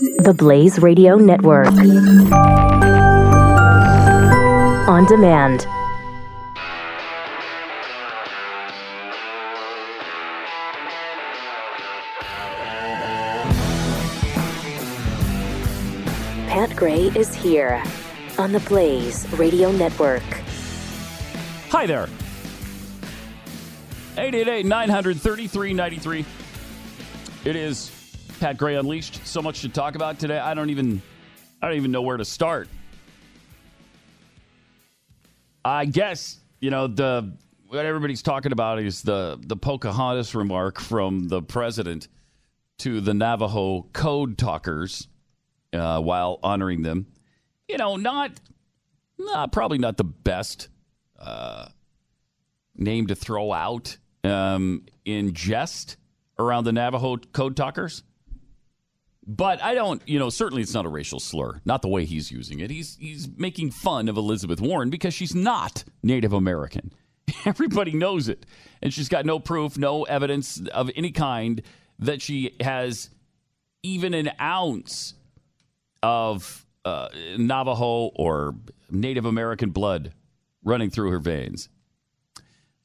The Blaze Radio Network. On demand. Pat Gray is here on the Blaze Radio Network. Hi there. 888 933 93. It is Pat Gray Unleashed. So much to talk about today. I don't even I don't even know where to start. I guess, you know, the what everybody's talking about is the the Pocahontas remark from the president to the Navajo code talkers uh, while honoring them. You know, not, probably not the best uh, name to throw out um, in jest around the Navajo code talkers. But I don't, you know, certainly it's not a racial slur. Not the way he's using it. He's he's making fun of Elizabeth Warren because she's not Native American. Everybody knows it. And she's got no proof, no evidence of any kind that she has even an ounce of uh, Navajo or Native American blood running through her veins.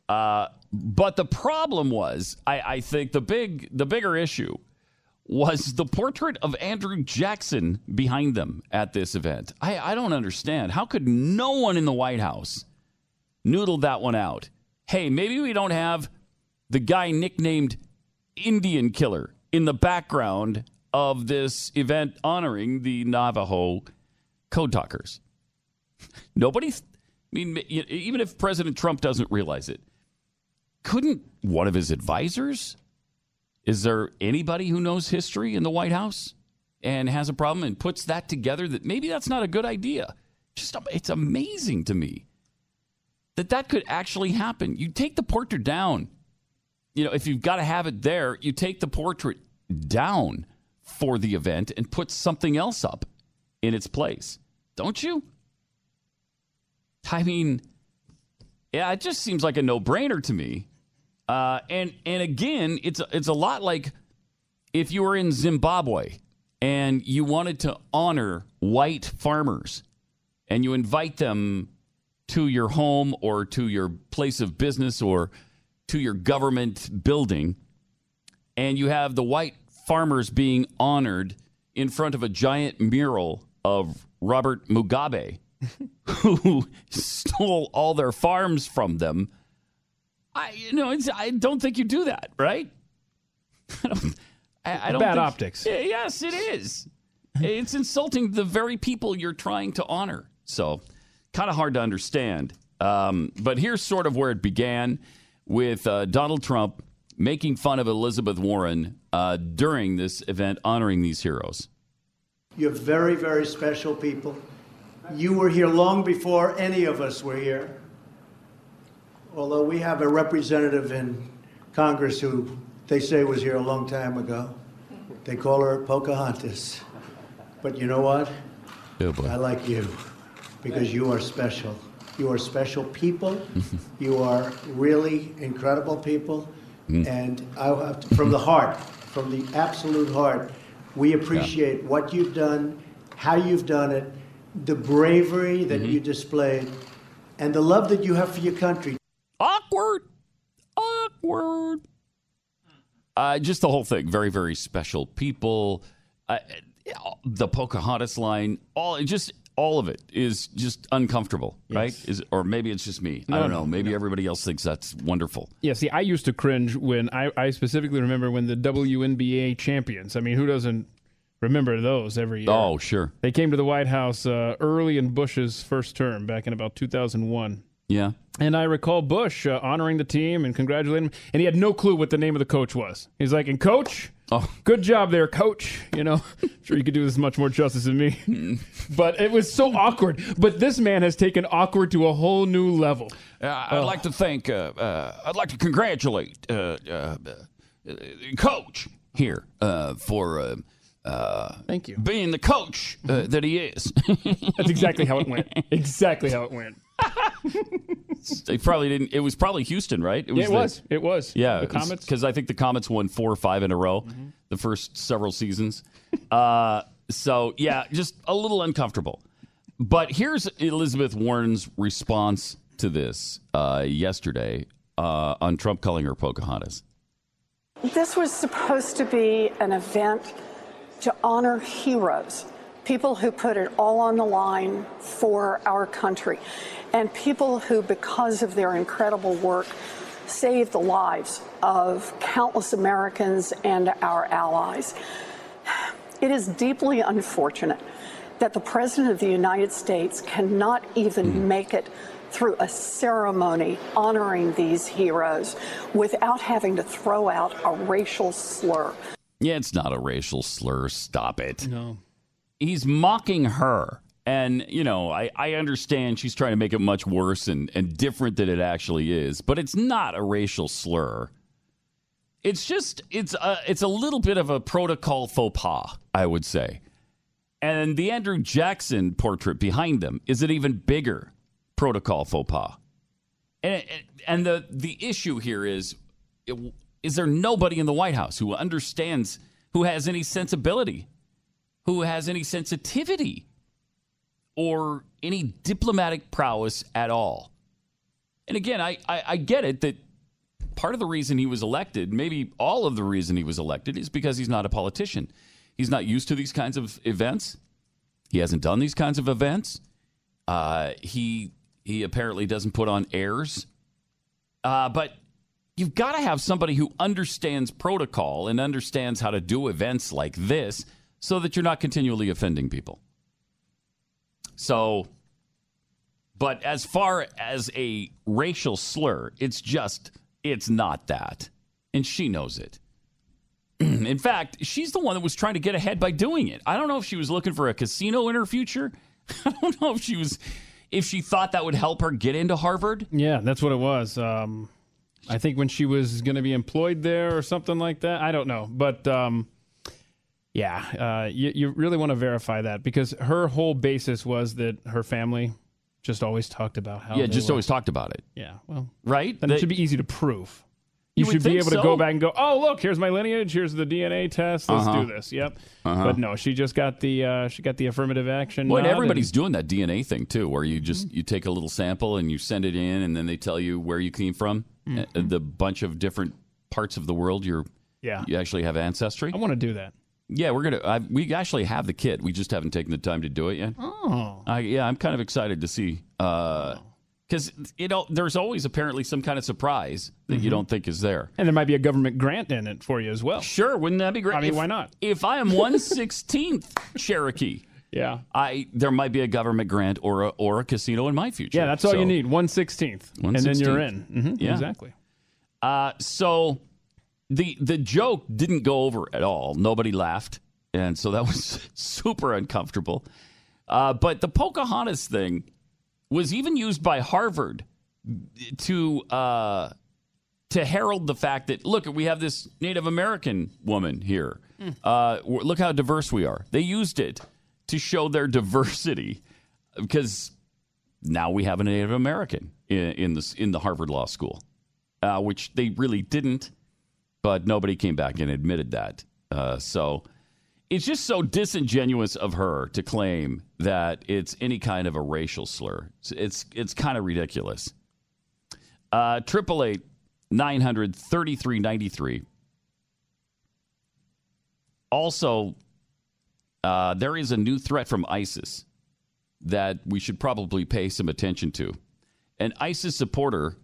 Uh, but the problem was, I, I think the big, the bigger issue was the portrait of Andrew Jackson behind them at this event. I, I don't understand. How could no one in the White House noodle that one out? Hey, maybe we don't have the guy nicknamed Indian Killer in the background of this event honoring the Navajo code talkers. Nobody, I mean, even if President Trump doesn't realize it, couldn't one of his advisors? Is there anybody who knows history in the White House and has a problem and puts that together that maybe that's not a good idea? Just it's amazing to me that that could actually happen. You take the portrait down. You know, if you've got to have it there, you take the portrait down for the event and put something else up in its place. Don't you? I mean, yeah, it just seems like a no-brainer to me. Uh, and and again, it's it's a lot like if you were in Zimbabwe and you wanted to honor white farmers and you invite them to your home or to your place of business or to your government building and you have the white farmers being honored in front of a giant mural of Robert Mugabe, who stole all their farms from them. I, you know, I don't think you do that, right? I don't, I, I don't Bad think- optics. Yeah, Yes, it is. it's insulting the very people you're trying to honor. So, kind of hard to understand. Um, but here's sort of where it began with uh, Donald Trump making fun of Elizabeth Warren uh, during this event honoring these heroes. You're very, very special people. You were here long before any of us were here. Although we have a representative in Congress who they say was here a long time ago. They call her Pocahontas. But you know what? I like you because you are special. You are special people. you are really incredible people. Mm. And I have to, from the heart, from the absolute heart, we appreciate what you've done, how you've done it, the bravery that mm-hmm. you displayed, and the love that you have for your country. Awkward. Awkward. Uh, just the whole thing. Very, very special people. Uh, the Pocahontas line, all just all of it is just uncomfortable, right? Is or maybe it's just me. I don't know. Maybe everybody else thinks that's wonderful. Yeah, see, I used to cringe when I, I specifically remember when the WNBA champions. I mean, who doesn't remember those every year? Oh, sure. They came to the White House uh, early in Bush's first term back in about 2001. Yeah. And I recall Bush uh, honoring the team and congratulating him, and he had no clue what the name of the coach was. He's like, "And coach, Oh. good job there, coach." You know, sure you could do this much more justice than me, but it was so awkward. But this man has taken awkward to a whole new level. Uh, I'd like to thank. Uh, uh, I'd like to congratulate uh, uh, uh, Coach here uh, for. Uh, uh, Thank you. Being the coach uh, that he is. That's exactly how it went. Exactly how it went. They probably didn't. It was probably Houston, right? Yeah, it the- was. It was. Yeah, The Comets. because I think the Comets won four or five in a row the first several seasons. uh, So, yeah, just a little uncomfortable. But here's Elizabeth Warren's response to this uh, yesterday uh, on Trump calling her Pocahontas. This was supposed to be an event to honor heroes, people who put it all on the line for our country, and people who, because of their incredible work, saved the lives of countless Americans and our allies. It is deeply unfortunate that the President of the United States cannot even mm-hmm. make it through a ceremony honoring these heroes without having to throw out a racial slur. Yeah, it's not a racial slur. Stop it. No. He's mocking her. And, you know, I, I understand she's trying to make it much worse and, and different than it actually is, but it's not a racial slur. It's just, it's a, it's a little bit of a protocol faux pas, I would say. And the Andrew Jackson portrait behind them is an even bigger protocol faux pas. And, and the, the issue here is is there nobody in the White House who understands, who has any sensibility, who has any sensitivity, or any diplomatic prowess at all? And again, I, I, I get it that part of the reason he was elected, maybe all of the reason he was elected, is because he's not a politician. He's not used to these kinds of events. He hasn't done these kinds of events. Uh, he he apparently doesn't put on airs. Uh, but you've got to have somebody who understands protocol and understands how to do events like this so that you're not continually offending people. So, but as far as a racial slur, it's just, it's not that. And she knows it. in fact, she's the one that was trying to get ahead by doing it. I don't know if she was looking for a casino in her future. I don't know if she was, if she thought that would help her get into Harvard. Yeah, that's what it was. Um, I think when she was going to be employed there or something like that. I don't know, but um, yeah, uh, you, you really want to verify that because her whole basis was that her family just always talked about how. Yeah, just were- always talked about it. Yeah, well, Right? then They- it should be easy to prove. You, You should be able to go back and go, oh look, here's my lineage, here's the DNA test. Let's Uh-huh. do this. Yep. But no, she just got the uh, she got the affirmative action. Well, and everybody's and- doing that DNA thing too, where you just you take a little sample and you send it in, and then they tell you where you came from, uh, the bunch of different parts of the world you're yeah. you actually have ancestry. I want to do that. Yeah, we're gonna. I, we actually have the kit. We just haven't taken the time to do it yet. Oh, I, yeah, I'm kind of excited to see because you know there's always apparently some kind of surprise that Mm-hmm. you don't think is there. and there might be a government grant in it for you as well. Sure, wouldn't that be great? I mean, If- why not? If I am one sixteenth Cherokee. Yeah. I there might be a government grant or a, or a casino in my future. Yeah, that's all So, you need. One sixteenth, and then you're in. 1/16th. hmm Yeah. Exactly. Uh, so the the joke didn't go over at all. Nobody laughed, and so that was super uncomfortable. Uh, but the Pocahontas thing was even used by Harvard to uh, to herald the fact that look, we have this Native American woman here. Uh, look how diverse we are. They used it to show their diversity because now we have a Native American in, in the in the Harvard Law School, uh, which they really didn't, but nobody came back and admitted that. Uh, so it's just so disingenuous of her to claim that it's any kind of a racial slur. It's it's, it's kind of ridiculous. Uh, Triple eight nine hundred thirty three ninety three. Also, uh, there is a new threat from ISIS that we should probably pay some attention to. An ISIS supporter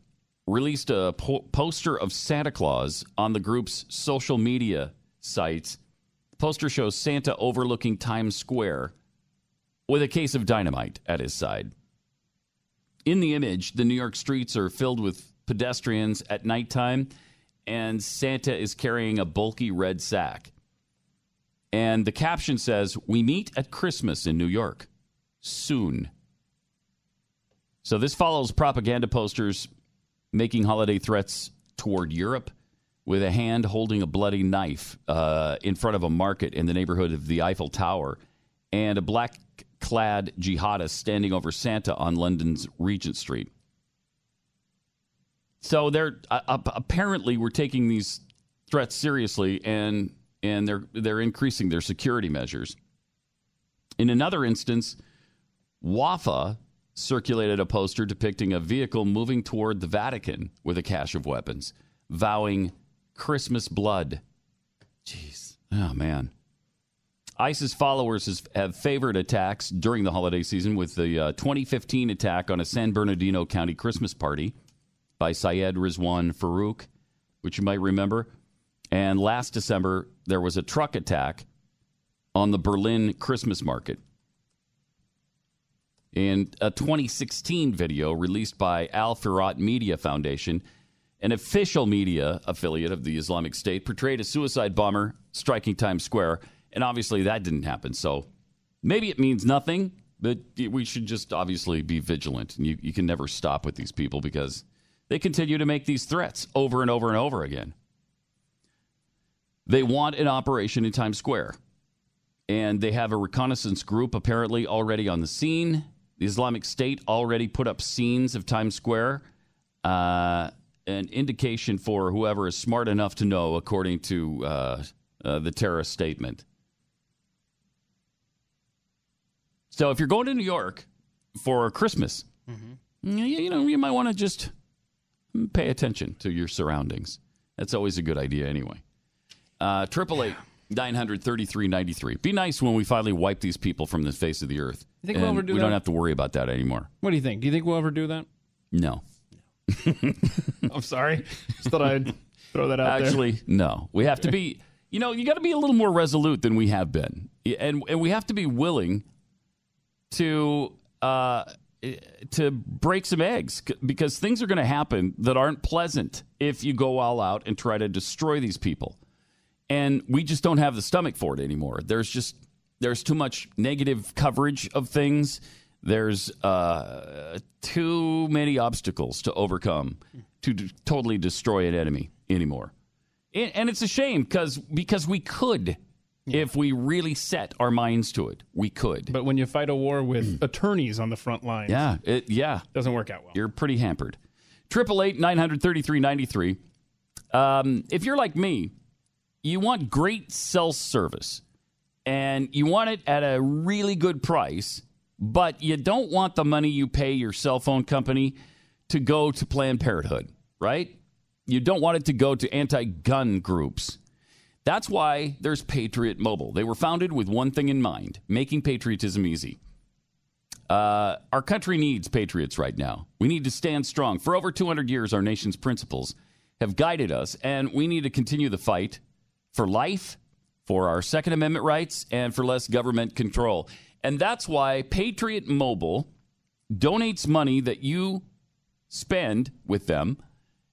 released a po- poster of Santa Claus on the group's social media sites. The poster shows Santa overlooking Times Square with a case of dynamite at his side. In the image, the New York streets are filled with pedestrians at nighttime, and Santa is carrying a bulky red sack. And the caption says, We meet at Christmas in New York soon. So this follows propaganda posters making holiday threats toward Europe with a hand holding a bloody knife uh, in front of a market in the neighborhood of the Eiffel Tower and a black clad jihadist standing over Santa on London's Regent Street. So they're uh, apparently we're taking these threats seriously and and they're they're increasing their security measures. In another instance, Wafa circulated a poster depicting a vehicle moving toward the Vatican with a cache of weapons, vowing Christmas blood. Jeez. Oh, man. ISIS followers have favored attacks during the holiday season with the uh, 2015 attack on a San Bernardino County Christmas party by Syed Rizwan Farook, which you might remember. And last December, there was a truck attack on the Berlin Christmas market. In a 2016 video released by Al Firat Media Foundation, an official media affiliate of the Islamic State portrayed a suicide bomber striking Times Square, and obviously that didn't happen. So maybe it means nothing, but we should just obviously be vigilant. And you, you can never stop with these people because they continue to make these threats over and over and over again. They want an operation in Times Square, and they have a reconnaissance group apparently already on the scene. The Islamic State already put up scenes of Times Square. Uh, an indication for whoever is smart enough to know, according to uh, uh, the terrorist statement. So, if you're going to New York for Christmas, mm-hmm. you, you know you might want to just pay attention to your surroundings. That's always a good idea, anyway. Uh, triple eight nine hundred thirty three ninety three. Be nice when we finally wipe these people from the face of the earth. You think we'll And ever do we that? don't have to worry about that anymore. What do you think? Do you think we'll ever do that? No. I'm sorry. Just thought I'd throw that out there. Actually, no. We have to be, you know, you got to be a little more resolute than we have been. And, and we have to be willing to uh, to break some eggs because things are going to happen that aren't pleasant if you go all out and try to destroy these people. And we just don't have the stomach for it anymore. There's just there's too much negative coverage of things. There's uh, too many obstacles to overcome to d- totally destroy an enemy anymore. And, and it's a shame because because we could if we really set our minds to it. We could. But when you fight a war with attorneys on the front lines, yeah, it, yeah, doesn't work out well. you're pretty hampered. Triple eight nine hundred thirty three ninety three. Um, if you're like me, you want great cell service, and you want it at a really good price, but you don't want the money you pay your cell phone company to go to Planned Parenthood, right? You don't want it to go to anti-gun groups. That's why there's Patriot Mobile. They were founded with one thing in mind: making patriotism easy. Uh, our country needs patriots right now. We need to stand strong. For over 200 years, our nation's principles have guided us, and we need to continue the fight for life, for our Second Amendment rights, and for less government control. And that's why Patriot Mobile donates money that you spend with them,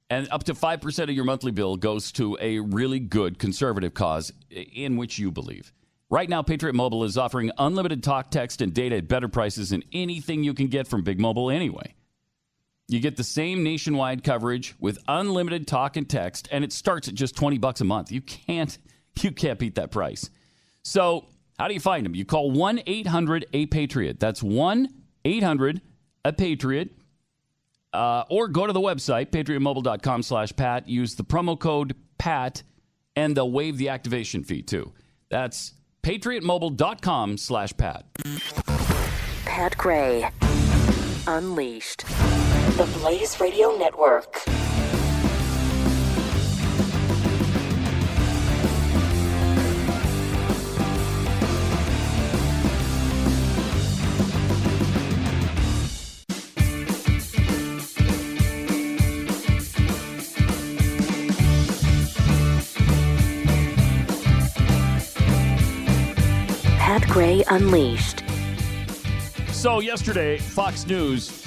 and up to 5% of your monthly bill goes to a really good conservative cause in which you believe. Right now, Patriot Mobile is offering unlimited talk, text, and data at better prices than anything you can get from Big Mobile anyway. You get the same nationwide coverage with unlimited talk and text, and it starts at just 20 bucks a month. You can't you can't beat that price. So, how do you find them? You call 1-800-A-PATRIOT. That's 1-800-A-PATRIOT. Uh, or go to the website, patriotmobile.com slash Pat. Use the promo code PAT, and they'll waive the activation fee, too. That's patriotmobile.com slash Pat. Pat Gray. Unleashed. The Blaze Radio Network. Pat Gray Unleashed. So, yesterday, Fox News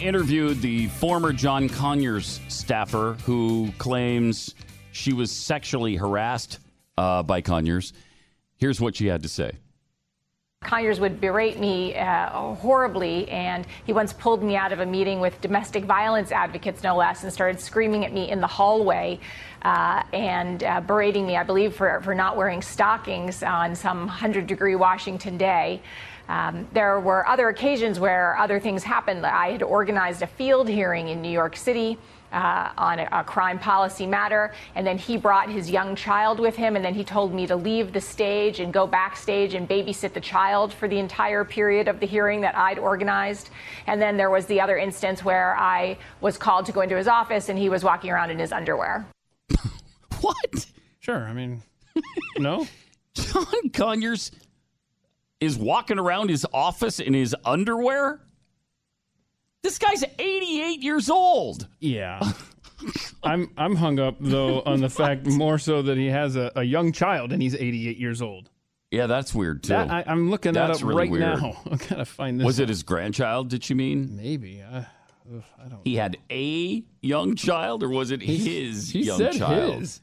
interviewed the former John Conyers staffer who claims she was sexually harassed uh, by Conyers. Here's what she had to say. Conyers would berate me uh, horribly, and he once pulled me out of a meeting with domestic violence advocates, no less, and started screaming at me in the hallway uh, and uh, berating me, I believe, for, for not wearing stockings on some 100 degree Washington day. Um, there were other occasions where other things happened. I had organized a field hearing in New York City uh, on a, a, crime policy matter. And then he brought his young child with him. And then he told me to leave the stage and go backstage and babysit the child for the entire period of the hearing that I'd organized. And then there was the other instance where I was called to go into his office and he was walking around in his underwear. what? Sure. I mean, no. John Conyers is walking around his office in his underwear? This guy's 88 years old. Yeah. I'm I'm hung up though on the fact more so that he has a, a young child and he's 88 years old. Yeah, that's weird too. That, I, am looking that's that up really right weird. now. I gotta find this. Was out. it his grandchild? Did she mean? Maybe. Uh, ugh, I don't. He had a young child, or was it his he young said child? his.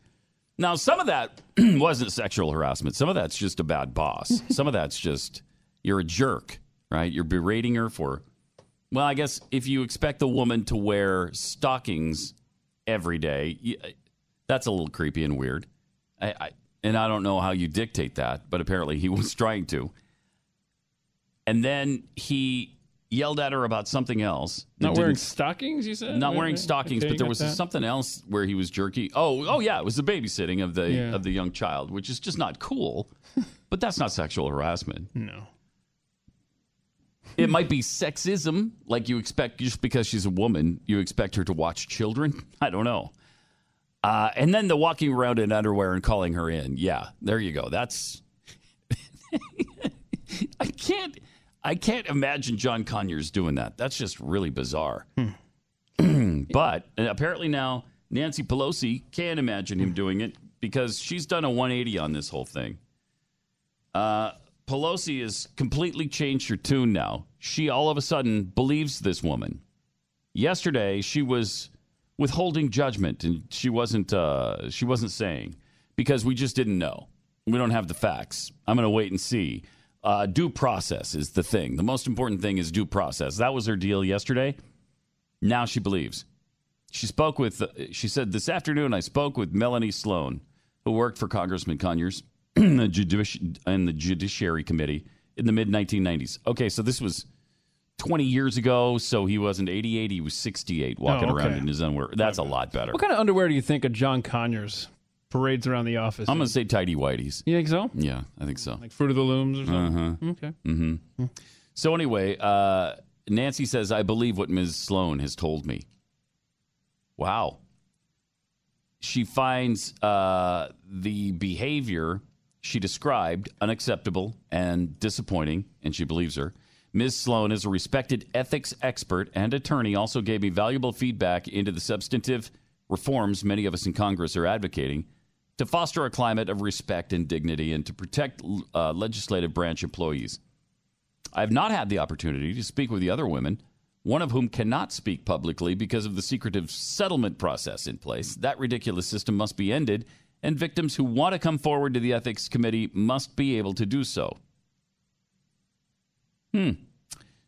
Now, some of that wasn't sexual harassment. Some of that's just a bad boss. some of that's just you're a jerk, right? You're berating her for. Well, I guess if you expect a woman to wear stockings every day, you, uh, that's a little creepy and weird. I, I, and I don't know how you dictate that, but apparently he was trying to. And then he yelled at her about something else. Not wearing stockings, you said? not wearing stockings, but there was that. something else where he was jerky. Oh, oh yeah, it was the babysitting of the Yeah. of the young child, which is just not cool. but that's not sexual harassment. No. It might be sexism, like you expect just because she's a woman, you expect her to watch children. I don't know. Uh, and then the walking around in underwear and calling her in. Yeah, there you go. That's. I can't. I can't imagine John Conyers doing that. That's just really bizarre. but uh, apparently now Nancy Pelosi can imagine him doing it because she's done a 180 on this whole thing. Uh, Pelosi has completely changed her tune now. She all of a sudden believes this woman. Yesterday, she was withholding judgment, and she wasn't. Uh, she wasn't saying because we just didn't know. We don't have the facts. I'm going to wait and see. Uh, due process is the thing. The most important thing is due process. That was her deal yesterday. Now she believes. She spoke with. Uh, she said this afternoon. I spoke with Melanie Sloan, who worked for Congressman Conyers in the, judici- in the Judiciary Committee in the mid 1990s. Okay, so this was 20 years ago. So he wasn't 88; he was 68, walking Oh, around in his underwear. That's a lot better. What kind of underwear do you think of John Conyers parades around the office? I'm gonna say tidy whities. You think so? Yeah, I think so. Like Fruit of the Looms or something? Uh-huh. Okay. Mm-hmm. So anyway, uh, Nancy says, "I believe what Ms. Sloan has told me." Wow. She finds uh, the behavior she described unacceptable and disappointing, and she believes her. Ms. Sloan is a respected ethics expert and attorney, also gave me valuable feedback into the substantive reforms many of us in Congress are advocating to foster a climate of respect and dignity and to protect uh, legislative branch employees. I have not had the opportunity to speak with the other women, one of whom cannot speak publicly because of the secretive settlement process in place. That ridiculous system must be ended, and victims who want to come forward to the ethics committee must be able to do so. Hmm.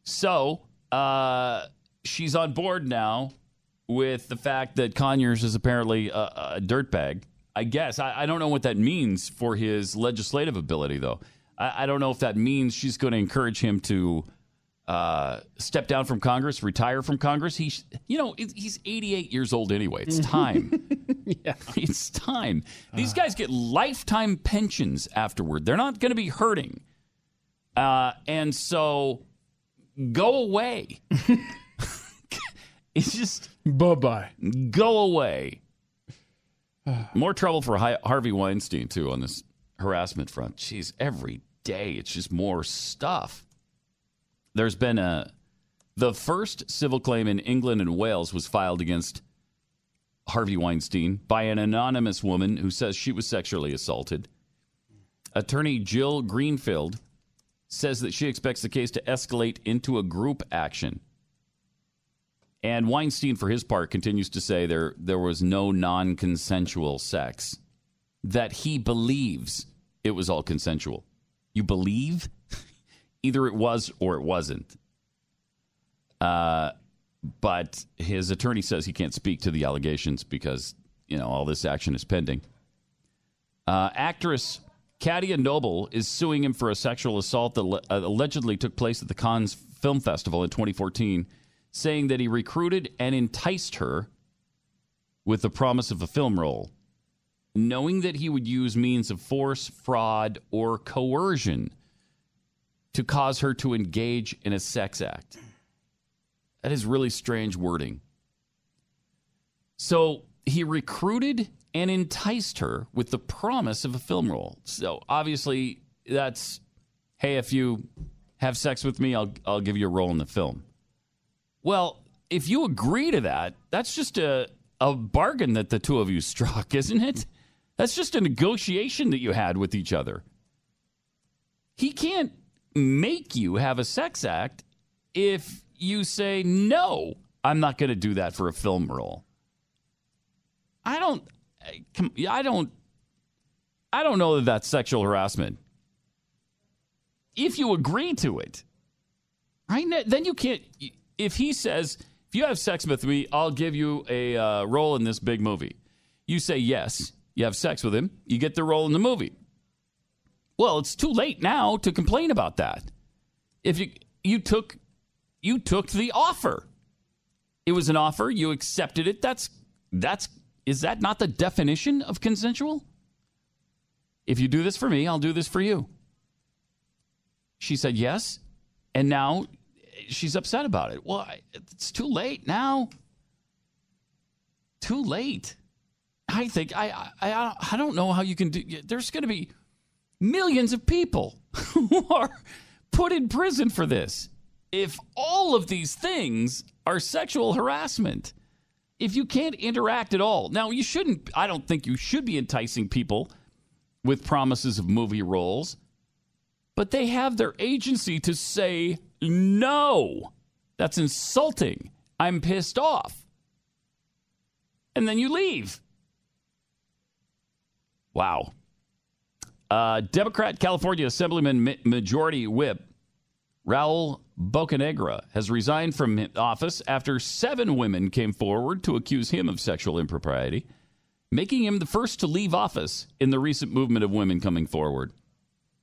So, uh, she's on board now with the fact that Conyers is apparently a, a dirtbag. I guess. I, I don't know what that means for his legislative ability, though. I, I don't know if that means she's going to encourage him to uh, step down from Congress, retire from Congress. He's, you know, he's 88 years old anyway. It's time. yeah. It's time. These guys get lifetime pensions afterward. They're not going to be hurting. Uh, and so go away. it's just Bye bye. go away. More trouble for Harvey Weinstein, too, on this harassment front. Jeez, every day it's just more stuff. There's been a. The first civil claim in England and Wales was filed against Harvey Weinstein by an anonymous woman who says she was sexually assaulted. Attorney Jill Greenfield says that she expects the case to escalate into a group action. And Weinstein, for his part, continues to say there there was no non-consensual sex. That he believes it was all consensual. You believe? Either it was or it wasn't. Uh, but his attorney says he can't speak to the allegations because you know all this action is pending. Uh, actress Katia Noble is suing him for a sexual assault that le- uh, allegedly took place at the Cannes Film Festival in 2014, saying that he recruited and enticed her with the promise of a film role, knowing that he would use means of force, fraud, or coercion to cause her to engage in a sex act. That is really strange wording. So he recruited and enticed her with the promise of a film role. So obviously, that's hey, if you have sex with me, I'll I'll give you a role in the film. Well, if you agree to that, that's just a a bargain that the two of you struck, isn't it? That's just a negotiation that you had with each other. He can't make you have a sex act if you say no. I'm not going to do that for a film role. I don't I don't I don't know that that's sexual harassment. If you agree to it, right? Then you can't. If he says, "If you have sex with me, I'll give you a uh, role in this big movie," you say yes. You have sex with him, you get the role in the movie. Well, it's too late now to complain about that. If you you took you took the offer, it was an offer. You accepted it. That's that's is that not the definition of consensual? If you do this for me, I'll do this for you. She said yes, and now she's upset about it. Well, it's too late now. Too late. I think I I I don't know how you can do. There's going to be millions of people who are put in prison for this. If all of these things are sexual harassment, if you can't interact at all. Now, you shouldn't, I don't think you should be enticing people with promises of movie roles, but they have their agency to say no. That's insulting. I'm pissed off. And then you leave. Wow. Uh, Democrat California Assemblyman Majority Whip Raul Bocanegra has resigned from office after seven women came forward to accuse him of sexual impropriety, making him the first to leave office in the recent movement of women coming forward.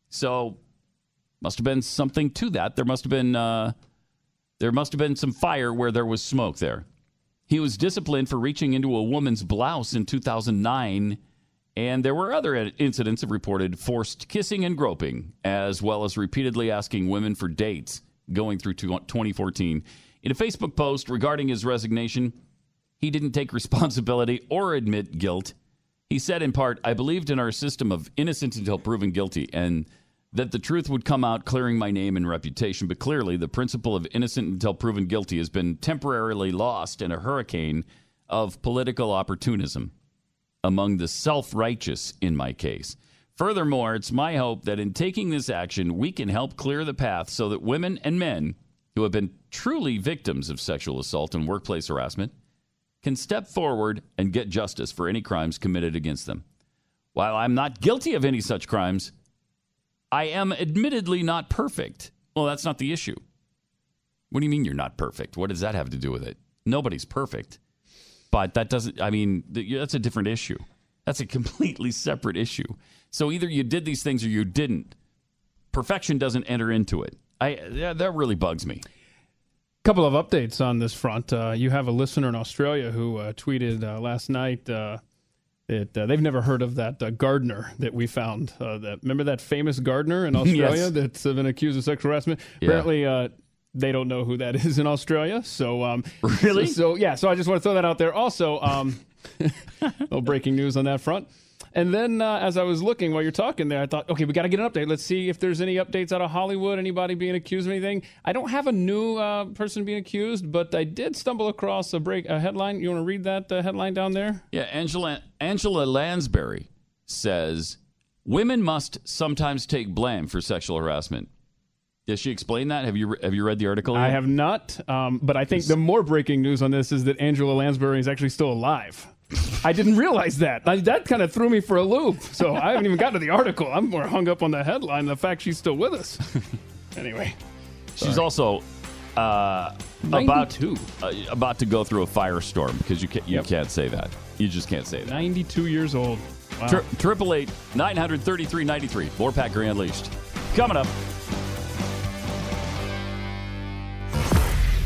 So, must have been something to that. There must have been uh, there must have been some fire where there was smoke. There, he was disciplined for reaching into a woman's blouse in 2009 and there were other incidents of reported forced kissing and groping, as well as repeatedly asking women for dates going through 2014. In a Facebook post regarding his resignation, he didn't take responsibility or admit guilt. He said, in part, I believed in our system of innocent until proven guilty and that the truth would come out, clearing my name and reputation. But clearly, the principle of innocent until proven guilty has been temporarily lost in a hurricane of political opportunism among the self righteous in my case. Furthermore, it's my hope that in taking this action, we can help clear the path so that women and men who have been truly victims of sexual assault and workplace harassment can step forward and get justice for any crimes committed against them. While I'm not guilty of any such crimes, I am admittedly not perfect. Well, that's not the issue. What do you mean you're not perfect? What does that have to do with it? Nobody's perfect. But that doesn't, I mean, that's a different issue. That's a completely separate issue. So either you did these things or you didn't. Perfection doesn't enter into it. I yeah, that really bugs me. Couple of updates on this front. Uh, you have a listener in Australia who uh, tweeted uh, last night uh, that uh, they've never heard of that uh, gardener that we found. that remember that famous gardener in Australia yes. that's been accused of sexual harassment. Yeah. Apparently, they don't know who that is in Australia. So um, really, so, so, yeah. So I just want to throw that out there. Also, um, no breaking news on that front. And then uh, as I was looking while you're talking there, I thought, okay, we got to get an update. Let's see if there's any updates out of Hollywood. Anybody being accused of anything? I don't have a new uh, person being accused, but I did stumble across a break a headline. You want to read that uh, headline down there? Yeah, Angela Angela Lansbury says women must sometimes take blame for sexual harassment. Does she explain that? Have you have you read the article? Yet? I have not, um, but I think the more breaking news on this is that Angela Lansbury is actually still alive. I didn't realize that. I, that kind of threw me for a loop. So I haven't even gotten to the article. I'm more hung up on the headline, the fact she's still with us. anyway, sorry. she's also uh, about to uh, about to go through a firestorm because you can't, you yep. can't say that. You just can't say that. 92 years old. Triple eight nine hundred thirty three ninety three. More Pat Gray Unleashed coming up.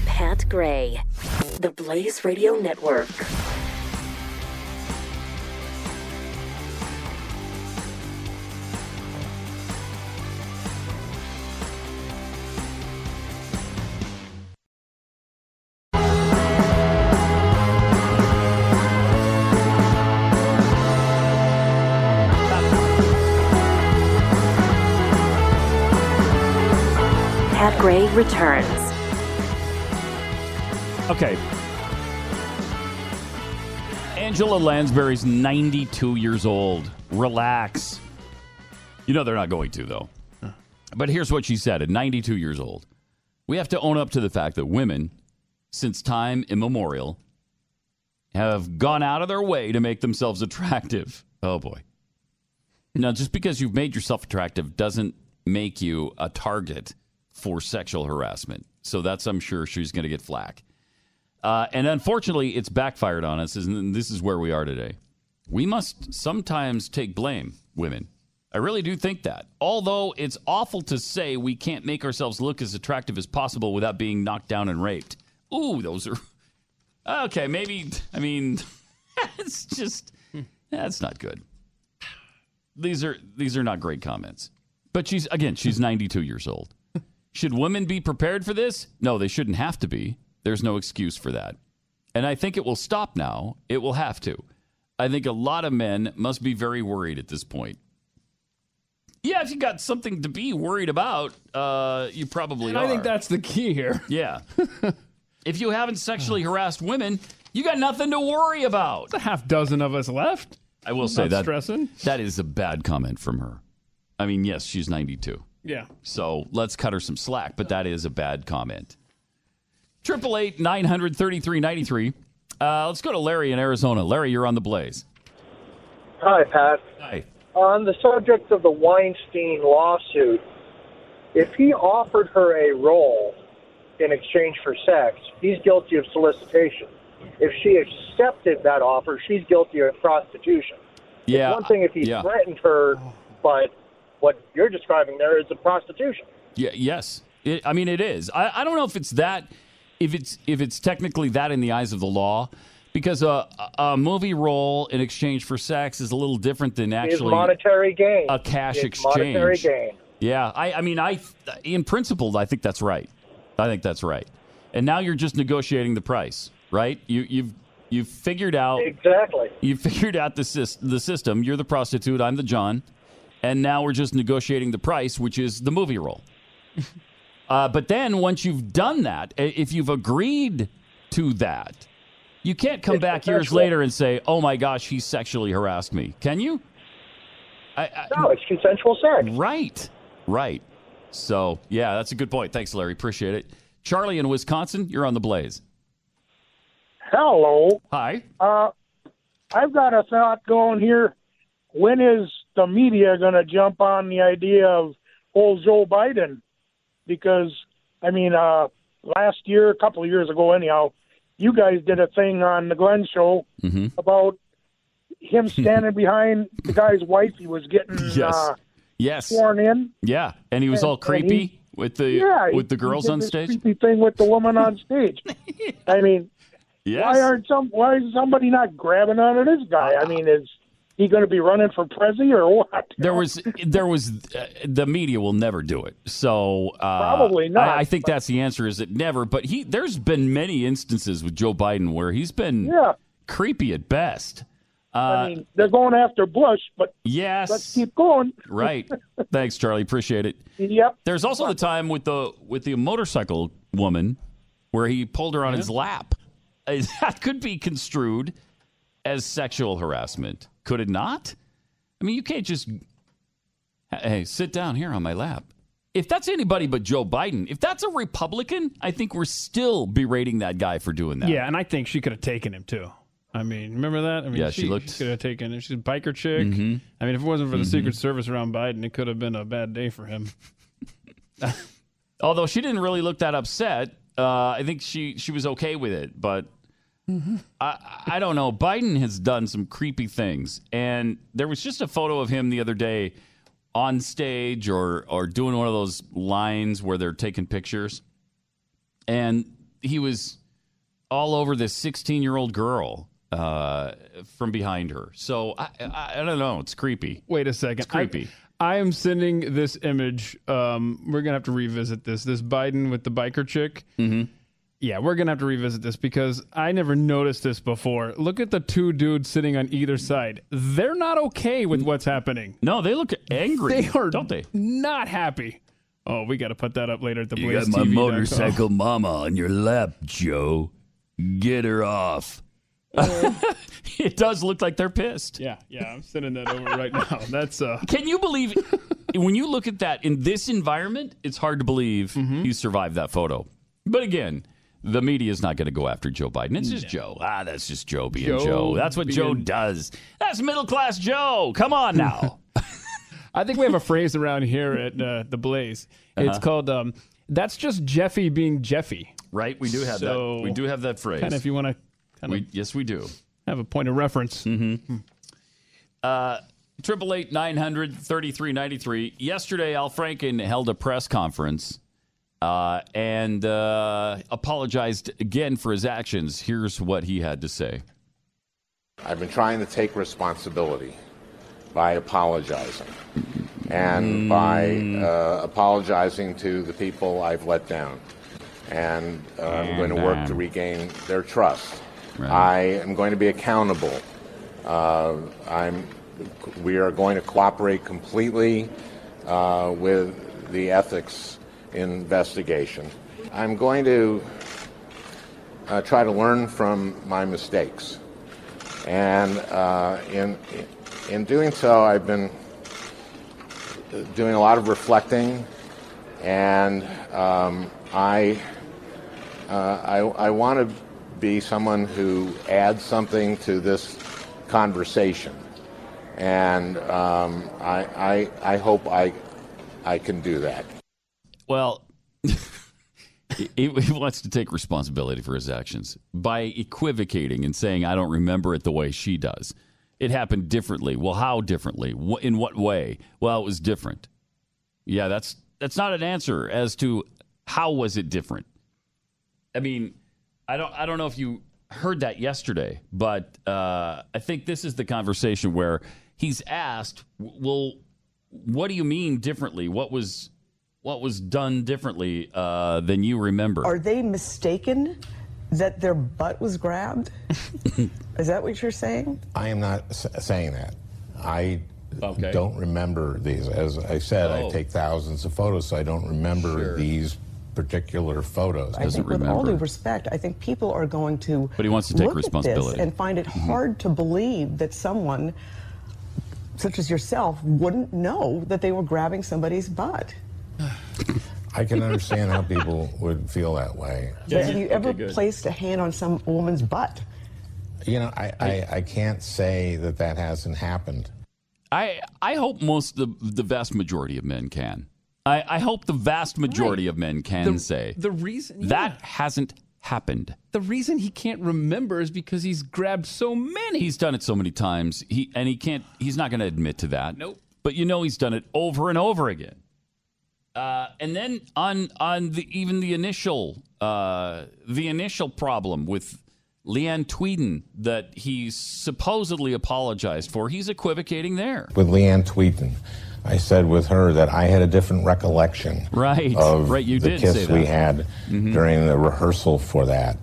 Pat Gray, the Blaze Radio Network. Returns. Okay. Angela Lansbury's 92 years old. Relax. You know they're not going to, though. But here's what she said at 92 years old. We have to own up to the fact that women, since time immemorial, have gone out of their way to make themselves attractive. Oh, boy. Now, just because you've made yourself attractive doesn't make you a target for sexual harassment. So that's, I'm sure, she's going to get flack. Uh, and unfortunately, it's backfired on us, and this is where we are today. We must sometimes take blame, women. I really do think that. Although it's awful to say we can't make ourselves look as attractive as possible without being knocked down and raped. Ooh, those are. Okay, maybe. I mean, it's just. That's not good. These are these are not great comments. But she's again, she's 92 years old. Should women be prepared for this? No, they shouldn't have to be. There's no excuse for that. And I think it will stop now. It will have to. I think a lot of men must be very worried at this point. Yeah, if you got something to be worried about, uh, you probably And are. I think that's the key here. yeah. if you haven't sexually harassed women, you got nothing to worry about. A half dozen of us left. I will say Not that stressing. that is a bad comment from her. I mean, yes, she's 92. Yeah. So let's cut her some slack, but that is a bad comment. Triple eight nine hundred thirty three ninety three. Uh, let's go to Larry in Arizona. Larry, you're on the blaze. Hi, Pat. Hi. On the subject of the Weinstein lawsuit, if he offered her a role in exchange for sex, he's guilty of solicitation. If she accepted that offer, she's guilty of prostitution. Yeah. One thing if he yeah. threatened her, but what you're describing there is a prostitution. Yeah, yes. It, I mean, it is. I, I don't know if it's that, if it's if it's technically that in the eyes of the law, because a, a movie role in exchange for sex is a little different than It's actually monetary gain. a cash It's exchange. Monetary gain. Yeah, I, I mean, I in principle, I think that's right. I think that's right. And now you're just negotiating the price, right? You, you've you've figured out Exactly. you figured out the the system. You're the prostitute. I'm the John, and now we're just negotiating the price, which is the movie role. uh, but then once you've done that, if you've agreed to that, you can't come It's back years consensual. later and say, "Oh my gosh, he sexually harassed me." Can you? I, I, No, it's consensual sex. Right. Right. So, yeah, that's a good point. Thanks, Larry. Appreciate it. Charlie in Wisconsin, you're on the blaze. Hello. Hi. Uh, I've got a thought going here. When is the media going to jump on the idea of old Joe Biden? Because, I mean, uh, last year, a couple of years ago, anyhow, you guys did a thing on the Glenn show Mm-hmm. about him standing behind the guy's wife he was getting Yes. uh, Yes. sworn in. Yeah. And he was And- all creepy he- with the Yeah, with the he girls on stage. Creepy thing with the woman on stage. I mean, Yes. why aren't some? Why is somebody not grabbing onto this guy? I mean, is he going to be running for president or what? there was there was uh, the media will never do it. So uh, Probably not, I, I think that's the answer. Is it never? But he there's been many instances with Joe Biden where he's been Yeah, creepy at best. Uh, I mean, they're going after Bush, but yes. let's keep going. right. Thanks, Charlie. Appreciate it. Yep. There's also the time with the with the motorcycle woman where he pulled her on his lap. That could be construed as sexual harassment, could it not? I mean, you can't just hey, sit down here on my lap. If that's anybody but Joe Biden, if that's a Republican, I think we're still berating that guy for doing that. Yeah, and I think she could have taken him too. I mean, remember that? I mean, Yeah, she looked- Mm-hmm. could have taken him. She's a biker chick. I mean, if it wasn't for the Secret Service around Biden, it could have been a bad day for him. Although she didn't really look that upset. Uh, I think she she was okay with it, but I I don't know. Biden has done some creepy things, and there was just a photo of him the other day on stage or or doing one of those lines where they're taking pictures, and he was all over this 16 year old girl uh, from behind her. So I, I I don't know. It's creepy. Wait a second. It's creepy. I, I am sending this image. Um, we're gonna have to revisit this. This Biden with the biker chick. Mm-hmm. Yeah, we're gonna have to revisit this because I never noticed this before. Look at the two dudes sitting on either side. They're not okay with what's happening. No, they look angry. They are don't they? not happy Oh, we got to put that up later at the You got Blaze my TV.com. motorcycle mama on your lap, Joe. Get her off. it does look like they're pissed. Yeah, yeah, I'm sending that over right now. That's uh Can you believe when you look at that in this environment, it's hard to believe Mm-hmm. you survived that photo. But again, the media is not going to go after Joe Biden. It's just Joe. Ah, that's just Joe being Joe. Joe That's what Joe does. That's middle class Joe. Come on now. I think we have a phrase around here at uh, the Blaze. It's Uh-huh. called um, "That's just Jeffy being Jeffy." right? We do have So, that. We do have that phrase. Kind of, if you want to kind we, of yes, we do. have a point of reference. Triple eight nine hundred thirty three ninety three. Yesterday, Al Franken held a press conference uh, and uh, apologized again for his actions. Here's what he had to say. I've been trying to take responsibility by apologizing and by uh, apologizing to the people I've let down. And uh, I'm going to work to regain their trust. I am going to be accountable. Uh, I'm, we are going to cooperate completely uh, with the ethics investigation. I'm going to uh, try to learn from my mistakes. And uh, in, in doing so, I've been doing a lot of reflecting, and um, I, uh, I, I want to be someone who adds something to this conversation. And um, I, I, I hope I, I can do that. Well, he, he wants to take responsibility for his actions by equivocating and saying, I don't remember it the way she does. It happened differently. Well, how differently? In what way? Well, it was different. Yeah, that's that's not an answer as to how was it different. I mean, I don't I don't know if you heard that yesterday, but uh, I think this is the conversation where he's asked, "Well, what do you mean differently? What was what was done differently uh, than you remember?" Are they mistaken that their butt was grabbed? Is that what you're saying? I am not s- saying that. I Okay. don't remember these. As I said, Oh. I take thousands of photos, so I don't remember these particular photos. I think with all due respect, I think people are going to But he wants to take responsibility. and find it Mhm. hard to believe that someone such as yourself wouldn't know that they were grabbing somebody's butt. I can understand how people would feel that way. But have you ever placed a hand on some woman's butt? You know, I, I, I can't say that that hasn't happened. I I hope most the the vast majority of men can. I, I hope the vast majority of men can The- say the reason that hasn't happened. The reason he can't remember is because he's grabbed so many. He's done it so many times. He and he can't. He's not going to admit to that. Nope. But you know he's done it over and over again. Uh, and then on on the even the initial uh, the initial problem with Leeann Tweeden that he supposedly apologized for, he's equivocating there. With Leeann Tweeden, I said with her that I had a different recollection Right, of right, you the did kiss we that. had Mhm. during the rehearsal for that.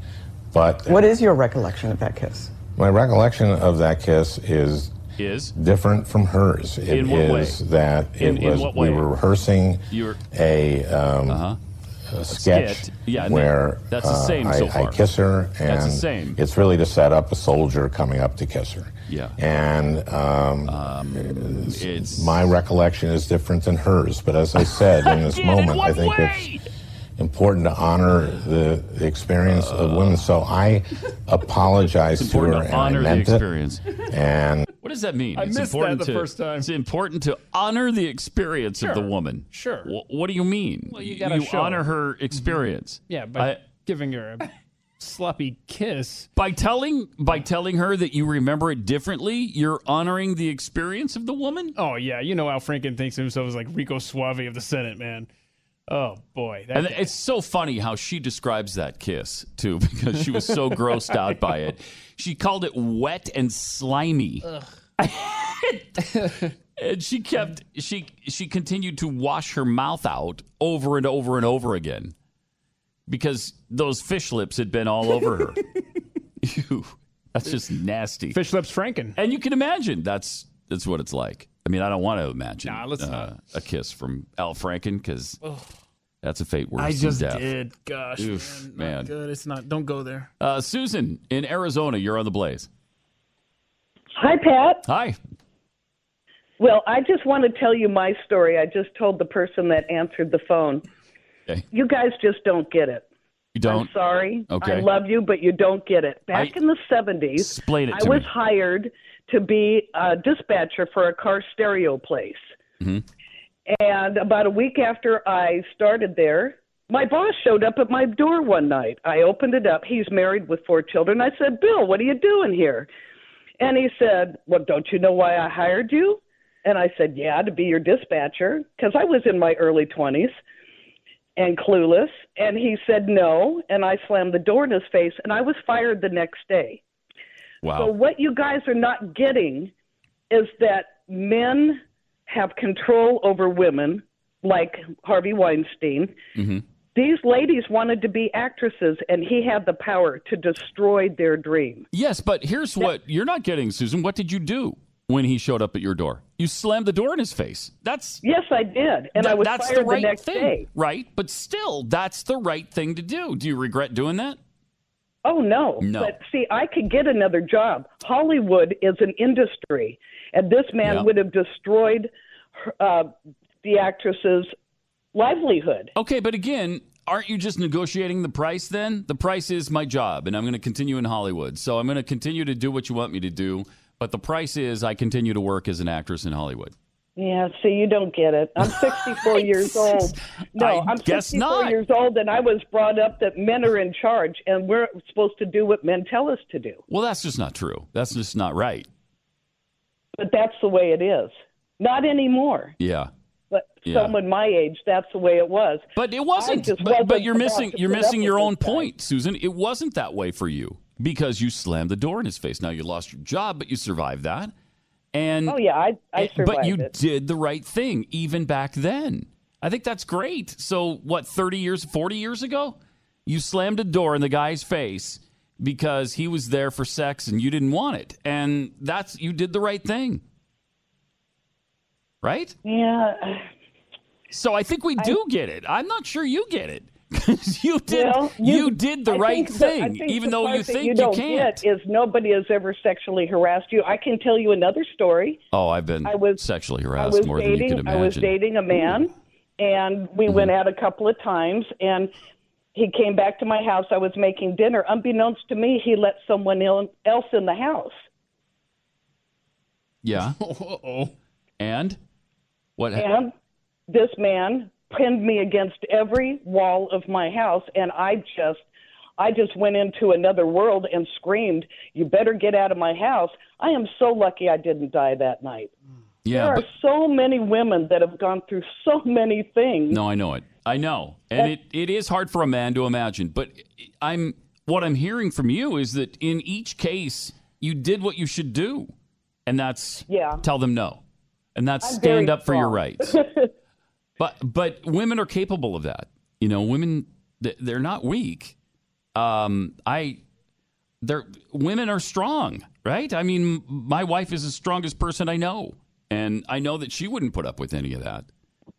But What is your recollection of that kiss? my recollection of that kiss is Is different from hers. It In what way? that it In- in was what we were rehearsing You were- a, um, Uh-huh. a sketch skit. Yeah, where that's the uh, same I, so I far. kiss her, and That's the same. it's really to set up a soldier coming up to kiss her. Yeah. And um, it's my recollection is different than hers. But as I said in this in moment, I think way? it's important to honor the, the experience of women. So I apologize It's to her, and honor I the meant experience. it. And What does that mean? I missed that the to, first time. It's important to honor the experience of the woman. Sure. Wh- what do you mean? Well, you gotta show. honor her mm-hmm. experience. Yeah, by I- giving her a sloppy kiss. by telling by telling her that you remember it differently, you're honoring the experience of the woman. Oh yeah, you know Al Franken thinks of himself as like Rico Suave of the Senate, man. Oh boy, that And guy. it's so funny how she describes that kiss too, because she was so grossed out by it. She called it wet and slimy. and she kept she she continued to wash her mouth out over and over and over again because those fish lips had been all over her. Ew, that's just nasty. Fish lips Franken. And you can imagine that's that's what it's like. I mean, I don't want to imagine Nah, let's uh, a kiss from Al Franken because that's a fate worse I than just death. did. Gosh, Oof, man, not man. good. It's not. Don't go there. Uh, Susan in Arizona, you're on the blaze. Hi, Pat. Hi. Well, I just want to tell you my story. I just told the person that answered the phone. Okay. You guys just don't get it. You don't? I'm sorry. Okay. I love you, but you don't get it. Back I- in the 70s, Explain it I was me. hired to be a dispatcher for a car stereo place. Mhm. And about a week after I started there, my boss showed up at my door one night. I opened it up. He's married with four children. I said, Bill, what are you doing here? And he said, Well, don't you know why I hired you? And I said, Yeah, to be your dispatcher, because I was in my early 20s and clueless. And he said, No. And I slammed the door in his face, and I was fired the next day. Wow. So, what you guys are not getting is that men have control over women, like Harvey Weinstein. hmm These ladies wanted to be actresses, and he had the power to destroy their dream. Yes, but here's what you're not getting, Susan. What did you do when he showed up at your door? You slammed the door in his face. That's Yes, I did, and I was that's fired the right next thing, day. right? But still, that's the right thing to do. Do you regret doing that? Oh no. No. But see, I could get another job. Hollywood is an industry, and this man Yeah. would have destroyed uh, the actress's livelihood. Okay, but again, aren't you just negotiating the price then? The price is my job, and I'm going to continue in Hollywood. So I'm going to continue to do what you want me to do. But the price is I continue to work as an actress in Hollywood. Yeah, see, you don't get it. I'm 64 years old. No, I I'm 64 not. years old, and I was brought up that men are in charge, and we're supposed to do what men tell us to do. Well, that's just not true. That's just not right. But that's the way it is. Not anymore. Yeah. Yeah. someone my age, that's the way it was. But it wasn't. But, but you're missing. You're missing your own point, Susan. It wasn't that way for you because you slammed the door in his face. Now you lost your job, but you survived that. And Oh yeah, I I survived but you it. did the right thing even back then. I think that's great. So what? Thirty years, forty years ago, you slammed a door in the guy's face because he was there for sex and you didn't want it, and that's you did the right thing, right? Yeah. So I think we do get it. I'm not sure you get it. 'Cause you did Well, you, did the I right think the- thing, even though you think you, you, don't can't. Get is nobody has ever sexually harassed you. I can tell you another story. Oh, I've been I was- sexually harassed was more dating. than you can imagine. I was dating a man, and we went Mm-hmm. out a couple of times, and he came back to my house. I was making dinner. Unbeknownst to me, he let someone il- else in the house. Yeah. oh. And what? ha- And this man pinned me against every wall of my house, and I just. I just went into another world and screamed, "You better get out of my house!" I am so lucky I didn't die that night. yeah, there are but so many women that have gone through so many things. no, I know it. I know, and it, it is hard for a man to imagine. But I'm what I'm hearing from you is that in each case you did what you should do, and that's Yeah. tell them no, and that's I'm stand up for your rights. but but women are capable of that. You know, women they're not weak. Um, I they're women are strong, right? I mean, my wife is the strongest person I know, and I know that she wouldn't put up with any of that.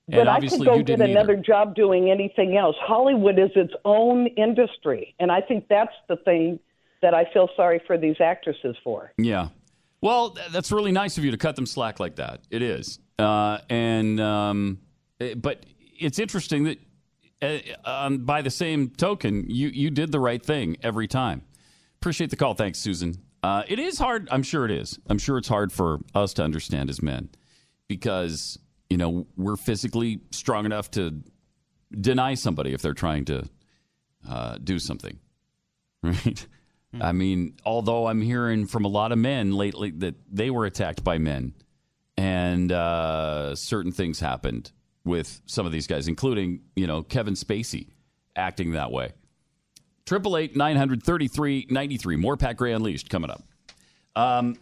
But and I could obviously, go you get another either. job doing anything else. Hollywood is its own industry, and I think that's the thing that I feel sorry for these actresses for. Yeah. Well, that's really nice of you to cut them slack like that. It is. Uh, and um, but it's interesting that uh, um, by the same token, you you did the right thing every time. Appreciate the call. Thanks, Susan. Uh, it is hard. I'm sure it is. I'm sure it's hard for us to understand as men because you know we're physically strong enough to deny somebody if they're trying to uh, do something, right? I mean, although I'm hearing from a lot of men lately that they were attacked by men, and uh, certain things happened with some of these guys, including you know Kevin Spacey acting that way. Triple eight nine hundred thirty three ninety three. More Pat Gray Unleashed coming up. Um,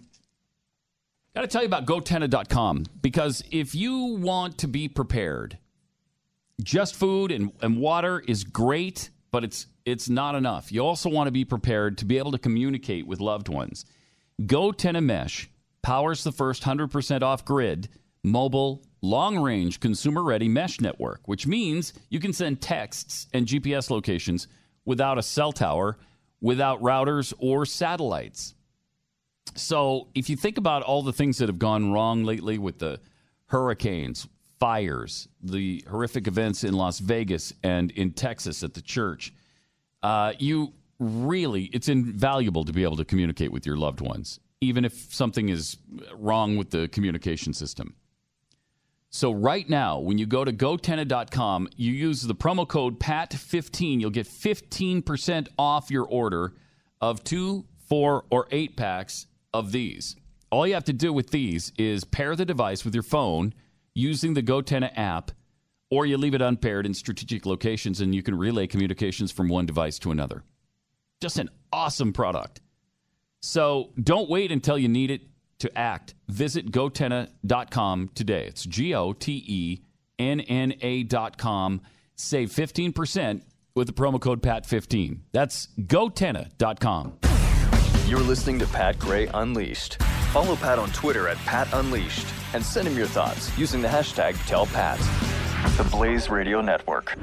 Got to tell you about GoTenna.com because if you want to be prepared, just food and, and water is great, but it's it's not enough. You also want to be prepared to be able to communicate with loved ones. GoTenna Mesh powers the first 100% off grid mobile, long range, consumer ready mesh network, which means you can send texts and GPS locations without a cell tower, without routers or satellites. So, if you think about all the things that have gone wrong lately with the hurricanes, fires, the horrific events in Las Vegas and in Texas at the church, uh, you really, it's invaluable to be able to communicate with your loved ones, even if something is wrong with the communication system. So, right now, when you go to gotenna.com, you use the promo code PAT15, you'll get 15% off your order of two, four, or eight packs of these. All you have to do with these is pair the device with your phone using the GoTenna app, or you leave it unpaired in strategic locations and you can relay communications from one device to another. Just an awesome product. So don't wait until you need it to act. Visit gotenna.com today. It's G O T E N N A.com. Save 15% with the promo code PAT15. That's gotenna.com. You're listening to Pat Gray Unleashed. Follow Pat on Twitter at Pat Unleashed and send him your thoughts using the hashtag TellPat. The Blaze Radio Network.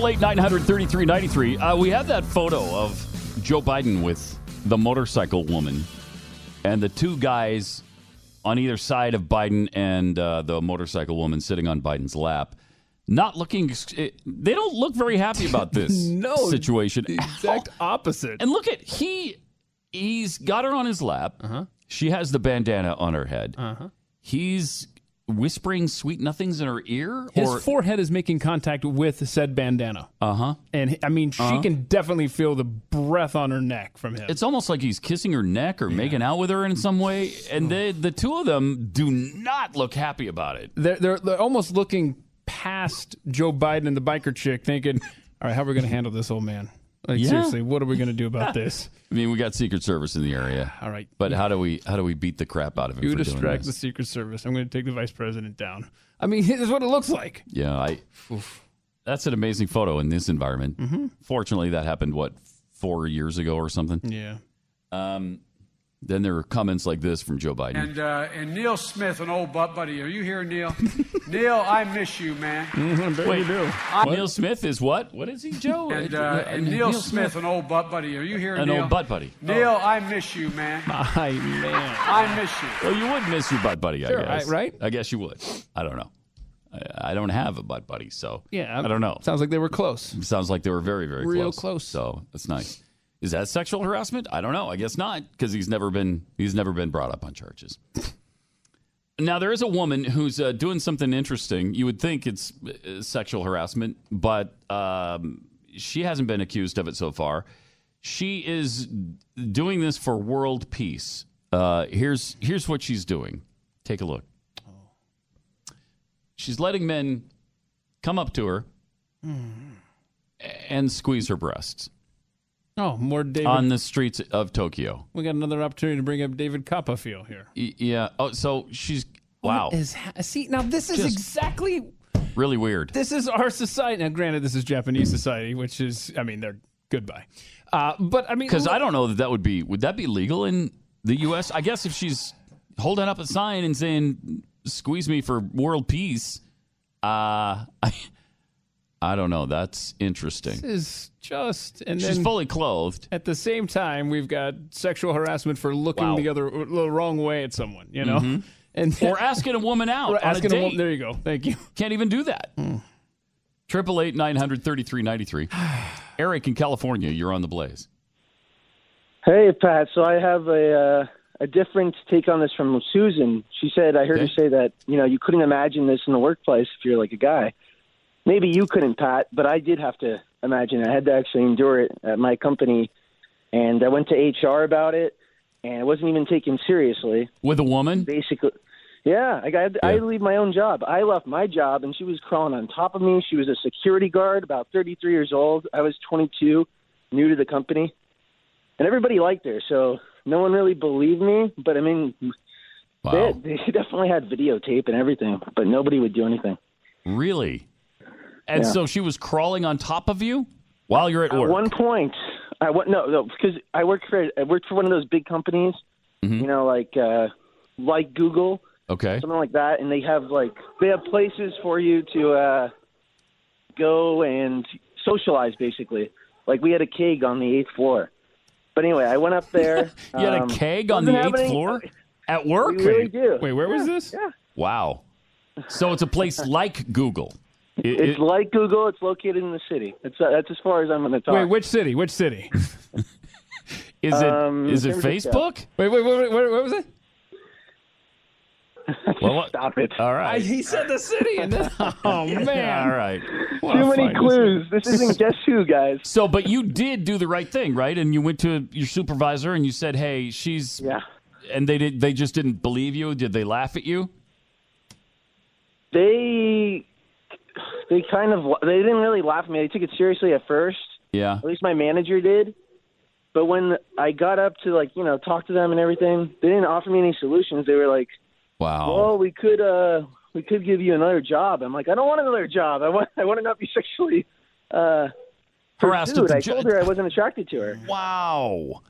888 933 93. Uh, we have that photo of Joe Biden with the motorcycle woman and the two guys on either side of Biden and uh, the motorcycle woman sitting on Biden's lap. Not looking, eh, they don't look very happy about this no, situation. exact opposite. And look at he, he's got her on his lap. Uh-huh. She has the bandana on her head. Uh-huh. He's whispering sweet nothings in her ear. His or forehead is making contact with said bandana. uh huh. And I mean, she Uh-huh. can definitely feel the breath on her neck from him. It's almost like he's kissing her neck or making out with her in some way, and they, the two of them do not look happy about it. they're, they're, they're almost looking past Joe Biden and the biker chick, thinking, all right, how are we going to handle this old man? Like, Yeah. seriously, what are we going to do about this? I mean, we got Secret Service in the area. All right. but how do we how do we beat the crap out of him? You for doing distract the? Secret Service. I'm going to take the vice president down. I mean, this is what it looks like. Yeah, I. That's an amazing photo in this environment. Mm-hmm. Fortunately, that happened what four years ago or something. Yeah. Um, then there were comments like this from Joe Biden. And uh, and Neil Smith, an old butt buddy. Are you here, Neil? Neil, I miss you, man. Mm-hmm, Wait, Neil Smith is what? What is he, Joe? And, uh, and Neil, Smith, an old butt buddy. Are you here, An Neil? An old butt buddy. Neil, I miss you, man. My man. I miss you. Well, you would miss your butt buddy, Sure, I guess. I- right? I guess you would. I don't know. I, I don't have a butt buddy, so Yeah. I don't know. Sounds like they were close. Sounds like they were very, very Real close. close. So that's nice. Is that sexual harassment? I don't know. I guess not, because he's never been he's never been brought up on charges. Now there is a woman who's uh, doing something interesting. You would think it's uh, sexual harassment, but um, she hasn't been accused of it so far. She is doing this for world peace. Uh, here's here's what she's doing. Take a look. She's letting men come up to her and squeeze her breasts Oh, more David. on the streets of Tokyo. we got another opportunity to bring up David Copperfield here. Y- Yeah. Oh, so she's wow, What is ha- see now this is Just- exactly really weird. this is our society. Now, granted, this is Japanese society, which is I mean they're goodbye. Uh, but I mean, Because I don't know that that would be would that be legal in the U.S. I guess if she's holding up a sign and saying "squeeze me for world peace," uh, I I don't know. That's interesting. this is just and She's then fully clothed. at the same time we've got sexual harassment for looking Wow. the other the wrong way at someone. You know, Mhm. and Or asking a woman out Or on asking a a date. woman- there you go. Thank you. Can't even do that. Triple eight nine hundred thirty three ninety three. Eric in California, you're on the blaze. Hey, Pat. So I have a uh, a different take on this from Susan. She said I heard Okay. her say that you know you couldn't imagine this in the workplace if you're like a guy. Maybe you couldn't, Pat, but I did have to imagine. I had to actually endure it at my company, and I went to HR about it, and it wasn't even taken seriously. With a woman? Basically, Yeah, I got. I leave my own job. I left my job, and she was crawling on top of me. She was a security guard, about 33 years old. I was 22, new to the company, and everybody liked her. So no one really believed me. But I mean, they, they definitely had videotape and everything, but nobody would do anything. Really? And Yeah. so she was crawling on top of you while you're at At work. one point, I went no, no, because I worked for I worked for one of those big companies, Mm-hmm. you know, like uh, like Google, Okay. something like that, and they have like they have places for you to uh, go and socialize, basically. Like we had a keg on the eighth floor. But anyway, I went up there. You had a um, keg on the eighth any- floor at work? We really do. Wait, where was this? Yeah. Wow. So it's a place like Google. It- It's it- like Google. It's located in the city. It's uh, that's as far as I'm going to talk. Wait, which city? Which city? is it um, is it San Francisco. Facebook? Wait, wait, wait, wait, what, what was it? Well, what- Stop it. All right. he said the city, and then oh man, All right. What Too many fight. clues. This isn't guess who, guys. So, but you did do the right thing, right? And you went to your supervisor and you said, "Hey, she's." Yeah. And they did. They just didn't believe you. Did they laugh at you? They they kind of they didn't really laugh at me. They took it seriously at first. Yeah. At least my manager did. But when I got up to like you know talk to them and everything, they didn't offer me any solutions. They were like, Wow. "Well, we could uh we could give you another job." I'm like, "I don't want another job. I want I want to not be sexually uh Harassed at pursued." the I told her I wasn't attracted to her. Wow.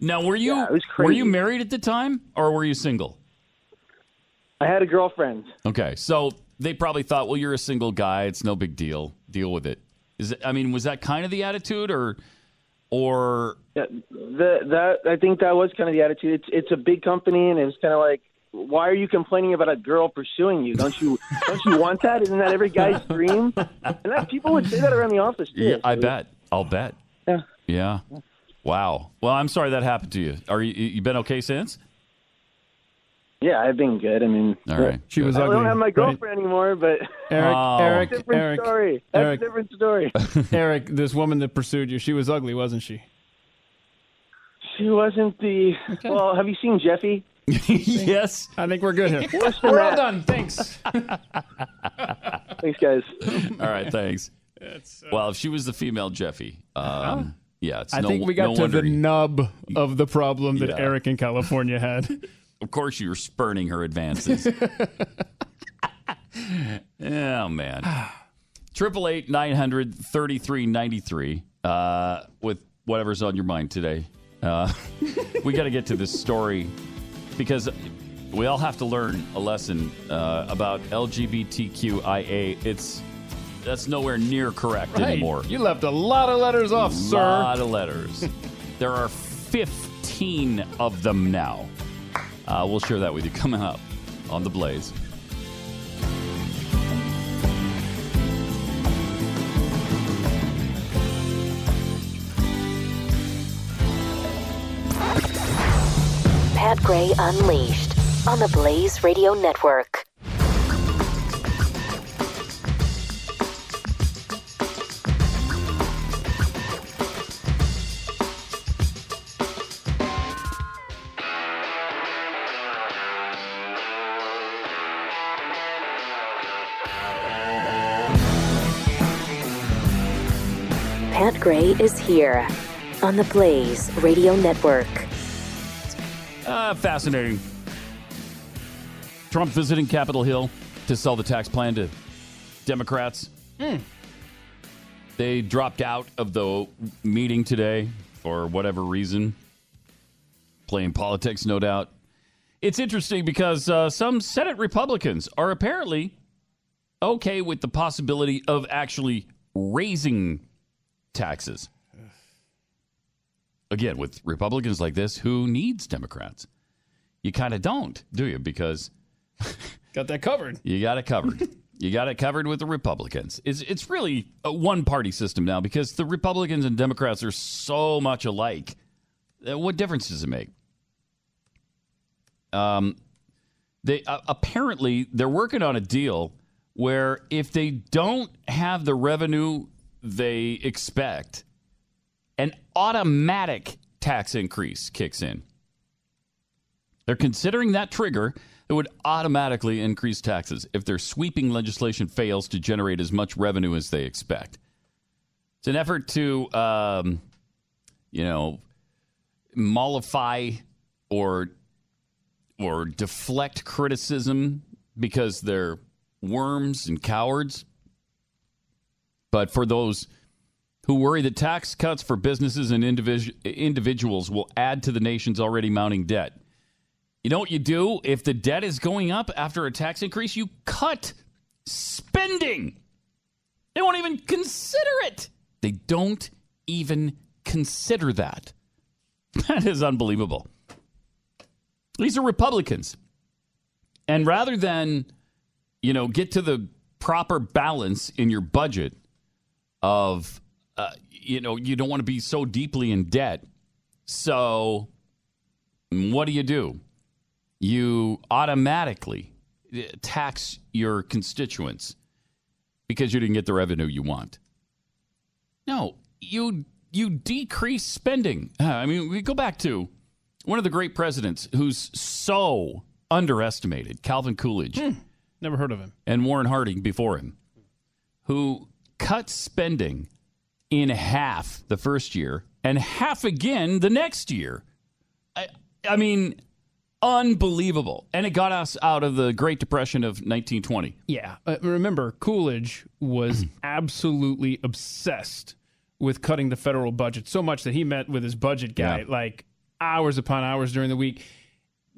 Now, were you Yeah, were you married at the time, or were you single? I had a girlfriend. Okay, so they probably thought, well, you're a single guy. It's no big deal. Deal with it. Is it? I mean, was that kind of the attitude, or or Yeah, the, that I think that was kind of the attitude. It's it's a big company, and it's kind of like, why are you complaining about a girl pursuing you? Don't you don't you want that? Isn't that every guy's dream? And that people would say that around the office too. yeah, I bet. I'll bet. Yeah. Yeah. Wow. Well, I'm sorry that happened to you. Are you you been okay since? Yeah, I've been good. I mean, All right. She was I ugly. don't have my right? girlfriend anymore, but Eric, Oh. Eric, different Eric, story. That's Eric. a different story. Eric. This woman that pursued you, she was ugly, wasn't she? she wasn't the. Well, have you seen Jeffy? yes. I think we're good here. Worse We're all done. Thanks. Thanks, guys. All right. Thanks. well, if she was the female Jeffy, um, yeah, it's I no, think we got no to wonder the nub of the problem that Yeah. Eric in California had. Of course, you were spurning her advances. oh man. Triple eight nine hundred thirty three ninety three. Uh, with whatever's on your mind today. Uh, we got to get to this story because we all have to learn a lesson uh, about LGBTQIA. It's that's nowhere near correct Right. anymore. You left a lot of letters off, sir. A lot of letters. there are 15 of them now. Uh, we'll share that with you coming up on The Blaze. Pat Gray Unleashed on the Blaze Radio Network. Gray is here on the Blaze Radio Network. Uh, fascinating. Trump visiting Capitol Hill to sell the tax plan to Democrats. They dropped out of the meeting today for whatever reason. Playing politics, no doubt. It's interesting because uh, some Senate Republicans are apparently okay with the possibility of actually raising taxes. Again, with Republicans like this, who needs Democrats? You kind of don't, do you? Because Got that covered. you got it covered. you got it covered with the Republicans. It's it's really a one party system now because the Republicans and Democrats are so much alike. Uh, What difference does it make? Um, they uh, apparently they're working on a deal where if they don't have the revenue they expect, an automatic tax increase kicks in. They're considering that trigger that would automatically increase taxes if their sweeping legislation fails to generate as much revenue as they expect. It's an effort to, um, you know, mollify or or deflect criticism because they're worms and cowards. But for those who worry that tax cuts for businesses and individu- individuals will add to the nation's already mounting debt, you know what you do if the debt is going up after a tax increase? You cut spending. They won't even consider it. They don't even consider that. That is unbelievable. These are Republicans. And rather than, you know, get to the proper balance in your budget of, uh, you know, you don't want to be so deeply in debt. So what do you do? You automatically uh, tax your constituents because you didn't get the revenue you want. No, you you decrease spending. Uh, I mean, we go back to one of the great presidents who's so underestimated, Calvin Coolidge. Never heard of him. And Warren Harding before him, who cut spending in half the first year and half again the next year. I, I mean, unbelievable. And it got us out of the Great Depression of 1920. Yeah. Uh, remember, Coolidge was absolutely obsessed with cutting the federal budget so much that he met with his budget guy Yeah. like hours upon hours during the week.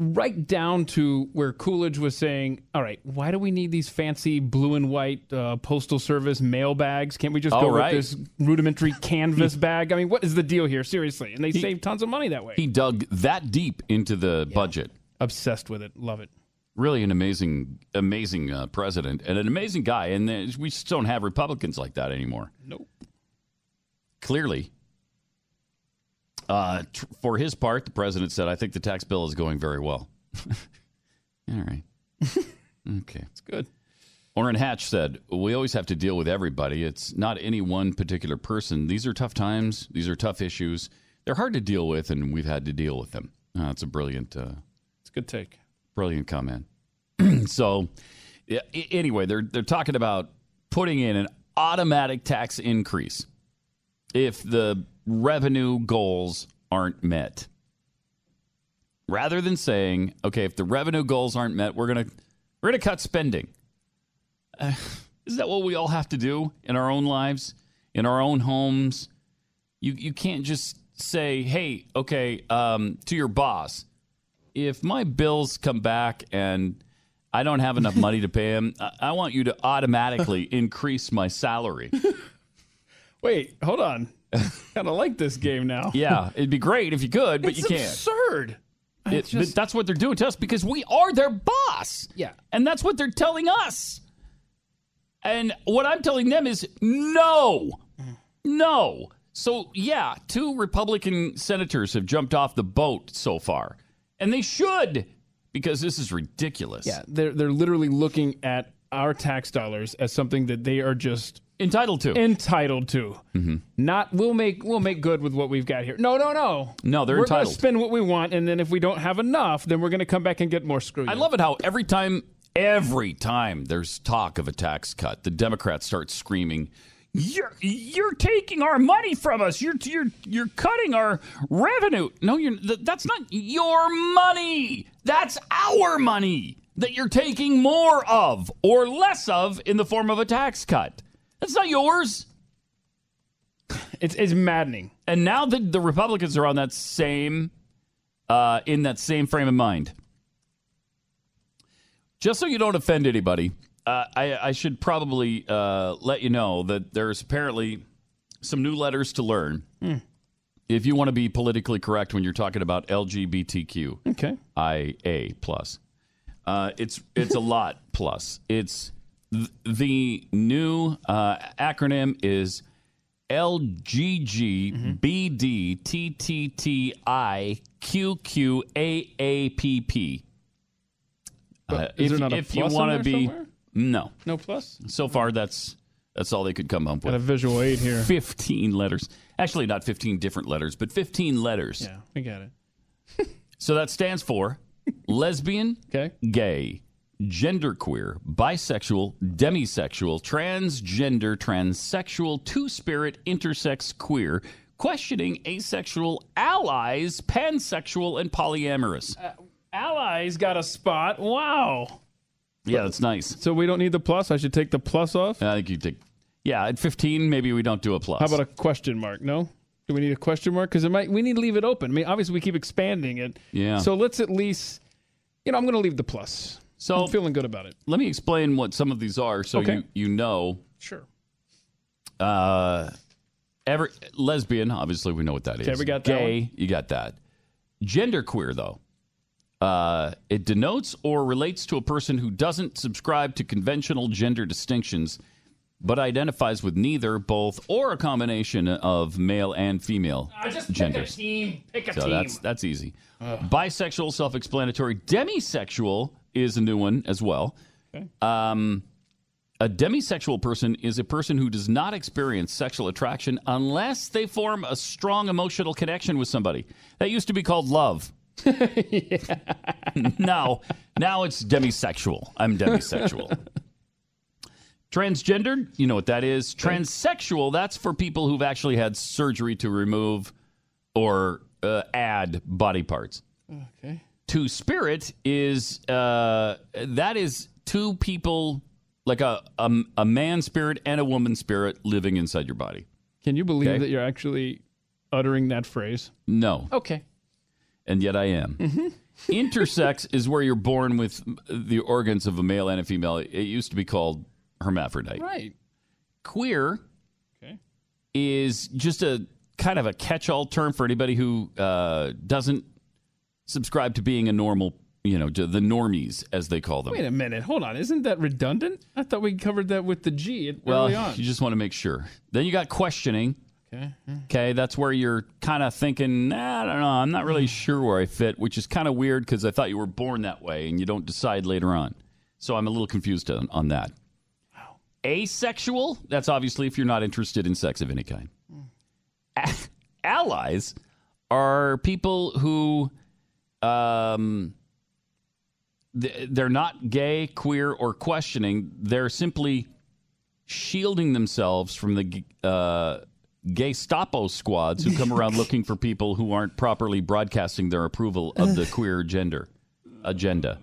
Right down to where Coolidge was saying, "All right, why do we need these fancy blue and white uh, postal service mail bags? Can't we just Oh, go right. with this rudimentary canvas bag? I mean, what is the deal here? Seriously?" And they save tons of money that way. He dug that deep into the budget. Obsessed with it. Love it. Really an amazing, amazing uh, president and an amazing guy. And uh, we just don't have Republicans like that anymore. Nope. Clearly. Uh, tr- for his part, the president said, I think the tax bill is going very well. All right. Okay. It's good. Orrin Hatch said, We always have to deal with everybody. It's not any one particular person. These are tough times. These are tough issues. They're hard to deal with, and we've had to deal with them. Uh, that's a brilliant, uh, It's a good take. brilliant comment. so, yeah, anyway, they're they're talking about putting in an automatic tax increase if the revenue goals aren't met. Rather than saying, okay, if the revenue goals aren't met, we're gonna we're gonna cut spending. Uh, is that what we all have to do in our own lives, in our own homes? You you can't just say, hey, okay, um, to your boss, if my bills come back and I don't have enough money to pay him, I, I want you to automatically increase my salary. Wait, hold on. kind of like this game now. Yeah, it'd be great if you could, but It's you can't. absurd. It- just- that's what they're doing to us because we are their boss. Yeah. And that's what they're telling us. And what I'm telling them is no. No. So, yeah, two Republican senators have jumped off the boat so far. And they should because this is ridiculous. Yeah, they're they're literally looking at our tax dollars as something that they are just entitled to. Entitled to. Mm-hmm. Not we'll make we'll make good with what we've got here. No, no, no. No, they're we're entitled. Gonna spend what we want, and then if we don't have enough, then we're going to come back and get more screwed. I love it how every time, every time there's talk of a tax cut, the Democrats start screaming, "You're you're taking our money from us. You're you're you're cutting our revenue." No, you're that's not your money. That's our money that you're taking more of or less of in the form of a tax cut. That's not yours. It's it's maddening. And now that the Republicans are on that same uh, in that same frame of mind. Just so you don't offend anybody, uh, I, I should probably uh, let you know that there's apparently some new letters to learn Hmm. if you want to be politically correct when you're talking about LGBTQ. Okay. IA plus. Uh, it's it's a lot plus. It's th- the new uh, acronym is LGGBDTTTIQQAAPP. Uh, is if there not a if you want to be somewhere? no No plus. so far that's that's all they could come up with. Got a visual aid here. 15 letters. Actually, not 15 different letters, but 15 letters. Yeah, we got it. So that stands for lesbian, okay. gay, genderqueer, bisexual, demisexual, transgender, transsexual, two spirit, intersex, queer, questioning asexual, allies, pansexual, and polyamorous. Uh, allies got a spot. Wow. Yeah, that's nice. So we don't need the plus. I should take the plus off. I think you take. Yeah, at 15, maybe we don't do a plus. How about a question mark? No. Do we need a question mark? Because it might. We need to leave it open. I mean, obviously we keep expanding it. Yeah. So let's at least. You know, I'm going to leave the plus. So I'm feeling good about it. Let me explain what some of these are, so Okay. you you know. Sure. Uh, every lesbian, obviously we know what that is. Okay, we got that Gay, you got that. Genderqueer, though, uh, it denotes or relates to a person who doesn't subscribe to conventional gender distinctions, but identifies with neither, both, or a combination of male and female genders. team. Pick a so that's that's easy. Bisexual, self-explanatory. Demisexual is a new one as well. Um, a demisexual person is a person who does not experience sexual attraction unless they form a strong emotional connection with somebody. That used to be called love. now, now it's demisexual. I'm demisexual. Transgendered, you know what that is. Transsexual, that's for people who've actually had surgery to remove or uh, add body parts. Okay. Two spirit is uh, that is two people like a, a a man spirit and a woman spirit living inside your body. Can you believe Okay. that you're actually uttering that phrase? No, Okay. and yet I am. Mm-hmm. Intersex is where you're born with the organs of a male and a female. It used to be called hermaphrodite. Right. Queer Okay. is just a kind of a catch-all term for anybody who uh, doesn't subscribe to being a normal, you know, the normies as they call them. Wait a minute. Hold on. Isn't that redundant? I thought we covered that with the G well, early on. you just want to make sure. Then you got questioning. Okay. Okay, that's where you're kind of thinking, nah, I don't know, I'm not really hmm. sure where I fit, which is kind of weird because I thought you were born that way and you don't decide later on. So I'm a little confused on, on that. Asexual, that's obviously if you're not interested in sex of any kind. Hmm. A- allies are people who um, th- they're not gay, queer, or questioning. They're simply shielding themselves from the uh, gay Stapo squads who come around looking for people who aren't properly broadcasting their approval of the queer gender agenda.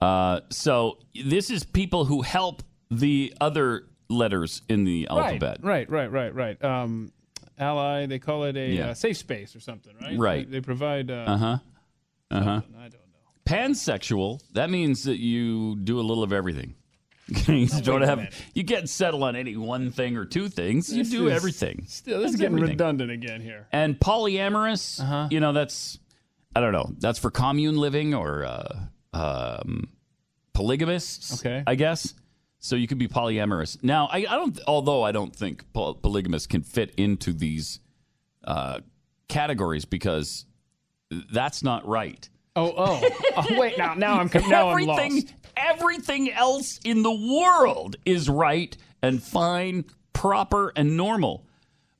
Uh, so this is people who help the other letters in the alphabet. Right, right, right, right, right. Um, ally, they call it a Yeah. uh, safe space or something, right? Right. They, they provide. Uh, Uh huh. Uh huh. I don't know. Pansexual. That means that you do a little of everything. you don't have. You get settled on any one thing or two things. You This do is- everything. Still, this is getting everything. redundant again here. And polyamorous. Uh-huh. You know, that's. I don't know. That's for commune living or uh, um, polygamists. Okay. I guess. So you could be polyamorous. Now, I, I don't. Although I don't think poly- polygamists can fit into these uh, categories because that's not right. Oh, oh, oh wait! Now, now I'm now I'm everything, lost. everything else in the world is right and fine, proper and normal.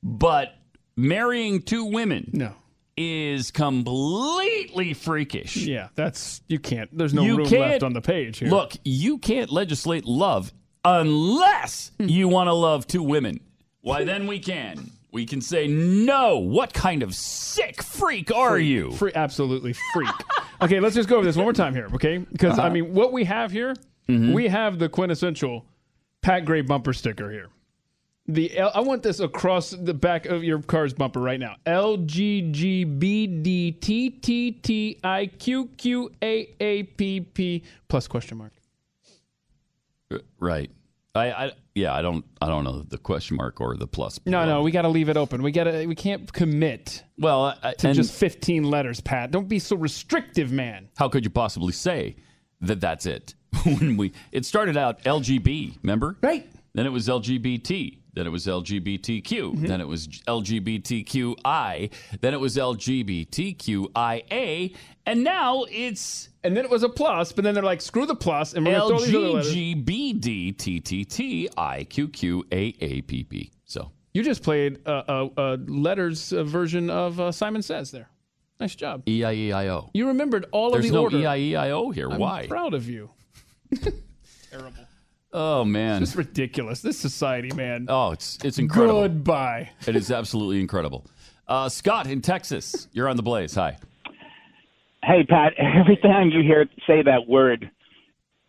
But marrying two women No. is completely freakish. Yeah, that's you can't. There's no You room can't- left on the page here. Look, you can't legislate love unless you want to love two women. Why then we can. We can say no. What kind of sick freak are you? Free, absolutely freak. okay, let's just go over this one more time here, okay? Because I Uh-huh. mean, what we have here, Mm-hmm. we have the quintessential Pat Gray bumper sticker here. The L, I want this across the back of your car's bumper right now. L G G B D T T T I Q Q A A P P plus question mark. Right. I, I yeah, I don't I don't know the question mark or the plus. No, no, we got to leave it open. We got to. We can't commit Well, I, to just 15 letters, Pat. Don't be so restrictive, man. how could you possibly say that that's it? when we it started out LGB, remember? Right. Then it was LGBT. Then it was LGBTQ. Mm-hmm. Then it was LGBTQI. Then it was LGBTQIA. And now it's And then it was a plus, but then they're like, screw the plus, and we're gonna throw these other. LGBDTTTIQQAAPP. So You just played a, a, a letters uh, version of uh, Simon Says there. Nice job. E I E I O. You remembered all There's of the no order. E I E I O here. I'm Why? proud of you. Oh man. It's ridiculous. This society, man. Oh, it's it's incredible. Goodbye. It is absolutely incredible. Uh, Scott in Texas, you're on the blaze. Hi. Hey, Pat, every time you hear say that word,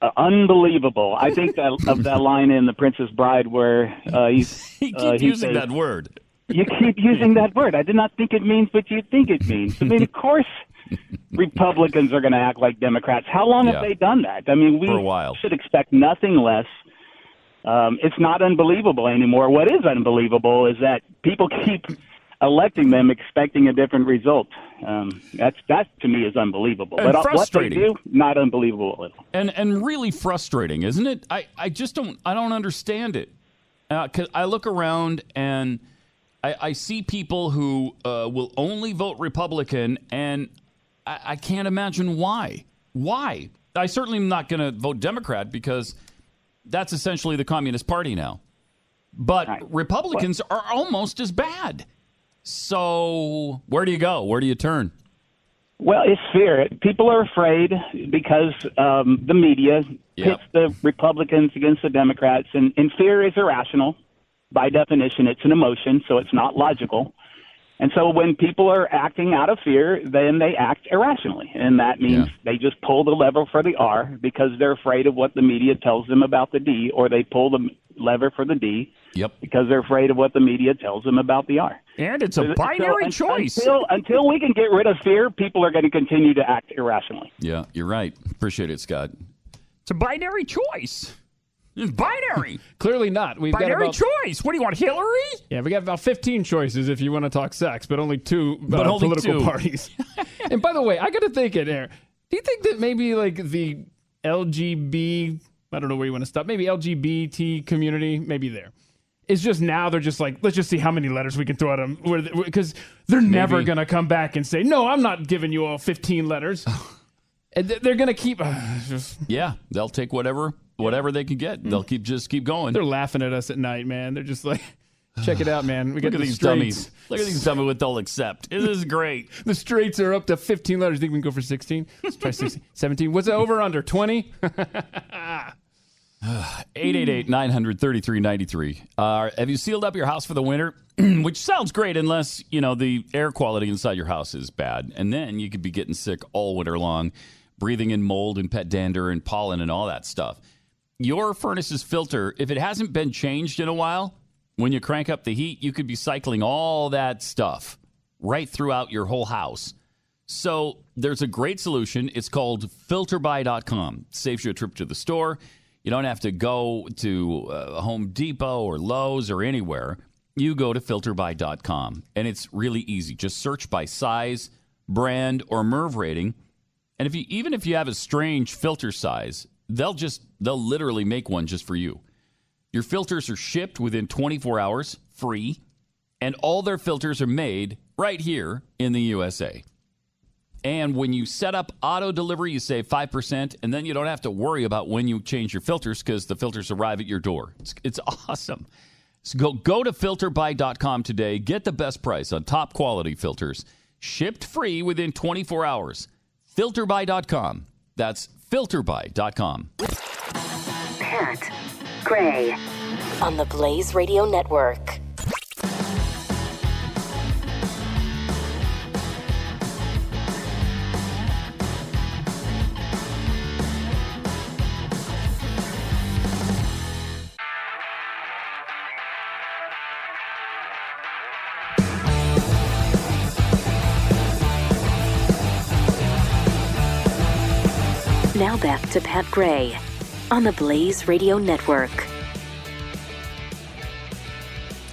uh, unbelievable. I think that of that line in The Princess Bride where uh, he's, He uh, he using says, that word. You keep using that word. I did not think it means what you think it means. I mean, of course, Republicans are going to act like Democrats. How long Yeah. have they done that? I mean, we should expect nothing less. Um, it's not unbelievable anymore. What is unbelievable is that people keep electing them expecting a different result. Um, that's that to me is unbelievable. And but uh, what they do, not unbelievable at all. and and really frustrating, isn't it? I, I just don't I don't understand it. Because I look around and I, I see people who uh, will only vote Republican, and I, I can't imagine why. Why? I certainly am not going to vote Democrat because that's essentially the Communist Party now. But Republicans are almost as bad. So where do you go? Where do you turn? Well, it's fear. People are afraid because um, the media pits the Republicans against the Democrats, and, and fear is irrational. By definition, it's an emotion, so it's not logical. And so when people are acting out of fear, then they act irrationally. And that means they just pull the lever for the R because they're afraid of what the media tells them about the D, or they pull the lever for the D Yep. because they're afraid of what the media tells them about the R. And it's a binary so choice. Until, until we can get rid of fear, people are going to continue to act irrationally. Yeah, you're right. Appreciate it, Scott. It's a binary choice. It's binary. Clearly not. We've got binary about, choice. What do you want, Hillary? Yeah, we got about 15 choices if you want to talk sex, but only two But uh, only political two. parties. and by the way, I got to think it there. Do you think that maybe like the LGB, I don't know where you want to stop, maybe LGBT community, maybe there. It's just now they're just like, let's just see how many letters we can throw at them. Because they're never going to come back and say, no, I'm not giving you all 15 letters. and th- they're going to keep. Uh, just, Yeah, they'll take whatever whatever they can get. They'll keep just keep going. they're laughing at us at night, man. They're just like, check it out, man. We got Look at the these straights. dummies. Look at these dummies what they'll accept. This is great. The straights are up to 15 letters. Think we can go for 16? Let's try 16. 17. What's the over under? 20? 888-900-3393. Uh, have you sealed up your house for the winter? Which sounds great unless, you know, the air quality inside your house is bad. And then you could be getting sick all winter long, breathing in mold and pet dander and pollen and all that stuff. Your furnace's filter, if it hasn't been changed in a while, when you crank up the heat, you could be cycling all that stuff right throughout your whole house. So there's a great solution. It's called filterbuy.com. Saves you a trip to the store. You don't have to go to uh, Home Depot or Lowe's or anywhere. You go to filterbuy.com and it's really easy. Just search by size, brand, or MERV rating. And if you even if you have a strange filter size, they'll just they'll literally make one just for you. Your filters are shipped within 24 hours, free, and all their filters are made right here in the USA. And when you set up auto delivery, you save 5%, and then you don't have to worry about when you change your filters because the filters arrive at your door. It's, it's awesome. So go, go to filterbuy.com today. Get the best price on top quality filters. Shipped free within 24 hours. Filterbuy.com. That's filterbuy.com. Pat Gray on the Blaze Radio Network. Now back to Pat Gray on the Blaze Radio Network.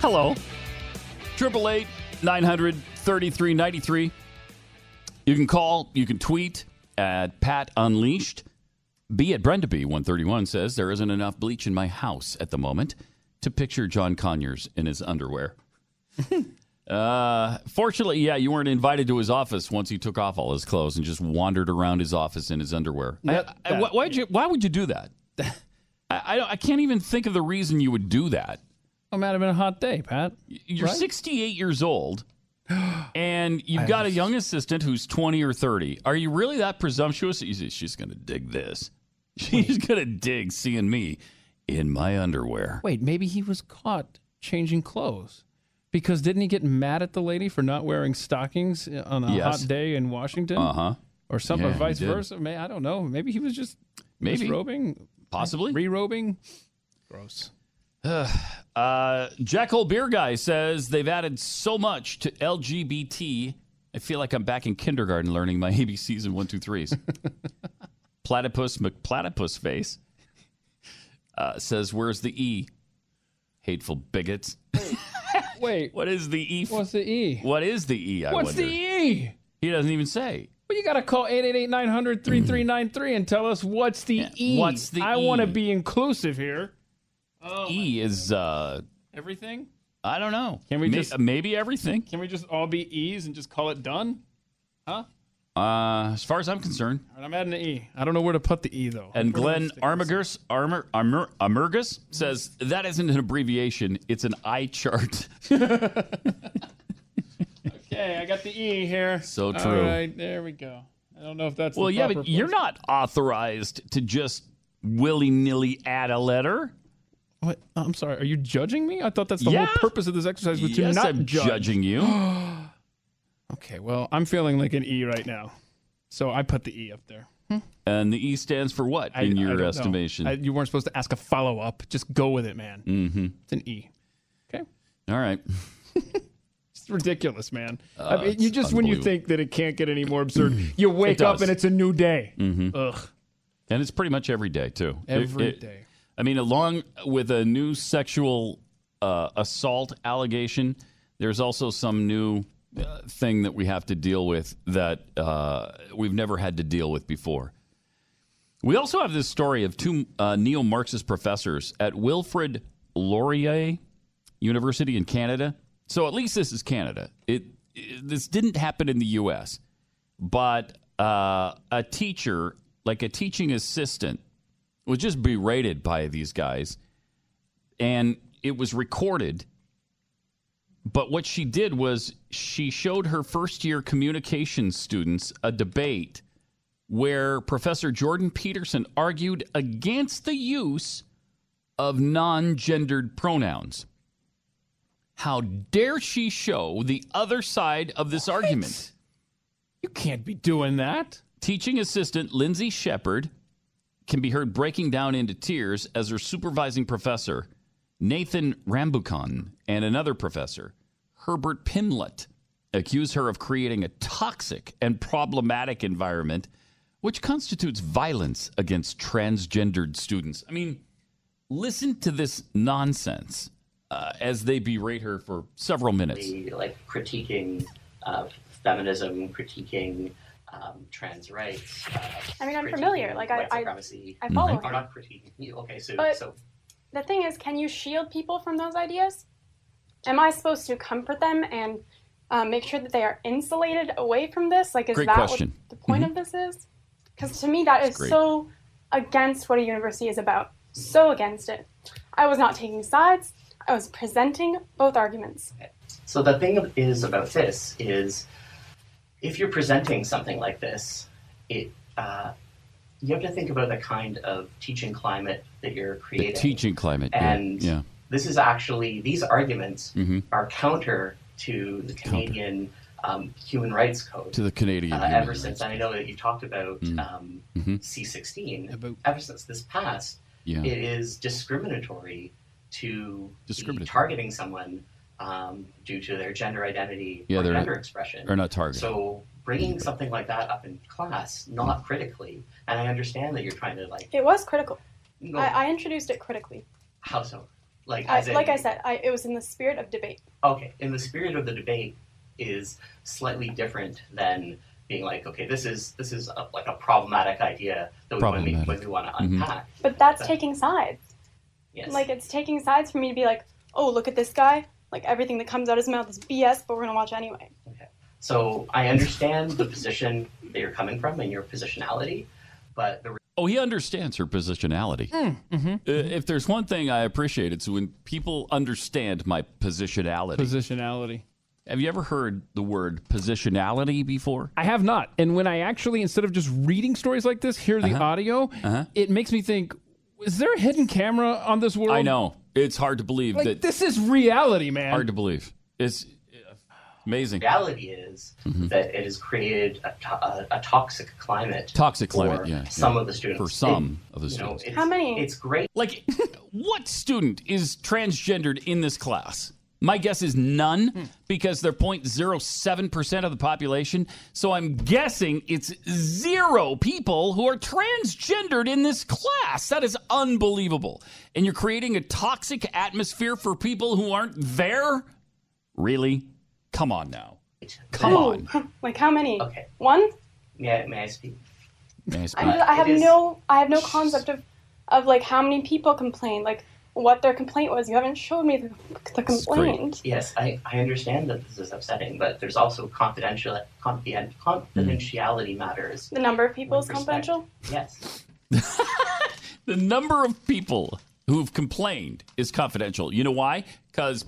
Hello. Triple eight nine hundred thirty three ninety three. You can call, you can tweet at Pat Unleashed. B at Brenda B one thirty one says there isn't enough bleach in my house at the moment to picture John Conyers in his underwear. uh, fortunately, yeah, you weren't invited to his office once he took off all his clothes and just wandered around his office in his underwear. That- I- why, why'd you, why would you do that? I, I, I can't even think of the reason you would do that. Oh, might have been a hot day, Pat. You're Right? 68 years old. and you've I got a young assistant who's 20 or 30. Are you really that presumptuous? She's going to dig this. She's going to dig seeing me in my underwear. Wait, maybe he was caught changing clothes. Because didn't he get mad at the lady for not wearing stockings on a Yes. hot day in Washington? Uh-huh. Or something, Yeah, or he vice did. versa. May I don't know. Maybe he was just Maybe. disrobing, Possibly. re-robing. Gross. Uh, Jekyll Beer Guy says they've added so much to LGBT. I feel like I'm back in kindergarten learning my ABCs and one, two, threes. Platypus McPlatypus face uh, says, "Where's the E? Hateful bigots. Wait, what is the E? What's the E? What is the E? I What's wonder. the E? He doesn't even say. Well, you got to call 888-900-3393 and tell us what's the E. what's the I E? want to be inclusive here. E is uh, Everything? I don't know. Can we May- just- maybe everything? Can we just all be E's and just call it done? Huh? Uh, as far as I'm concerned. I'm adding an E. I don't know where to put the E, though. And Where Glenn stick Armagus, Armor, Armor, Amurgus says that isn't an abbreviation; it's an eye chart. Okay, I got the E here. So true. right, there we go. I don't know if that's well, yeah, but you're not authorized to just willy nilly add a letter. What? I'm sorry. Are you judging me? I thought that's the Yeah. whole purpose of this exercise was to Yes, not I'm judge. judging you. okay, well, I'm feeling like an E right now, so I put the E up there. And the E stands for what I- in I your know. estimation? I- you weren't supposed to ask a follow up. Just go with it, man. mm-hmm. It's an E. Okay. All right. It's ridiculous, man. Uh, I mean, you it's just when you unbelievable. think that it can't get any more absurd, you wake up does. and it's a new day. Mhm. Ugh. And it's pretty much every day too. Every Every day. day. I mean, along with a new sexual uh, assault allegation, there's also some new thing that we have to deal with that uh, we've never had to deal with before. We also have this story of two uh, neo Marxist professors at Wilfrid Laurier University in Canada. So at least this is Canada. It, it- this didn't happen in the U.S., but uh, a teacher, like a teaching assistant, was just berated by these guys, and it was recorded. But what she did was she showed her first year communications students a debate where Professor Jordan Peterson argued against the use of non gendered pronouns. How dare she show the other side of this argument? You can't be doing that. Teaching assistant Lindsay Shepard can be heard breaking down into tears as her supervising professor, Nathan Rambukkana, and another professor, Herbert Pimlott, accuse her of creating a toxic and problematic environment which constitutes violence against transgendered students. I mean, listen to this nonsense uh, as they berate her for several minutes. the, like critiquing uh, feminism, critiquing um, trans rights. Uh, I mean, I'm familiar. Like, I- white I- I follow Or her. not critiquing. you- Okay, so But- so The thing is, can you shield people from those ideas? Am I supposed to comfort them and um, make sure that they are insulated away from this? Like, is Great that question. what the point of this is? Because to me, that is great. so against what a university is about. So against it. I was not taking sides. I was presenting both arguments. so the thing is about this is if you're presenting something like this, it uh, you have to think about the kind of teaching climate that you're creating. The creating. teaching climate. And yeah. this is actually these arguments Mhm. are counter to the Canadian um, Human Rights Code. To the Canadian uh, Human ever since, and I know that you talked about Mm. um, Mhm. C16. About- ever since this passed, Yeah. it is discriminatory to Discriminatory. be targeting someone um, due to their gender identity Yeah, or not- gender expression. are not targeted. So bringing something like that up in class, not critically, and I understand that you're trying to like It was critical. No. I, I introduced it critically. how so, like I, as in, like I said, I, it was in the spirit of debate. okay, in the spirit of the debate is slightly different than being like, okay, this is this is a, like a problematic idea that we when we, Problematic. we want to Mhm. unpack. But that's That- taking sides. Yes. Like it's taking sides for me to be like, oh, look at this guy. Like everything that comes out of his mouth is BS, but we're gonna watch anyway. So I understand the position that you're coming from and your positionality, but the Oh, he understands her positionality. Mm-hmm. Uh, if there's one thing I appreciate, it's when people understand my positionality. Positionality. Have you ever heard the word positionality before? I have not. And when I actually, instead of just reading stories like this, hear the Uh-huh. audio, Uh-huh. it makes me think: Is there a hidden camera on this world? I know. It's hard to believe Like that. this is reality, man. Hard to believe. It's amazing. reality is Mm-hmm. that it has created a, to- a, a toxic climate. Toxic climate, for yeah, some yeah. of the students. For some of the you know, students. How many? It's great. Like, what student is transgendered in this class? My guess is none Hmm. because they're 0.07% of the population. So I'm guessing it's zero people who are transgendered in this class. That is unbelievable. And you're creating a toxic atmosphere for people who aren't there? Really? Come on now. Come Ooh, on. Like how many? Okay. One? May I, may I speak? May I I, speak? just, I have It is- no I have no concept of of like how many people complained, like what their complaint was. You haven't showed me the, the complaint. Yes, I, I understand that this is upsetting, but there's also confidential confident, confidentiality hmm. matters. The number of people is confidential. Yes. the number of people who've complained is confidential. You know why? Because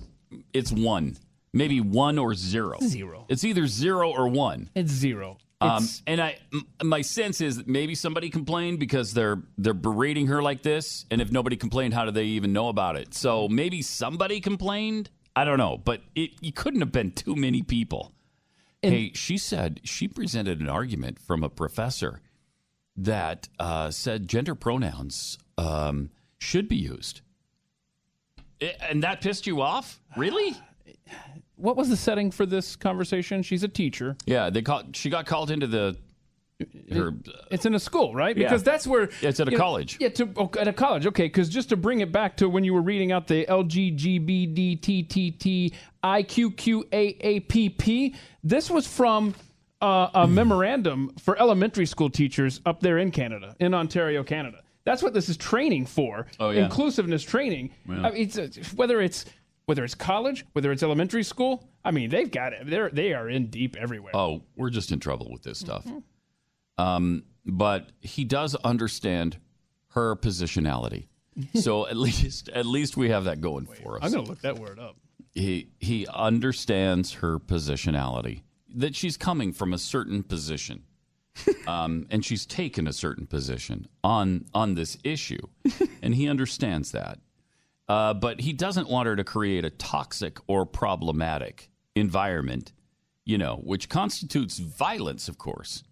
it's one, maybe one or zero. Zero. It's either zero or one. It's zero. Um, It's- and I, m- my sense is that maybe somebody complained because they're they're berating her like this, and if nobody complained, how do they even know about it? So maybe somebody complained. I don't know, but it you couldn't have been too many people. hey, she said she presented an argument from a professor that uh, said gender pronouns um, should be used, I- and that pissed you off, really? What was the setting for this conversation? She's a teacher. Yeah, they called. She got called into the her. It's in a school, right? Yeah. Because that's where It's at a you know, college. yeah, to oh, at a college. Okay, because just to bring it back to when you were reading out the LGGBDTTTIQQAAPP, this was from uh, a memorandum for elementary school teachers up there in Canada, in Ontario, Canada. That's what this is training for. Oh, yeah. inclusiveness training. Yeah. I mean, it's, whether it's whether it's college, whether it's elementary school. I mean, they've got it. They're they are in deep everywhere. Oh, we're just in trouble with this stuff. Um, but he does understand her positionality. so at least at least we have that going for us. I'm gonna look that word up. he he understands her positionality that she's coming from a certain position um, and she's taken a certain position on on this issue and he understands that uh, but he doesn't want her to create a toxic or problematic environment you know which constitutes violence of course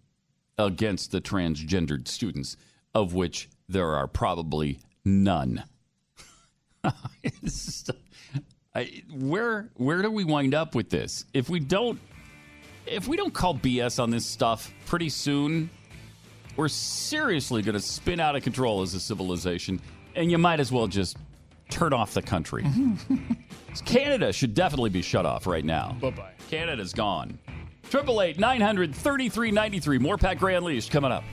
against the transgendered students of which there are probably none just- I, where where do we wind up with this? If we don't if we don't call BS on this stuff pretty soon, we're seriously going to spin out of control as a civilization, and you might as well just turn off the country. Canada should definitely be shut off right now. Bye bye. Canada's gone. Triple eight nine hundred thirty three ninety three. More Pat Gray Unleashed coming up.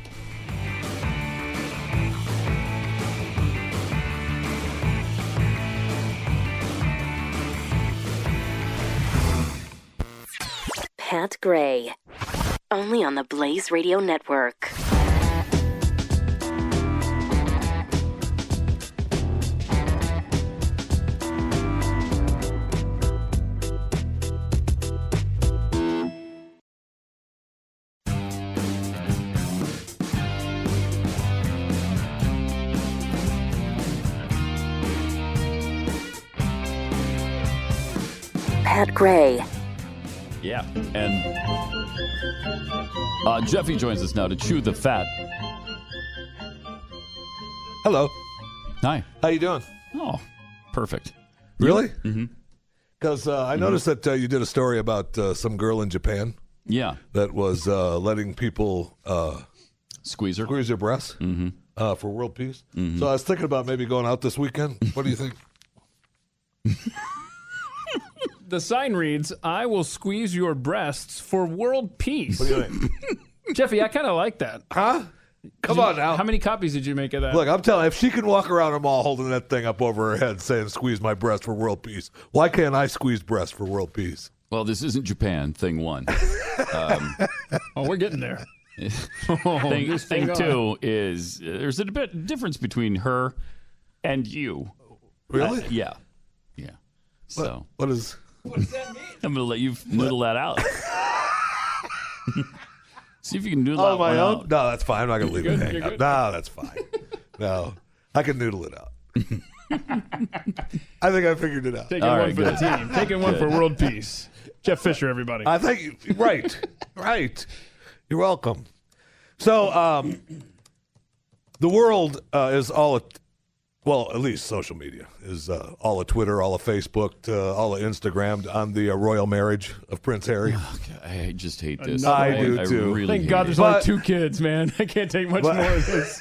Pat Gray. Only on the Blaze Radio Network. Gray. Yeah, and uh, Jeffy joins us now to chew the fat. Hello. Hi. How you doing? Oh, perfect. Really? Mm-hmm. Because uh, I noticed that uh, you did a story about uh, some girl in Japan. Yeah. That was uh, letting people uh, squeeze her, squeeze her breasts Mm-hmm. uh, for world peace. So I was thinking about maybe going out this weekend. What do you think? The sign reads, "I will squeeze your breasts for world peace." What do you think? Jeffy, I kind of like that. Huh? Come you- on now. How many copies did you make of that? Look, I'm telling you, if she can walk around a mall holding that thing up over her head saying, squeeze my breast for world peace, why can't I squeeze breast for world peace? Well, this isn't Japan. Thing one. Um, oh, we're getting there. Oh, thing thing thing two is uh, there's a bit difference between her and you. Really? Uh, yeah. Yeah. So what is? What does that mean? I'm going to let you noodle that out. See if you can noodle Oh, that my one own? out. No, that's fine. I'm not going to leave You're it good? hang You're up. No, that's fine. no, I can noodle it out. I think I figured it out. Taking one for the team. Taking one for world peace. Jeff Fisher, everybody. I think you- right, right. You're welcome. So, um, the world uh, is all, a, well, at least social media is uh, all of Twitter, all of Facebook, uh, all of Instagram on the uh, royal marriage of Prince Harry. I just hate this. Another I one. do I too. really Thank God it. there's But- only two kids, man. I can't take much But- more of this.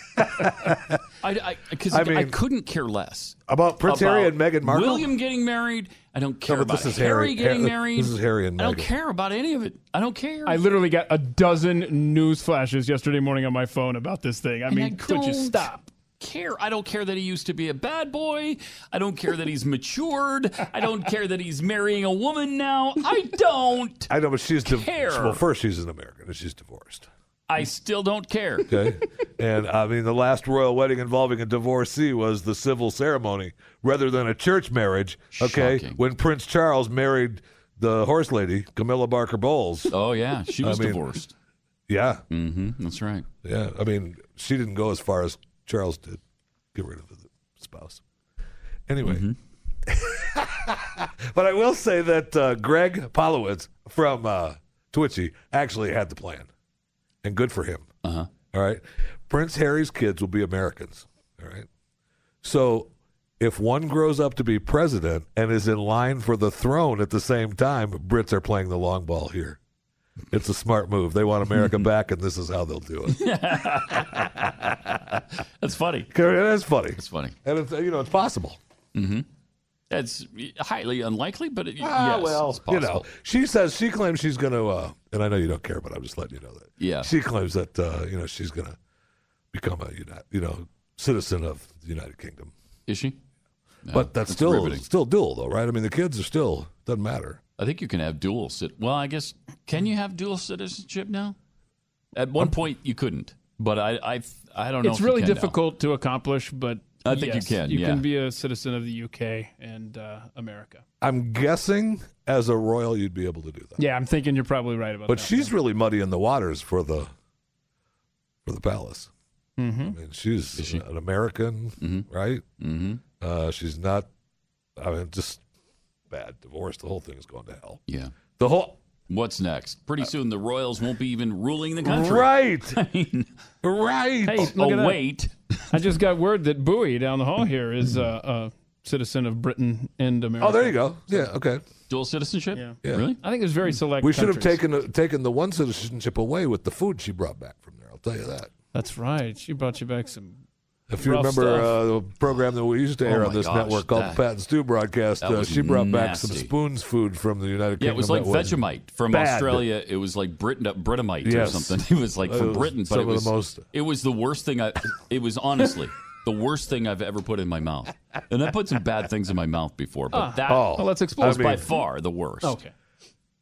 I, because I I, couldn't care less About Prince Harry and Meghan Markle? William getting married. I don't care but about this is Harry, Harry. getting Har- married. this is Harry and Meghan. I don't care about any of it. I don't care. I literally got a dozen news flashes yesterday morning on my phone about this thing. I And mean, I could you don't stop? Care. I don't care that he used to be a bad boy. I don't care that he's matured. I don't care that he's marrying a woman now. I don't. I know, but she's div- Care. well. First, she's an American, and she's divorced. I still don't care. Okay, and I mean, the last royal wedding involving a divorcee was the civil ceremony rather than a church marriage. Okay, Shocking. when Prince Charles married the horse lady Camilla Parker Bowles. Oh yeah, she I was mean, divorced. Yeah, Mm-hmm. That's right. yeah. I mean, she didn't go as far as Charles did. Get rid of the spouse. Anyway. Mm-hmm. but I will say that uh, Greg Pollowitz from uh, Twitchy actually had the plan, and good for him. Uh-huh. All right, Prince Harry's kids will be Americans. All right, so if one grows up to be president and is in line for the throne at the same time, Brits are playing the long ball here. It's a smart move. They want America back, and this is how they'll do it. That's funny. It is funny. It's funny. And it's, you know, it's possible. Mm-hmm. It's highly unlikely, but it, Ah, yes, well, it's you know, she says she claims she's going to, uh, and I know you don't care, but I'm just letting you know that. Yeah. She claims that uh, you know she's going to become a you know citizen of the United Kingdom. Is she? No, but that's, that's still riveting. still dual though, right? I mean, the kids are still doesn't matter. I think you can have dual cit. Well, I guess can you have dual citizenship now? At one point, you couldn't, but I I I don't know. It's if you really can now. difficult to accomplish, but I think you can, You yeah. can be a citizen of the UK and uh, America. I'm guessing as a royal you'd be able to do that. Yeah, I'm thinking you're probably right about But that. But she's really muddy in the waters for the for the palace. Mhm. I mean, she's an American, right? Mm-hmm. Uh, she's not. I mean, just bad divorce. The whole thing is going to hell. Yeah. The whole What's next? Pretty soon, the royals won't be even ruling the country. Right. I mean, right. Hey, Oh, look at that. wait. I just got word that Bowie down the hall here is uh, a citizen of Britain and America. Oh, there you go. Yeah. Okay. Dual citizenship? Yeah. Yeah. Really? I think there's very select. We should have countries. taken taken the one citizenship away with the food she brought back from there. I'll tell you that. That's right. She brought you back some. If you remember uh, the program that we used to air Oh on this gosh, network called that- the Pat and Stu broadcast, uh, she brought back some spoons food from the United Yeah, Kingdom. it was like that Vegemite from bad. Australia. It was like Britain, Britamite Yes. or something. It was like from was Britain, but it of the was most- It was the worst thing I. It was honestly the worst thing I've ever put in my mouth. And I put some bad things in my mouth before, but Ah. that Oh, Well, let's was explore. by far the worst. Okay.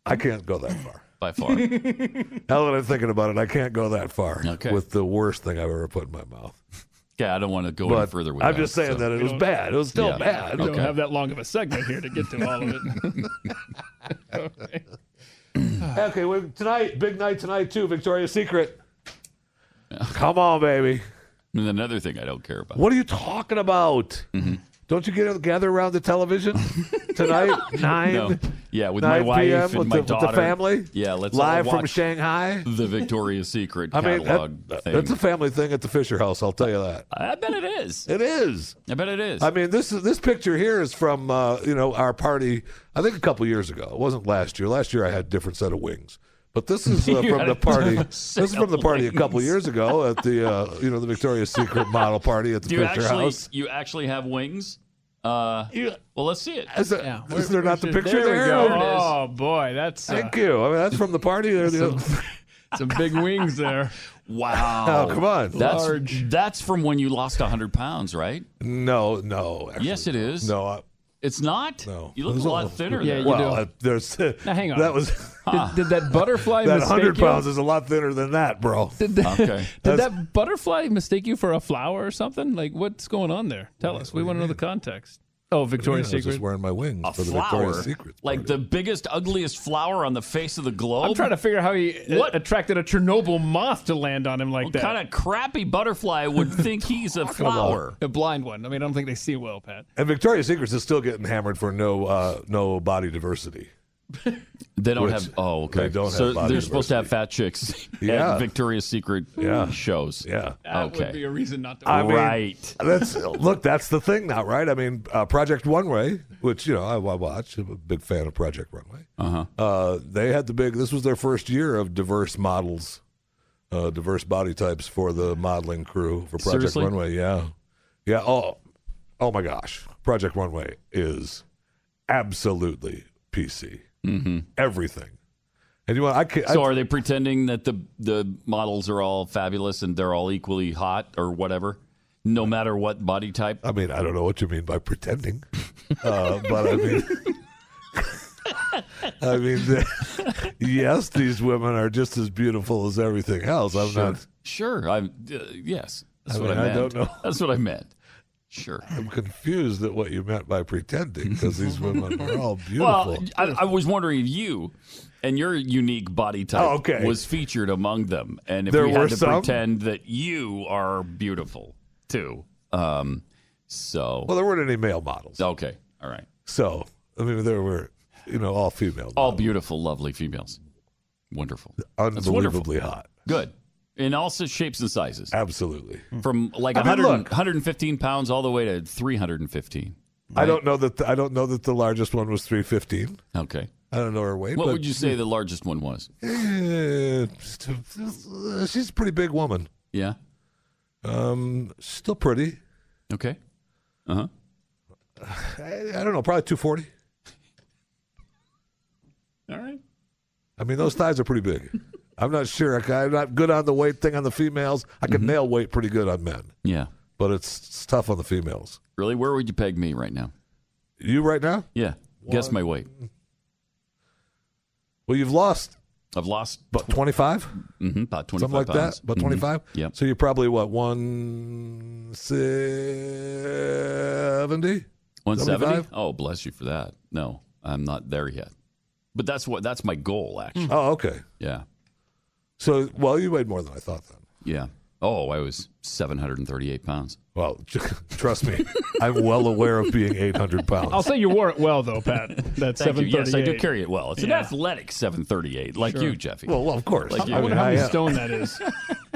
I can't go that far. By far. Now that I'm thinking about it, I can't go that far Okay. with the worst thing I've ever put in my mouth. Yeah, I don't want to go any further with that. I'm just saying so. that it was bad. It was still Yeah. bad. We Okay. don't have that long of a segment here to get to all of it. Okay. Okay, well, tonight, big night tonight too. Victoria's Secret. Come on, baby. And another thing I don't care about. What are you talking about? Mm-hmm. Don't you get gather around the television tonight? Nine. No. Yeah, with my wife PM and with my the, with the family. Yeah, let's all live from Shanghai. the Victoria's Secret I mean, catalog that- thing. that's a family thing at the Fisher House. I'll tell you that. I bet it is. It is. I bet it is. I mean, this is this picture here is from uh, you know our party. I think a couple years ago. It wasn't last year. Last year I had a different set of wings. But this is uh, from the party. This is from the of party a couple years ago at the uh, you know the Victoria's Secret model party at the Do you Fisher actually House. you actually have wings? Uh, well, let's see it. Is, there- Yeah, is there not the picture there? we there? go. There. Oh boy, that's uh, Thank you. I mean, that's from the party. There, the- some big wings there. Wow. Oh, come on. That's Large. that's from when you lost hundred pounds, right? no, no. actually, Yes, it is. No, I, It's not. no. You look a lot all- thinner. Yeah, there. you well, do. uh, there's Now hang on. that was Did, did that butterfly that mistake hundred you? pounds is a lot thinner than that, bro. Did, that, Okay. did that butterfly mistake you for a flower or something? Like, what's going on there? Tell us. We want to know the context. Oh, Victoria's I was Secret. just wearing my wings A for the flower, Victoria's Secret. like the biggest, ugliest flower on the face of the globe. I'm trying to figure out how he uh, What? attracted a Chernobyl moth to land on him like What that. kind of crappy butterfly would think he's a flower? A blind one. I mean, I don't think they see well, Pat. And Victoria's Secret is still getting hammered for no uh, no body diversity. They don't Which have. Oh, okay. they don't so have body they're supposed to have fat chicks Yeah. at Victoria's Secret Yeah. shows. Yeah. That okay. would be a reason not to. I mean, right. That's look. That's the thing now, right? I mean, uh, Project Runway, which you know I, I watch. I'm a big fan of Project Runway. Uh-huh. Uh They had the big. This was their first year of diverse models, uh, diverse body types for the modeling crew for Project Seriously? Runway. Yeah, yeah. Oh, oh my gosh, Project Runway is absolutely PC. Mm-hmm. Everything. And you I So I, are they pretending that the the models are all fabulous and they're all equally hot or whatever, no matter what body type? I mean, I don't know what you mean by pretending, uh, but I mean, I mean, the, yes, these women are just as beautiful as everything else. I'm Sure. not. Sure. I'm. Uh, yes. That's I what mean, I I meant. don't know. That's what I meant. Sure. I'm confused at what you meant by pretending because these women are all beautiful. Well, I, I was wondering if you and your unique body type Oh, okay. was featured among them, and if There we had to some? pretend that you are beautiful too. Um. So. well, there weren't any male models, okay. All right. so I mean, there were, you know, all female, All beautiful, lovely females. Wonderful. That's wonderful. unbelievably hot. Good. In all shapes and sizes. Absolutely. From like I mean, 100, look. 115 pounds all the way to 315. I don't know that. The, I don't know that the largest one was 315. Okay. I don't know her weight. What but would you say the largest one was? Eh, she's a pretty big woman. Yeah. Um, still pretty. Okay. Uh huh. I, I don't know, probably 240. All right. I mean, those thighs are pretty big. I'm not sure. I, am not good on the weight thing on the females. I Mm-hmm. can nail weight pretty good on men, Yeah. but it's, it's tough on the females. Really? Where would you peg me right now? You right now? Yeah. Guess my weight. Well, you've lost I've lost about 25, Mm-hmm, about 25 something like pounds. that. About Mhm. 25. Yep. So you're probably what 170? 170? Oh, bless you for that. No, I'm not there yet. But that's what that's my goal actually. Oh, okay. Yeah. So, well, you weighed more than I thought then. Yeah. Oh, I was 738 pounds. Well, trust me, I'm well aware of being 800 pounds. I'll say you wore it well, though, Pat. That Thank you. 738. Yes, I do carry it well. It's an athletic 738, like Sure. you, Jeffy. Well, well, of course. Like I you. wonder how I, many stone that is.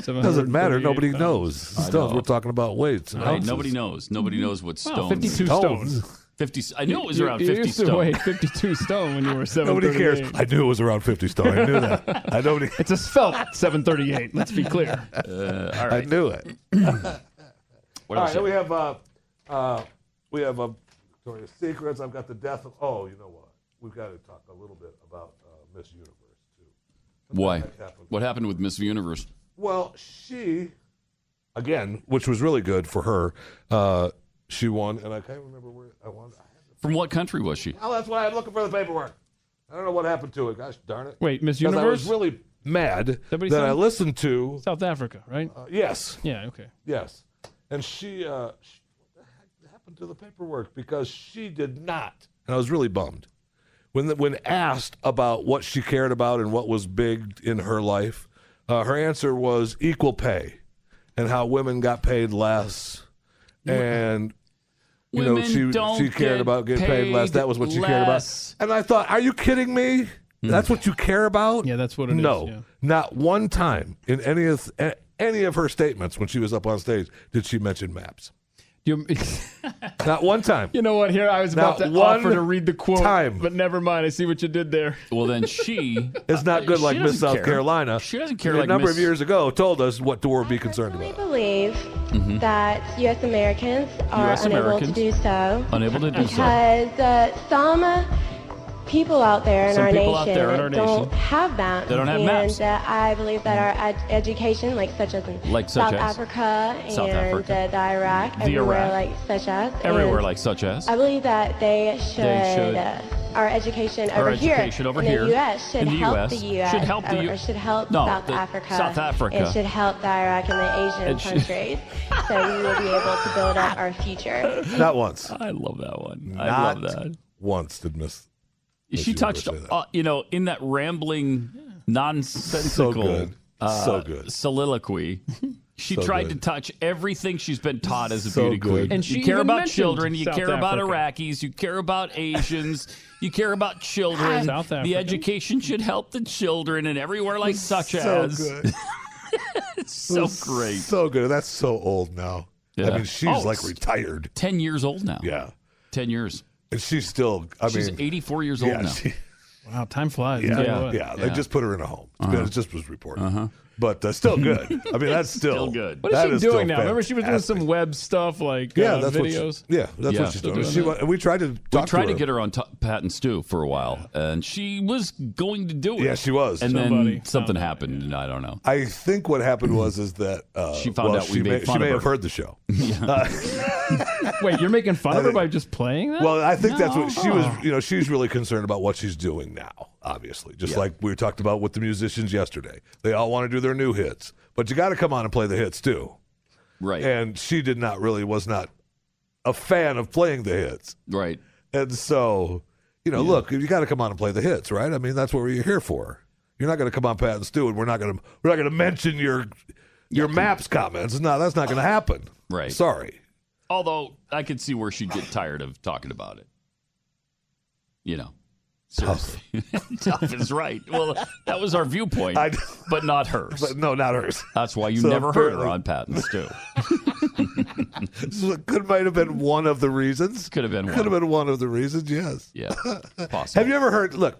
Doesn't matter. Nobody pounds. knows. I Stones. know. We're talking about weights. And Right, nobody knows. Nobody knows what Wow, stones. 52 Stones. stone. 50. I knew it was You- around you 50 used to stone. weigh 52 stone when you were seven. Nobody cares. I knew it was around 50 stone. I knew that. I nobody. It's a svelte 738. Let's be clear. Uh, all I knew it. What All then we have uh, uh, we have uh, Victoria's Secrets. I've got the death of. Oh, you know what? We've got to talk a little bit about uh, Miss Universe too. Why? happened? What happened with Miss Universe? Well, she again, which was really good for her. Uh, she won, and I can't remember where I won. From what country was she? Oh, that's why I'm looking for the paperwork. I don't know what happened to it. Gosh darn it! Wait, Miss 'Cause I was really mad that that, what I said? listened to. South Africa, right? Uh, yes, Yeah, okay. yes, and she. Uh, she what the heck happened to the paperwork? Because she did not, and I was really bummed when the, when asked about what she cared about and what was big in her life. Uh, her answer was equal pay, and how women got paid less, and. You know, she she cared about getting paid less. That was what she cared about. And I thought, are you kidding me? Hmm. That's what you care about? Yeah, that's what it is, no, yeah. not one time in any of a- any of her statements when she was up on stage did she mention maps. You, Not one time. you know what? Here, I was about Not to offer one to read the quote, time. but never mind. I see what you did there. Well, then she. It's not good like Miss doesn't South care. Carolina. She doesn't care a like number Miss- of years ago told us what to be concerned I about. believe Mhm. that U.S. Americans are US unable Americans to do so Unable to do so. because uh, some people out there in Some our people out nation there in our don't have that. They don't have and maps. uh, I believe that our ed- education, like such as in Like such South as? Africa South and Africa. Uh, the Iraq, The everywhere Iraq. like such as, Everywhere, like such as. I believe that they should, They should uh, our education Our over education here over in here the U.S. should in the help US the U.S. should help the or, U- or should help No, South the- Africa. South Africa. It should help the Iraq and the Asian It should- countries, so we will be able to build up our future. Not once. I love that one. I Not love that. once did Miss. Miss She Universe touched, uh, you know, in that rambling, nonsensical, So good. uh, So good. soliloquy. She So tried good. to touch everything she's been taught as a So beauty queen. And she you care about children. You South care about Iraqis. You care about Asians. you care about children. South the Africa. education should help the children and everywhere like such so as. good. it's so It great. So good. That's so old now. Yeah. I mean, she's Oh, like retired. Ten years old now. Yeah. Ten years. And she's still, I She's mean, 84 years yeah, old now. she- Wow, time flies. yeah, Tell yeah, yeah. They just put her in a home. Uh-huh. It just was reported. Uh-huh. But uh, still good. I mean, that's still, Still good. What is she still doing now? Remember, she was doing some web stuff like Yeah, uh, that's videos. what. She, yeah, that's Yeah. what she's doing. doing She, we tried to We tried to, to, get her on t- Pat and Stu for a while, and she was going to do it. Yeah, she was. And Somebody then something happened, and I don't know. I think what happened was is that uh, She found well, out we she made may, fun she of may her. have heard the show. Wait, you're making fun I of her think- by just playing that? Well, I think that's what she was. You know, she's really concerned about what she's doing now. Obviously, just like we talked about with the musicians yesterday, they all want to do their new hits, but you got to come on and play the hits too. Right. And she did not really was not a fan of playing the hits, right. and so you know, look, you got to come on and play the hits, right? I mean, that's what we're here for. You're not going to come on Pat and Stu, and we're not going to we're not going to mention your your maps comments. No, that's not going to happen. Right. Sorry. Although I could see where she'd get tired of talking about it. You know. Tough. Tough is right. Well, that was our viewpoint, I- but not hers. But no, not hers. That's why you So never heard her on Pat and Stu. So it could might have been one of the reasons. Could have been Could one. have been one of the reasons. Yes. Yeah, possible. Have you ever heard? Look,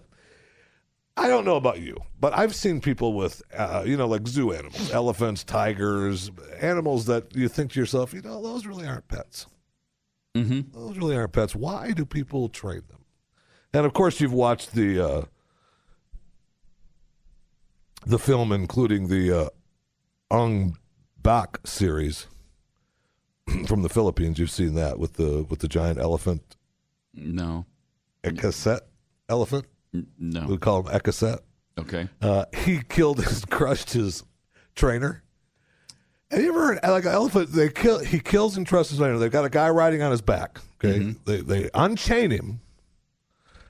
I don't know about you, but I've seen people with, uh, you know, like zoo animals, elephants, tigers, animals that you think to yourself, you know, those really aren't pets. Mm-hmm. Those really aren't pets. Why do people train them? And of course, you've watched the uh, the film, including the uh, Ong Bak series from the Philippines. You've seen that with the with the giant elephant, No. a cassette elephant. No. We call him Ekaset. Okay. Uh, he killed his, crushed his trainer. Have you ever heard like an elephant? They kill. He kills and trusts his trainer. They've got a guy riding on his back. Okay, Mm-hmm. they they unchain him.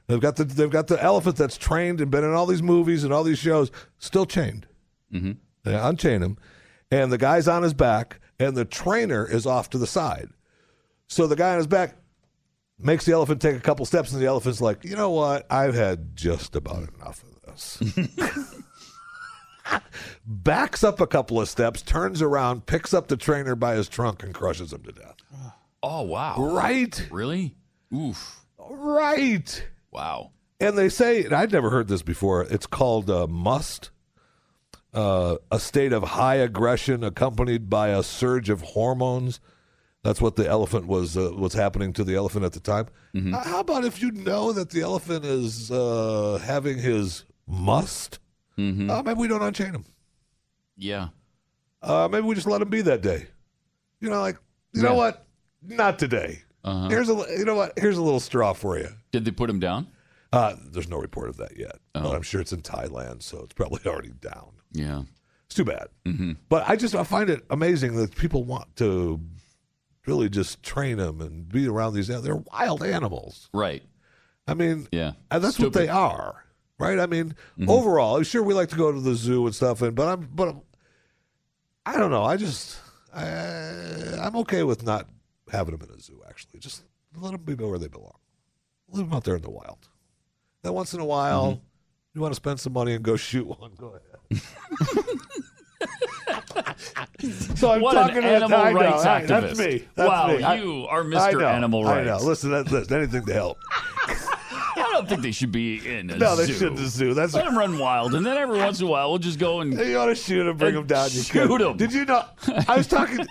They've got the they've got the elephant that's trained and been in all these movies and all these shows, still chained. Mm-hmm. They unchain him, and the guy's on his back, and the trainer is off to the side. So the guy on his back makes the elephant take a couple steps, and the elephant's like, you know what? I've had just about enough of this. Backs up a couple of steps, turns around, picks up the trainer by his trunk, and crushes him to death. Oh wow. Right? Really? Oof. Right. Wow. And they say, and I'd never heard this before, it's called uh, musth. Uh, a state of high aggression accompanied by a surge of hormones. That's what the elephant was uh, was happening to the elephant at the time. Uh, how about if you know that the elephant is uh, having his musth? Mm-hmm. Uh, maybe we don't unchain him. Yeah. Uh, maybe we just let him be that day. You know, like you know what? Not today. Uh-huh. Here's a you know what? Here's a little straw for you. Did they put him down? Uh, there's no report of that yet. Oh. But I'm sure it's in Thailand, so it's probably already down. Yeah. It's too bad. Mm-hmm. But I just I find it amazing that people want to really just train them and be around these. They're wild animals. Right. I mean, Yeah. that's what they are, right? I mean, Mhm. overall, sure we like to go to the zoo and stuff, and but I'm but I'm, I don't know. I just I, I'm okay with not having them in a zoo. Actually, just let them be where they belong. Leave them out there in the wild. Then once in a while, Mm-hmm. you want to spend some money and go shoot one. Go ahead. so I'm What an talking to animal I know, rights I- activist. That's me. That's Wow, me. I- you are I Mr. know, Animal I know. Rights. Listen, that, listen, anything to help. I don't think they should be in a No, they zoo. shouldn't a zoo. That's Let them run wild, and then every once in a while we'll just go and You ought to shoot him, bring them down. You shoot them. Did you know? I was talking.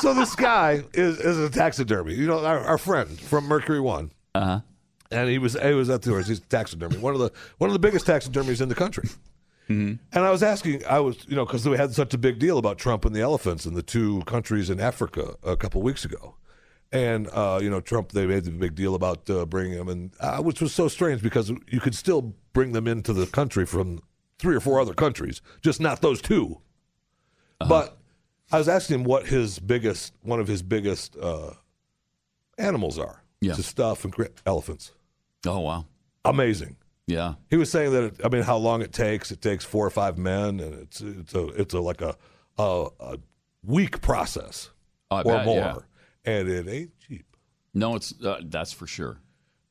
so this guy is, is a taxidermy. You know, our, our friend from Mercury One, uh huh. And he was he was at the He's taxidermy, one of the one of the biggest taxidermies in the country. Mm-hmm. And I was asking, I was you know because we had such a big deal about Trump and the elephants in the two countries in Africa a couple weeks ago, And uh, you know, Trump they made the big deal about uh, bringing them, and uh, which was so strange because you could still bring them into the country from three or four other countries, just not those 2 But I was asking him what his biggest, one of his biggest uh, animals are. Yeah. to stuff and elephants. Oh wow, amazing. Yeah, He was saying that it, I mean, how long it takes? It takes four or five men, and it's it's a it's a like a a, a week process Oh, I or bet, more, yeah. and it ain't cheap. No, it's uh, that's for sure.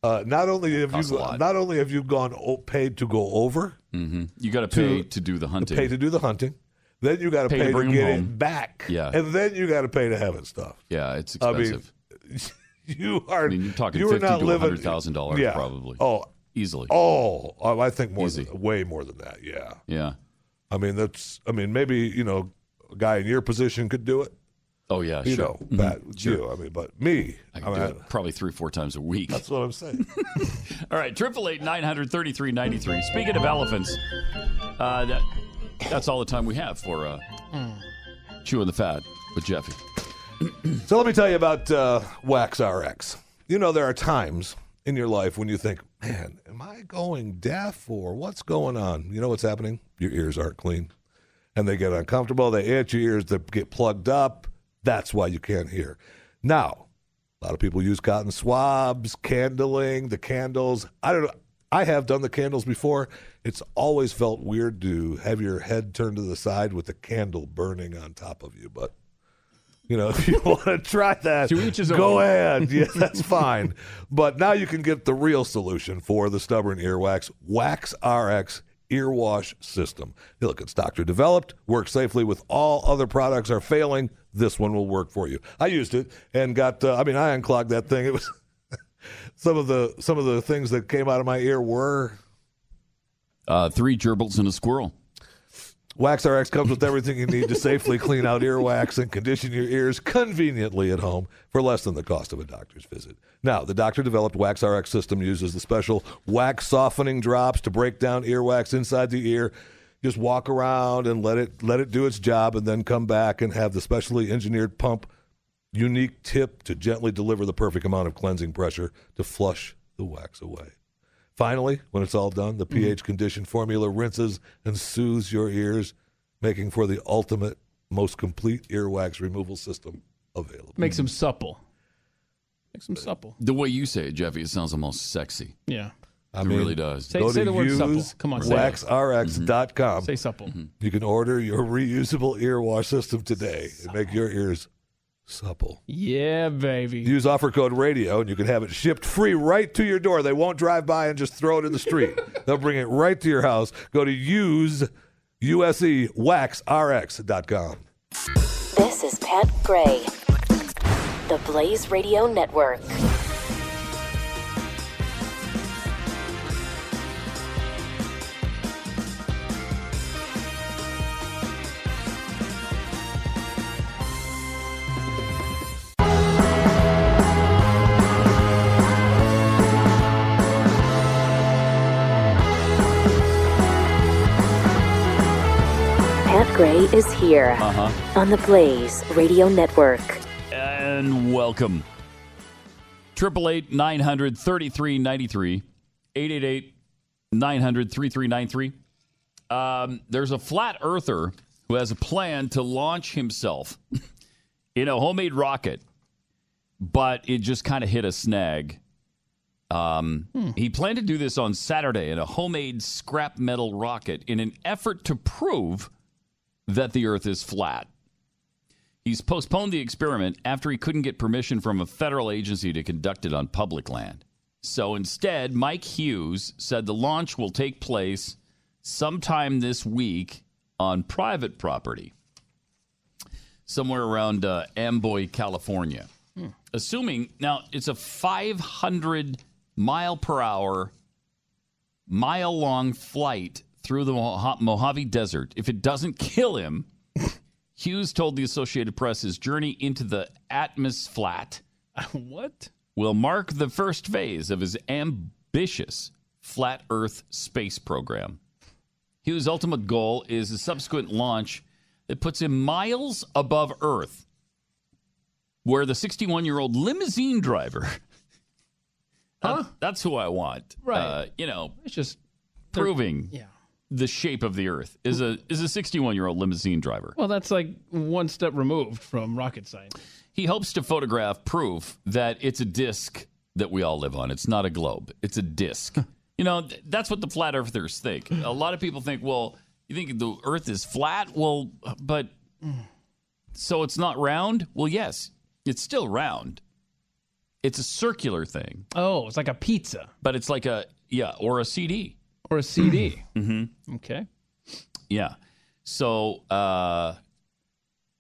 Uh, not only have you not only have you gone o- paid to go over, hmm You got to pay to do the hunting. pay to do the hunting, then you got to Pay to to, get it back, Yeah. and then you got to pay to have it stuffed. Yeah, it's I mean, expensive. you are. I mean, you're talking you fifty to hundred thousand dollars, Yeah. probably. Oh, easily. Oh, oh, I think more than way more than that. Yeah. Yeah. I mean, that's. I mean, maybe you know, a guy in your position could do it. Oh yeah, you sure. know, Mhm. that Sure. you. I mean, but me, I I can do it probably three, four times a week. That's what I'm saying. All right, triple eight nine hundred thirty three ninety three. Speaking of elephants, uh, that, that's all the time we have for uh, chewing the fat with Jeffy. So let me tell you about uh, Wax RX. You know, there are times in your life when you think, man, am I going deaf or what's going on? You know what's happening? Your ears aren't clean and they get uncomfortable. They itch your ears, they get plugged up. That's why you can't hear. Now, a lot of people use cotton swabs, candling, the candles. I don't know. I have done the candles before. It's always felt weird to have your head turned to the side with the candle burning on top of you, but you know, if you want to try that, To each his go own. ahead. Yeah, that's fine. But now you can get the real solution for the stubborn earwax Wax RX earwash system. Look, it's doctor developed, works safely with all other products are failing. This one will work for you. I used it and got. Uh, I mean, I unclogged that thing. It was some of the some of the things that came out of my ear were Uh, three gerbils and a squirrel. Wax RX comes with everything you need to safely clean out earwax and condition your ears conveniently at home for less than the cost of a doctor's visit. Now, the doctor developed Wax RX system uses the special wax softening drops to break down earwax inside the ear. Just walk around and let it let it do its job and then come back and have the specially engineered pump unique tip to gently deliver the perfect amount of cleansing pressure to flush the wax away. Finally, when it's all done, the mm-hmm. pH conditioned formula rinses and soothes your ears, making for the ultimate, most complete earwax removal system available. Makes them supple. Makes them supple. The way you say it, Jeffy, it sounds almost sexy. Yeah. it really does. Say- Go say to the word supple. Come on, say it. waxrx.com. Mm-hmm. Say supple. Mm-hmm. You can order your reusable ear wash system today and make your ears supple. Yeah, baby. Use offer code radio and you can have it shipped free right to your door. They won't drive by and just throw it in the street. They'll bring it right to your house. Go to use usewaxrx.com. This is Pat Gray, the Blaze Radio Network. Gray is here Uh-huh. on the Blaze Radio Network. And welcome. Triple eight nine hundred thirty three ninety three, eight eight eight nine hundred three three nine three. Um, there's a flat earther who has a plan to launch himself in a homemade rocket, but it just kind of hit a snag. Um, He planned to do this on Saturday in a homemade scrap metal rocket in an effort to prove that the Earth is flat. He's postponed the experiment after he couldn't get permission from a federal agency to conduct it on public land. So instead, Mike Hughes said the launch will take place sometime this week on private property, somewhere around uh, Amboy, California. Assuming, now it's a 500 mile per hour, mile long flight through the Mojave Desert. If it doesn't kill him, Hughes told the Associated Press his journey into the Atmos flat what? will mark the first phase of his ambitious flat Earth space program. Hughes' ultimate goal is a subsequent launch that puts him miles above Earth, where the 61 year old limousine driver. That- that's who I want. Right. Uh, you know, it's just proving yeah. The shape of the Earth is a is a 61 year old limousine driver. Well, that's like one step removed from rocket science. He hopes to photograph proof that it's a disc that we all live on. It's not a globe. It's a disc. you know, th- that's what the flat earthers think. A lot of people think, well, you think the Earth is flat? Well, but so it's not round? Well, yes, it's still round. It's a circular thing. Oh, it's like a pizza But it's like a yeah, or a CD. Or a CD. Mm-hmm. okay. Yeah. So uh,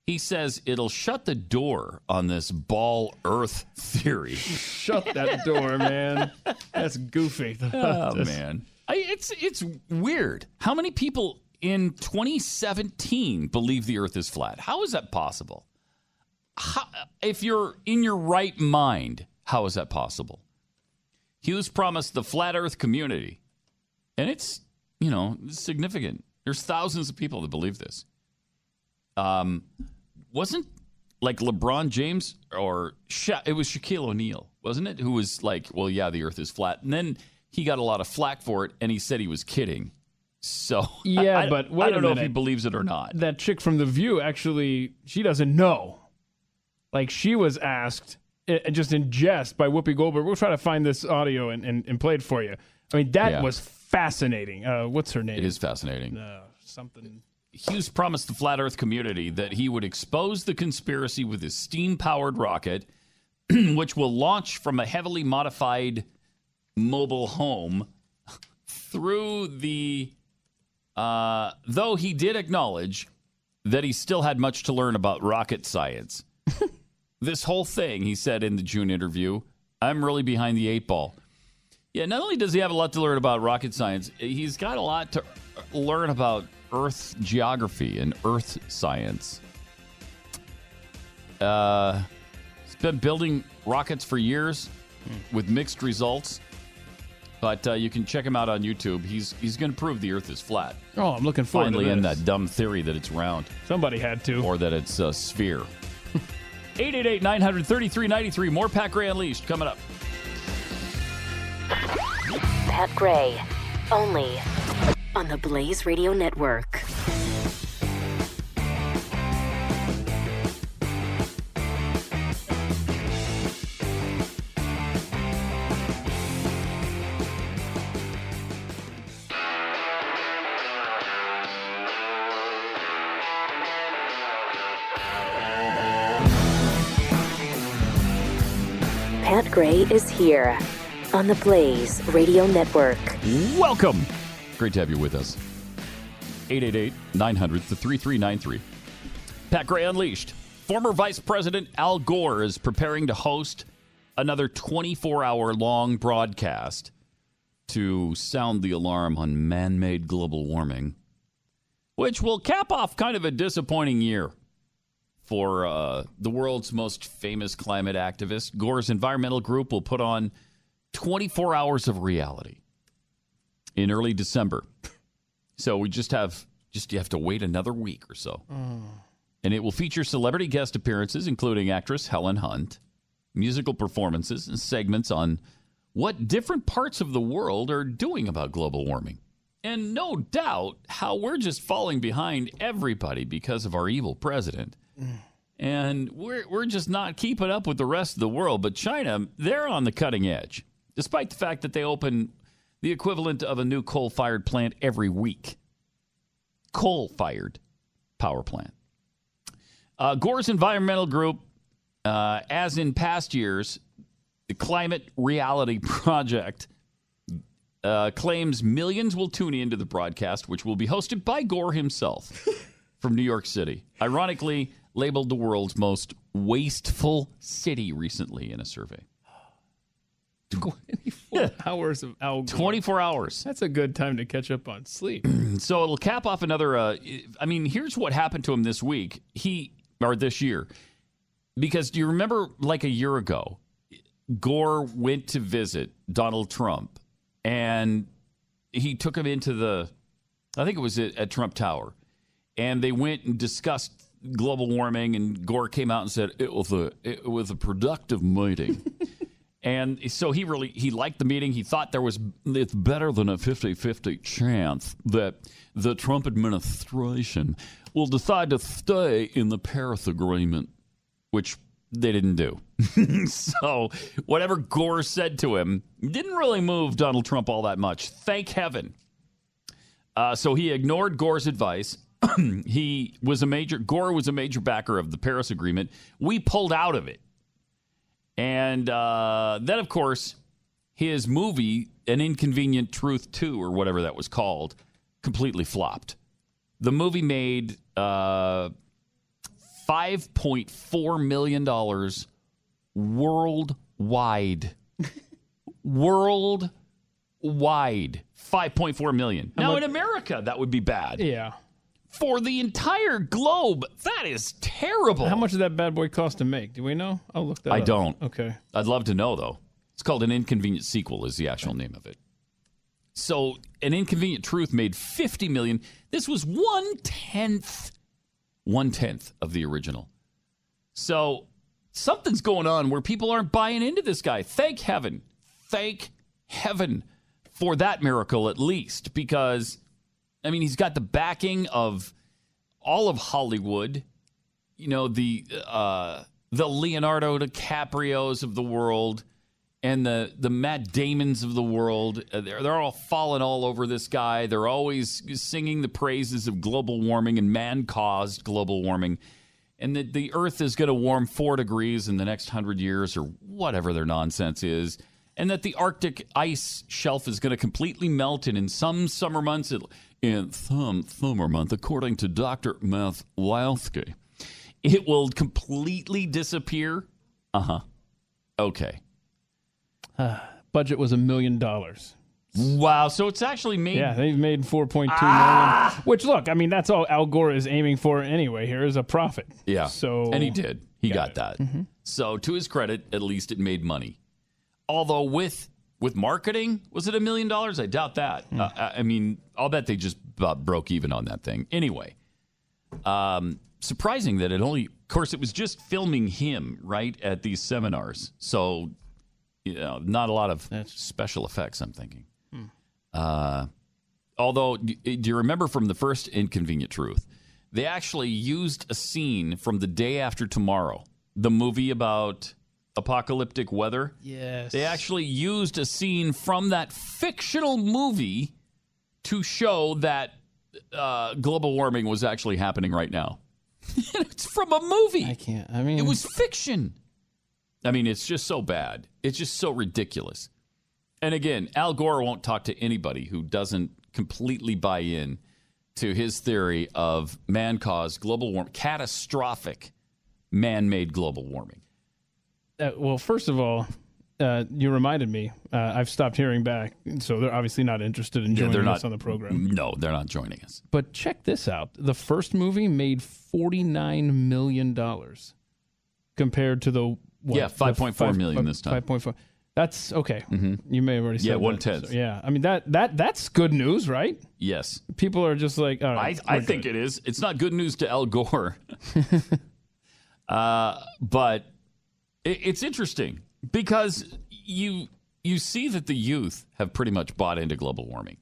he says it'll shut the door on this ball Earth theory. Shut that door, man. That's goofy. Oh man, I, it's it's weird. How many people in 2017 believe the Earth is flat? How is that possible? How, if you're in your right mind, how is that possible? Hughes promised the flat Earth community, and it's you know significant. There's thousands of people that believe this. Um, wasn't like LeBron James or Sha- it was Shaquille O'Neal, wasn't it? Who was like, well, yeah, the Earth is flat, and then he got a lot of flack for it, and he said he was kidding. So Yeah, I- but wait I don't know if he believes it or not. That chick from The View actually, she doesn't know. Like she was asked, eh, just in jest, by Whoopi Goldberg. We'll try to find this audio and, and, and play it for you. I mean, that Yeah. was fascinating. Uh, what's her name? It is fascinating. Uh, something. Hughes promised the flat Earth community that he would expose the conspiracy with his steam powered rocket, which will launch from a heavily modified mobile home through the. Uh, though he did acknowledge that he still had much to learn about rocket science. this whole thing, he said in the June interview, I'm really behind the eight ball. Yeah, not only does he have a lot to learn about rocket science, he's got a lot to learn about Earth geography and Earth science. Uh, he's been building rockets for years with mixed results, but uh, you can check him out on YouTube. He's he's going to prove the Earth is flat. Oh, I'm looking forward Finally, to end that dumb theory that it's round. Somebody had to. Or that it's a sphere. 888 933 93. More Pat Gray Unleashed coming up. Pat Gray, only on the Blaze Radio Network. Pat Gray is here on the Blaze Radio Network. Welcome. Great to have you with us. 888 900 3393. Pat Gray Unleashed. Former Vice President Al Gore is preparing to host another 24 hour long broadcast to sound the alarm on man made global warming, which will cap off kind of a disappointing year for uh, the world's most famous climate activist. Gore's environmental group will put on 24 hours of reality in early December. So we just have just you have to wait another week or so. Mm. And it will feature celebrity guest appearances including actress Helen Hunt, musical performances and segments on what different parts of the world are doing about global warming. And no doubt how we're just falling behind everybody because of our evil president. Mm. And we're, we're just not keeping up with the rest of the world. But China, they're on the cutting edge, despite the fact that they open the equivalent of a new coal fired plant every week. Coal fired power plant. Uh, Gore's environmental group, uh, as in past years, the Climate Reality Project uh, claims millions will tune into the broadcast, which will be hosted by Gore himself from New York City. Ironically, labeled the world's most wasteful city recently in a survey. 24 hours of Al Gore. 24 hours. That's a good time to catch up on sleep. So it'll cap off another. Uh, I mean, here's what happened to him this week. He or this year, because do you remember like a year ago, Gore went to visit Donald Trump, and he took him into the, I think it was at, at Trump Tower, and they went and discussed global warming, and Gore came out and said it was a it was a productive meeting. and so he really he liked the meeting. He thought there was it's better than a 50-50 chance that the Trump administration will decide to stay in the Paris Agreement, which they didn't do. so whatever Gore said to him didn't really move Donald Trump all that much. Thank heaven. Uh, so he ignored Gore's advice. he was a major Gore was a major backer of the Paris Agreement. We pulled out of it, and uh, then of course his movie, An Inconvenient Truth Two, or whatever that was called, completely flopped. The movie made uh, five point four million dollars worldwide. worldwide, five point four million. How now much- in America, that would be bad. Yeah. For the entire globe, that is terrible. How much did that bad boy cost to make? Do we know? I'll look that I up. don't. Okay. I'd love to know though. It's called an inconvenient sequel. Is the actual name of it. So, an inconvenient truth made fifty million. This was one tenth, one tenth of the original. So, something's going on where people aren't buying into this guy. Thank heaven, thank heaven for that miracle at least, because I mean he's got the backing of all of Hollywood you know the uh, the Leonardo DiCaprio's of the world and the the Matt Damons of the world. Uh, They're they're all falling all over this guy. They're always singing the praises of global warming and man caused global warming, and that the Earth is going to warm four degrees in the next hundred years or whatever their nonsense is. And that the Arctic ice shelf is going to completely melt, and in some summer months, it, in some summer month, according to Dr. Math Wylski, it will completely disappear. Uh huh. Okay. Budget was a million dollars. Wow. So it's actually made. Yeah, they've made four point two Ah! million. Which look, I mean, that's all Al Gore is aiming for anyway. Here is a profit. Yeah. So and he did. He got, Got that. So to his credit, at least it made money. Although with with marketing, was it a million dollars? I doubt that. Uh, I mean, I'll bet they just about broke even on that thing. Anyway, um, surprising that it only. Of course, it was just filming him right at these seminars. So, you know, not a lot of special effects. I'm thinking. Uh, although, do do you remember from the first Inconvenient Truth, they actually used a scene from the day after tomorrow, the movie about apocalyptic weather. Yes. They actually used a scene from that fictional movie to show that uh, global warming was actually happening right now. it's from a movie. I can't. I mean, it was fiction. I mean, it's just so bad. It's just so ridiculous. And again, Al Gore won't talk to anybody who doesn't completely buy in to his theory of man caused global warming, catastrophic man made global warming. Uh, well, first of all, uh, you reminded me. Uh, I've stopped hearing back, so they're obviously not interested in joining us not on the program. No, they're not joining us. But check this out: the first movie made forty nine million dollars, compared to the what, Yeah, the 5.4 five- million five- this time. Five point four. That's okay. You may have already said Yeah, that. one-tenth. So, yeah, I mean that that that's good news, right? Yes. People are just like, all I, I we're think good. it is. It's not good news to Al Gore. uh, but it's interesting because you you see that the youth have pretty much bought into global warming.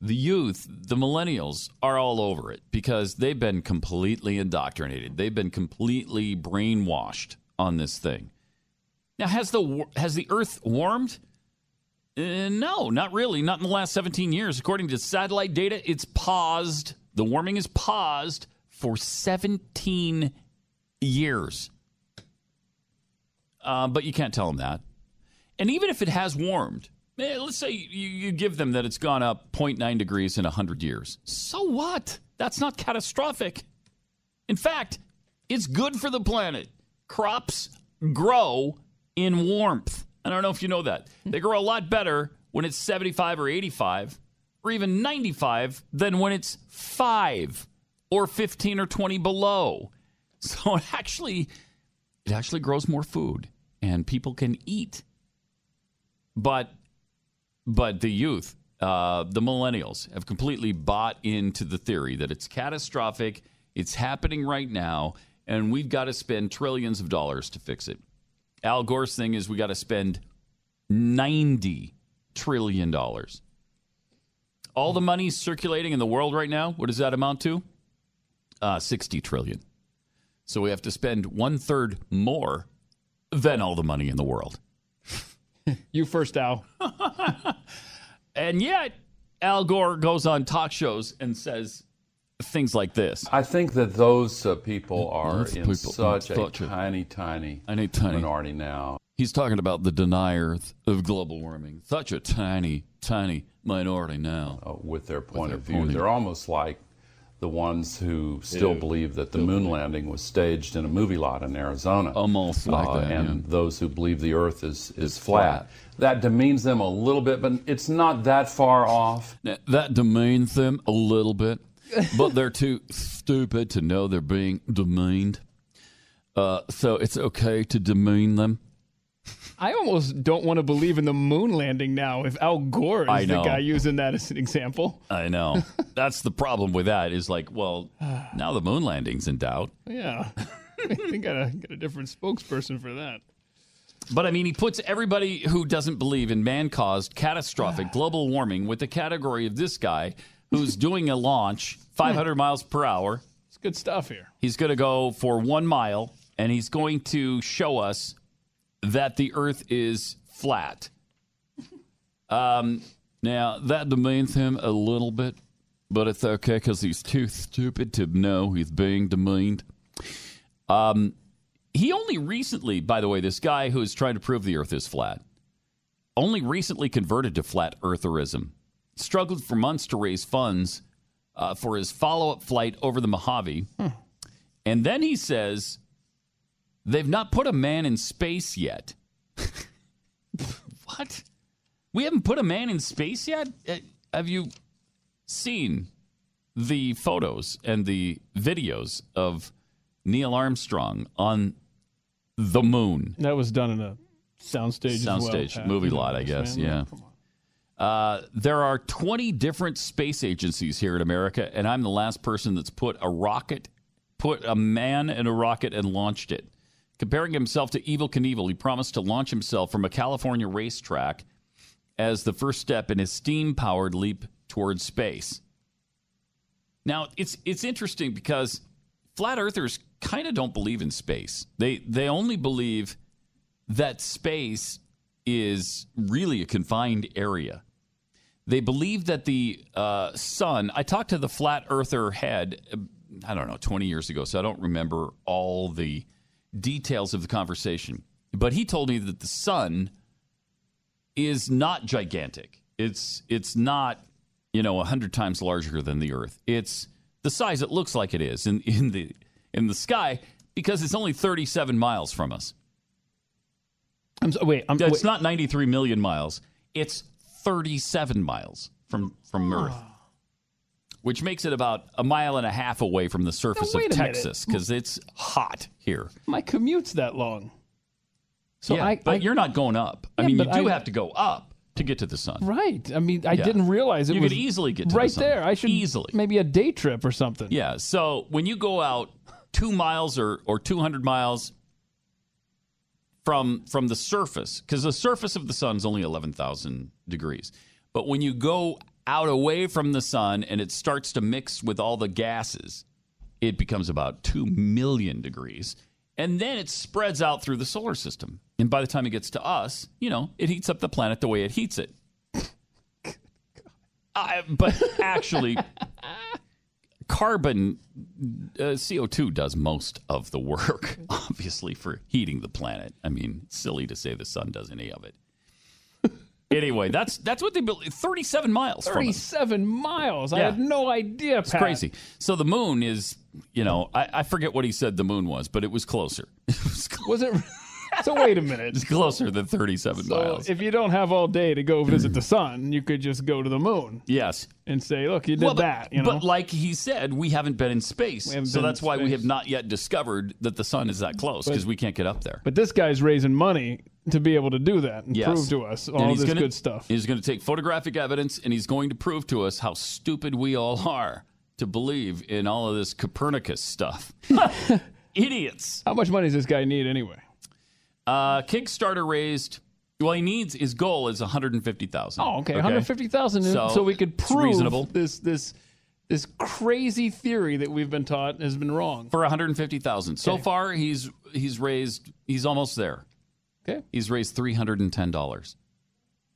The youth, the millennials, are all over it because they've been completely indoctrinated. They've been completely brainwashed on this thing. Now, has the has the Earth warmed? Uh, no, not really. Not in the last 17 years. According to satellite data, it's paused. The warming is paused for 17 years. Uh, but you can't tell them that. And even if it has warmed, eh, let's say you, you give them that it's gone up 0.9 degrees in 100 years. So what? That's not catastrophic. In fact, it's good for the planet. Crops grow in warmth. I don't know if you know that. They grow a lot better when it's 75 or 85 or even 95 than when it's 5 or 15 or 20 below. So it actually it actually grows more food and people can eat. But but the youth, uh, the millennials, have completely bought into the theory that it's catastrophic. It's happening right now, and we've got to spend trillions of dollars to fix it. Al Gore's thing is we got to spend $90 trillion. All the money circulating in the world right now, what does that amount to? Uh, 60 trillion. So we have to spend one third more than all the money in the world. you first, Al. and yet, Al Gore goes on talk shows and says things like this. I think that those uh, people are Those in people- such a such a- tiny, tiny, tiny. minority now. He's talking about the deniers of global warming. Such a tiny, tiny minority now. Uh, with their point their of view. point They're view. almost like the ones who still Yeah. believe that the moon landing was staged in a movie lot in Arizona. Almost like Uh, that, And yeah. those who believe the Earth is, is It's flat. flat. That demeans them a little bit, but it's not that far off. That- That demeans them a little bit, but they're too stupid to know they're being demeaned. Uh, so it's okay to demean them. I almost don't want to believe in the moon landing now if Al Gore is the guy using that as an example. I know. That's the problem with that. Is like, well, now the moon landing's in doubt. Yeah. they got to get a different spokesperson for that. But I mean, he puts everybody who doesn't believe in man caused catastrophic global warming with the category of this guy who's doing a launch 500 miles per hour. It's good stuff here. He's going to go for one mile and he's going to show us that the earth is flat. Um, now, that demeans him a little bit, but it's okay because he's too stupid to know he's being demeaned. Um, he only recently, by the way, this guy who is trying to prove the earth is flat, only recently converted to flat eartherism. Struggled for months to raise funds uh, for his follow up flight over the Mojave. And then he says they've not put a man in space yet. what? We haven't put a man in space yet? Uh, Have you seen the photos and the videos of Neil Armstrong on the moon? That was done in a soundstage. as well, Soundstage, movie lot, I guess. man. Yeah. Uh, there are 20 different space agencies here in America, and I'm the last person that's put a rocket, put a man in a rocket and launched it. Comparing himself to Evel Knievel, he promised to launch himself from a California racetrack as the first step in his steam powered leap towards space. Now, it's, it's interesting because flat earthers kind of don't believe in space. They, they only believe that space is really a confined area. They believe that the uh, sun. I talked to the flat earther head, uh, I don't know, 20 years ago, so I don't remember all the details of the conversation. But he told me that the sun is not gigantic. It's it's not you know a hundred times larger than the Earth. It's the size it looks like it is in in the in the sky because it's only 37 miles from us. I'm so, wait, I'm, It's wait. not 93 million miles. It's 37 miles from from Earth, which makes it about a mile and a half away from the surface Now, of wait a minute. Texas because it's hot here. My commute's that long. So yeah, I, but I you're not going up. I mean, you do I- have to go up to get to the sun. right. I mean, I Yeah. didn't realize it You was could easily get to the right there. I should Easily. maybe a day trip or something. Yeah. So when you go out two miles or, or 200 miles from from the surface, because the surface of the sun is only 11,000 degrees, but when you go out away from the sun and it starts to mix with all the gases, it becomes about 2 million degrees. And then it spreads out through the solar system. And by the time it gets to us, you know, it heats up the planet the way it heats it. But actually, carbon uh, CO2 does most of the work, obviously, for heating the planet. I mean, silly to say the sun does any of it. Anyway, that's that's what they built. Thirty-seven miles. Thirty-seven miles. I Yeah. had no idea. It's crazy. So the moon is, you know, I, I forget what he said the moon was, but it was closer. Was it? So wait a minute. It's closer than thirty-seven So miles. if you don't have all day to go visit the sun, you could just go to the moon Yes. and say, "Look, you did Well, but, that." You know. but like he said, we haven't been in space, so that's why we have not yet discovered that the sun is that close because we can't get up there. But this guy's raising money to be able to do that and Yes. prove to us all this gonna- good stuff. He's going to take photographic evidence and he's going to prove to us how stupid we all are to believe in all of this Copernicus stuff. Idiots. How much money does this guy need anyway? Uh, Kickstarter raised. Well, he needs his goal is one hundred and fifty thousand. Oh, okay, 150,000 so, we could prove this this this crazy theory that we've been taught has been wrong. for one hundred and fifty thousand. So far, he's he's raised. He's almost there. Okay. He's raised three hundred and ten dollars.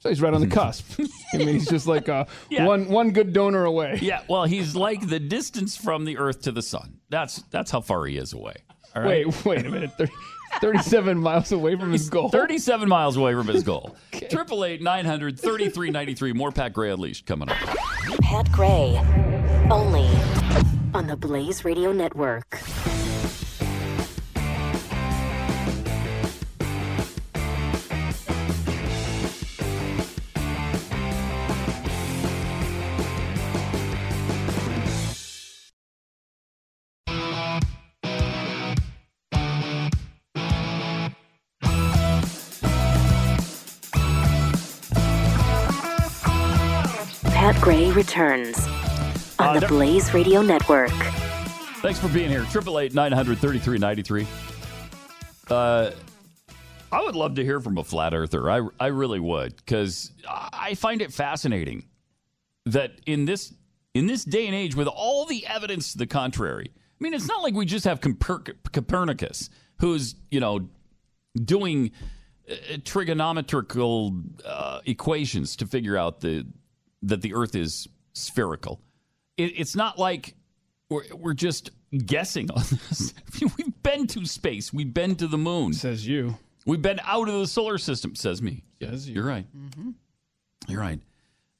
So he's right on the cusp. I mean, he's just like uh, Yeah. one one good donor away. Yeah. Well, he's like the distance from the Earth to the Sun. That's that's how far he is away. All right. Wait, wait a minute. Thir- 37 miles away from his goal. 37 miles away from his goal. Triple eight nine hundred thirty three ninety three. More Pat Gray Unleashed coming up. Pat Gray, only on the Blaze Radio Network. Gray returns on Uh, the Blaze Radio Network. Thanks for being here. Triple eight nine hundred thirty three ninety three. Uh, I would love to hear from a flat earther. I I really would because I find it fascinating that in this in this day and age with all the evidence to the contrary. I mean, it's not like we just have Coper- Copernicus who's you know doing uh, trigonometrical uh, equations to figure out the that the Earth is spherical. It, it's not like we're, we're just guessing on this. We've been to space. We've been to the moon. Says you. We've been out of the solar system. Says me. Says you. You're right. You're right.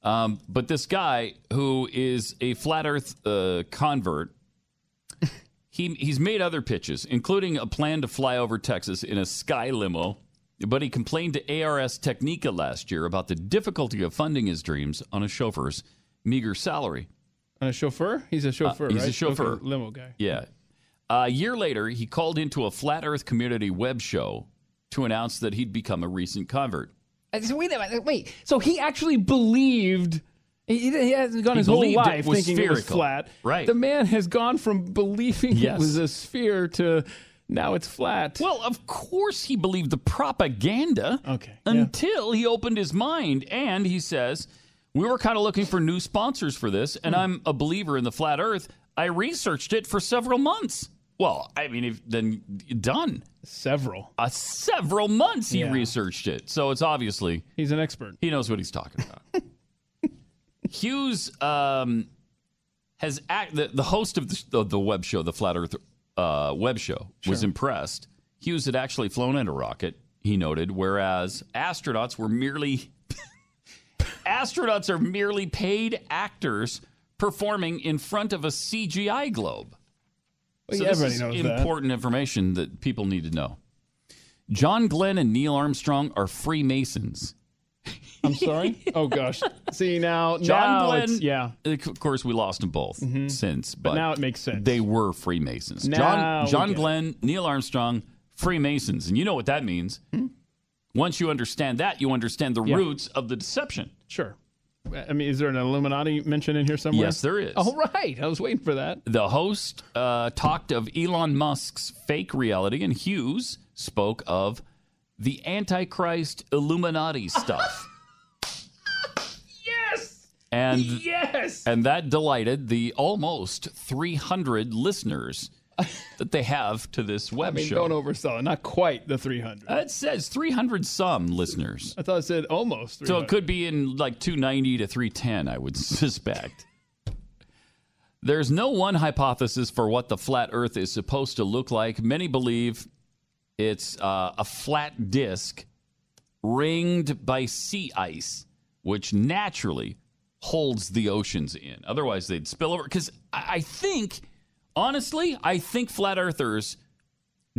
Um, but this guy who is a flat Earth uh, convert, he he's made other pitches, including a plan to fly over Texas in a sky limo. But he complained to ARS Technica last year about the difficulty of funding his dreams on a chauffeur's meager salary. And a chauffeur? He's a chauffeur, he's a chauffeur. Okay, limo guy. Yeah. a year later, he called into a flat Earth community web show to announce that he'd become a recent convert. Uh, So wait a minute. Wait. So he actually believed. He, he hasn't gone He his whole believed it life was thinking it was flat. Right. The man has gone from believing Yes. it was a sphere to now it's flat. Well, of course he believed the propaganda. Okay. Until he opened his mind and he says, We were kind of looking for new sponsors for this, and I'm a believer in the flat earth. I researched it for several months. Well, I mean, if, then done. Several. Uh, several months he Yeah. researched it. So it's obviously He's an expert. he knows what he's talking about. Hughes um, has act, the, the host of the, of the web show, the Flat Earth uh, web show, was impressed. Hughes had actually flown in a rocket, he noted, whereas astronauts were merely astronauts are merely paid actors performing in front of a CGI globe. Well, So yeah, this is knows that. important information that people need to know. John Glenn and Neil Armstrong are Freemasons. I'm sorry. oh gosh. See now, John now Glenn, yeah. Of course, we lost them both since, but, now it makes sense. They were Freemasons. Now John John. Glenn, Neil Armstrong, Freemasons, and you know what that means. Once you understand that, you understand the Hmm? Yeah. roots of the deception. Sure. I mean, is there an Illuminati mention in here somewhere? Yes, there is. All right. I was waiting for that. The host uh, talked of Elon Musk's fake reality, and Hughes spoke of the Antichrist Illuminati stuff. And Yes. and that delighted the almost 300 listeners that they have to this web I mean, show. don't oversell it. Not quite the 300. Uh, It says 300 some listeners. I thought it said almost. So it could be in like 290 to 310, I would suspect. There's no one hypothesis for what the flat Earth is supposed to look like. Many believe it's uh, a flat disk ringed by sea ice, which naturally holds the oceans in. Otherwise, they'd spill over. Because I think, honestly, I think flat earthers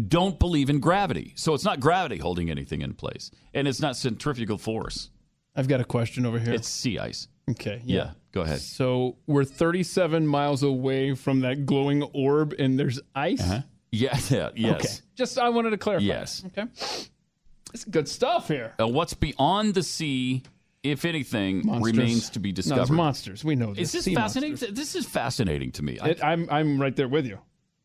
don't believe in gravity. So it's not gravity holding anything in place, and it's not centrifugal force. I've got a question over here. It's sea ice. Okay. Yeah, go ahead. So we're 37 miles away from that glowing orb, and there's ice. Uh-huh. Yeah, yeah, yes. Okay. Just I wanted to clarify. Yes. Okay. It's good stuff here. Uh, what's beyond the sea if anything, Monsters. remains to be No, discovered. it's monsters. We know this. Is this Sea fascinating? monsters. This is fascinating to me. It, I'm I'm right there with you.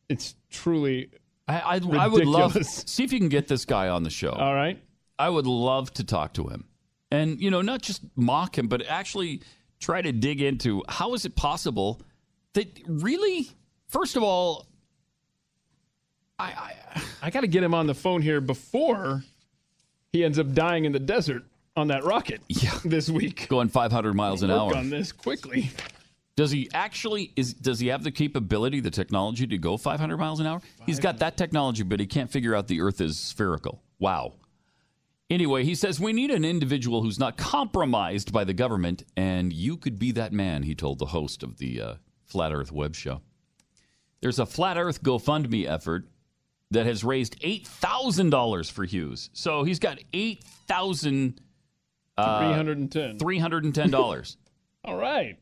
It's truly. I, I, I would love see if you can get this guy on the show. All right. I would love to talk to him, and you know, not just mock him, but actually try to dig into how is it possible that really, first of all, I, I, I got to get him on the phone here before he ends up dying in the desert on that rocket. Yeah. This week. going 500 miles an hour. on this quickly. Does he actually is? Does he have the capability, the technology to go 500 miles an hour? He's got that technology, but he can't figure out the Earth is spherical. Wow. Anyway, he says we need an individual who's not compromised by the government, and you could be that man. He told the host of the uh, Flat Earth Web Show. There's a Flat Earth GoFundMe effort that has raised eight thousand dollars for Hughes. So he's got eight thousand. Uh, 310. $310. All right.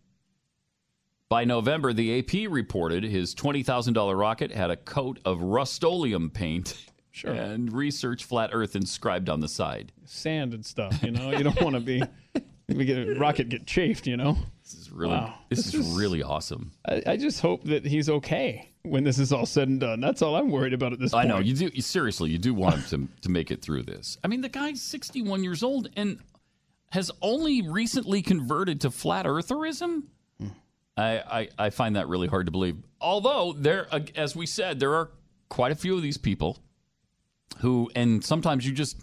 By November, the AP reported his $20,000 rocket had a coat of Rust-Oleum paint Sure. and research flat Earth inscribed on the side. Sand and stuff. You know, you don't want to be. We get a rocket get chafed. You know. This is really, Wow. this, is, really awesome. I, I just hope that he's okay when this is all said and done. That's all I'm worried about at this I point. know you do. You, seriously, you do want him to to make it through this. I mean, the guy's 61 years old and has only recently converted to flat eartherism. I, I I find that really hard to believe. Although there, uh, as we said, there are quite a few of these people who, and sometimes you just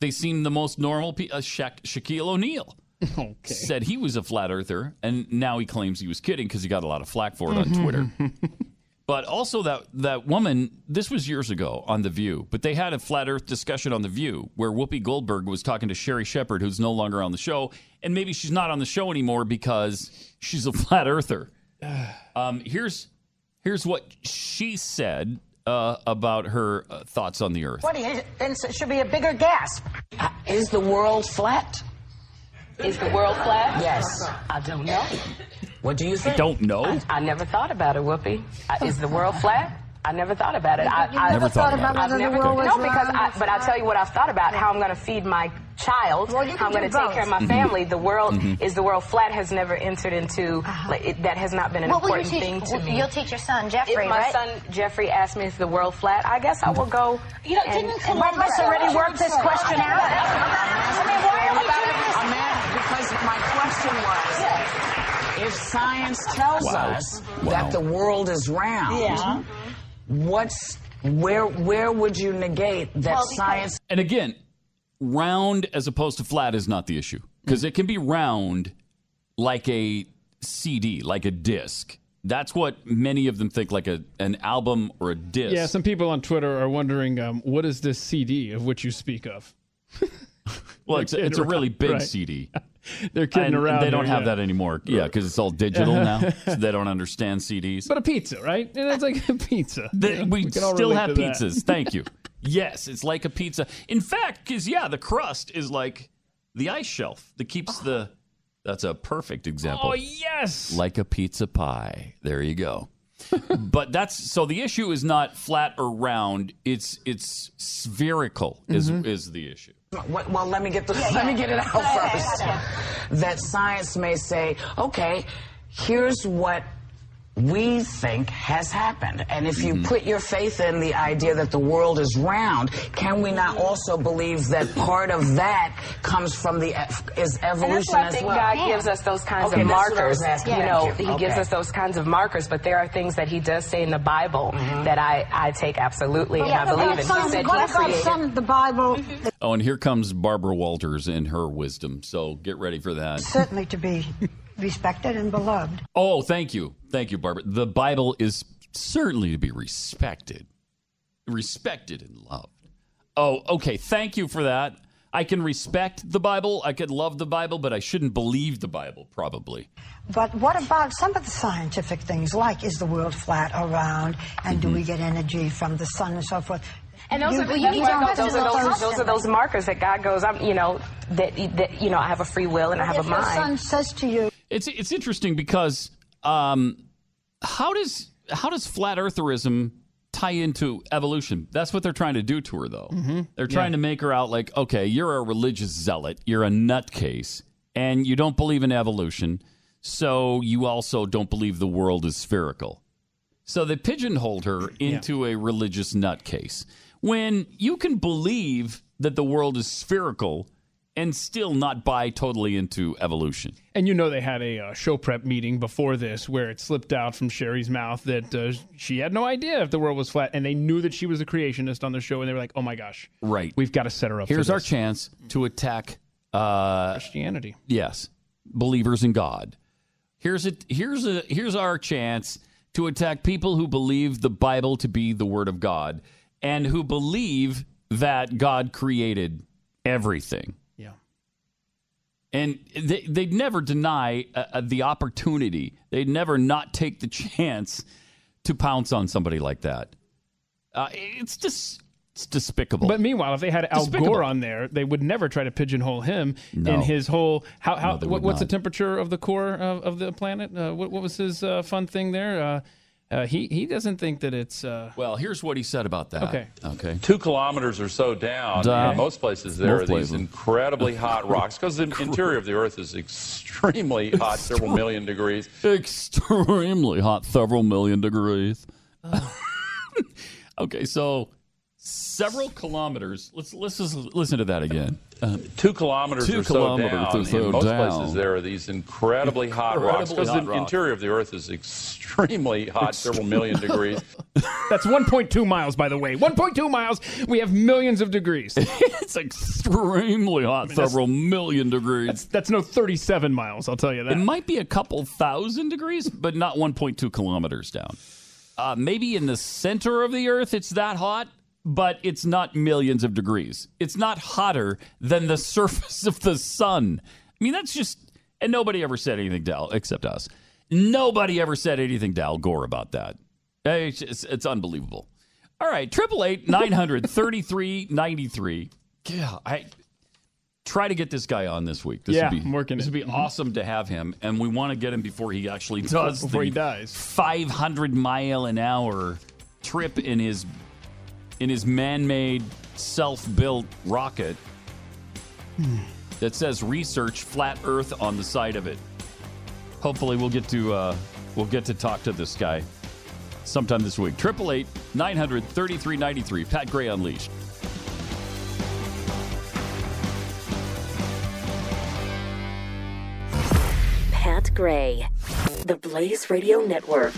they seem the most normal. Pe- uh, Sha- Shaquille O'Neal. Okay. Said he was a flat earther, and now he claims he was kidding because he got a lot of flack for it on Twitter. But also that that woman, this was years ago on The View, but they had a flat Earth discussion on The View where Whoopi Goldberg was talking to Sherri Shepherd, who's no longer on the show, and maybe she's not on the show anymore because she's a flat Earther. Um, here's here's what she said uh, about her uh, thoughts on the Earth. What do you, then it should be a bigger gasp. Uh, Is the world flat? Is the world flat? Yes. I don't know. What do you I think? don't know. I, I never thought about it, Whoopi. Uh, is the world flat? I never thought about it. I, You I never thought about it. I've whether the never, world was no, because round I, but I'll tell you what I've thought about: how I'm going to feed my child, Well, you how I'm going to take care of my both. family. The world Mhm. is the world flat has never entered into like, it, that has not been an What important teach- thing to me. you'll teach your son, Jeffrey, If my right? son Jeffrey asked me, "Is the world flat?" I guess I will go. You know, and, didn't Columbus already work this question out? I mean, why are we doing this? I'm mad because my question was, if science tells Wow. us Wow. that the world is round, Yeah. what's where where would you negate that Well, science And again, round as opposed to flat is not the issue because it can be round like a CD, like a disc. That's what many of them think, like a an album or a disc. Yeah, some people on Twitter are wondering um, what is this CD of which you speak of? well, it's, it's a really big right. CD. They're kidding And around. They don't have yeah. that anymore. Yeah, because it's all digital now. so they don't understand CDs. But a pizza, right? And it's like a pizza. The- Yeah, we, can still have to that. pizzas. Thank you. Yes, it's like a pizza. In fact, because yeah, the crust is like the ice shelf that keeps the. That's a perfect example. Oh yes. Like a pizza pie. There you go. but that's so the issue is not flat or round. It's it's spherical is Mhm. is the issue. Well, let me get the Yeah, let me get it out first. That science may say, okay, here's what we think has happened, and if Mm-hmm. you put your faith in the idea that the world is round, can we not also believe that part of that comes from the e- is And evolution that's why I think well? God gives us those kinds Okay, of that's what I markers. was asking. You know, you. He gives us those kinds of markers, but there are things that He does say in the Bible that I, I take absolutely and I believe in. He said He created. some of the Bible Oh, and here comes Barbara Walters and her wisdom. So get ready for that. certainly to be respected and beloved? Oh, thank you. Thank you, Barbara. The Bible is certainly to be respected, respected and loved. Oh, okay. Thank you for that. I can respect the Bible. I could love the Bible, but I shouldn't believe the Bible, probably. But what about some of the scientific things, like is the world flat or round, and do we mm-hmm. get energy from the sun and so forth? And those You- are the you those, don't are those, are those, those are those markers that God goes, I'm, you know, that, that you know, I have a free will and I have if a your mind. son says to you, It's it's interesting because um, how does how does flat eartherism tie into evolution? That's what they're trying to do to her, though. Mm-hmm. They're trying to make her out like, okay, you're a religious zealot, you're a nutcase, and you don't believe in evolution, so you also don't believe the world is spherical. So they pigeonholed her into a religious nutcase. When you can believe that the world is spherical and still not buy totally into evolution. And you know they had a uh, show prep meeting before this where it slipped out from Sherri's mouth that uh, she had no idea if the world was flat, and they knew that she was a creationist on the show, and they were like, "Oh my gosh, Right. we've got to set her up." Here's our chance to attack uh, Christianity. Yes, believers in God. Here's a here's a here's our chance to attack people who believe the Bible to be the Word of God and who believe that God created everything. And they, they'd never deny uh, uh, the opportunity. They'd never not take the chance to pounce on somebody like that. Uh, it's just it's despicable. But meanwhile, if they had Al Despicable. Gore on there, they would never try to pigeonhole him No. in his whole how how No, what, what's the temperature of the core of, of the planet? Uh, what what was his uh, fun thing there? Uh, uh, he he doesn't think that it's uh, well. Here's what he said about that. Okay. Okay. Two kilometers or so down, Down. in most places there Most are these incredibly hot rocks because the interior of the Earth is extremely hot, several million degrees. Extremely hot, several million degrees. okay, so several kilometers. Let's let's just listen to that again. Uh, Two kilometers Two or so kilometers down, or so in most down. places there are these incredibly hot rocks because the rocks. interior of the Earth is extremely hot, several million degrees. that's 1.2 miles, by the way. 1.2 miles. We have millions of degrees. it's extremely hot, that's- several million degrees. That's that's no 37 miles. I'll tell you that. It might be a couple thousand degrees, but not 1.2 kilometers down. Uh, maybe in the center of the Earth it's that hot, but it's not millions of degrees. It's not hotter than the surface of the sun. I mean, that's just. And nobody ever said anything to Al, except us. Nobody ever said anything to Al Gore about that. It's, it's, it's unbelievable. All right, triple eight nine hundred thirty three ninety three. Yeah, I try to get this guy on this week. This Yeah, would be I'm working This it. would be mm-hmm. awesome to have him, and we want to get him before he actually does Before the he dies. 500 mile an hour trip in his in his man-made self-built rocket that says research flat earth on the side of it. Hopefully we'll get to uh, we'll get to talk to this guy sometime this week. 888 900 3393 Pat Gray Unleashed. Pat Gray, the Blaze Radio Network.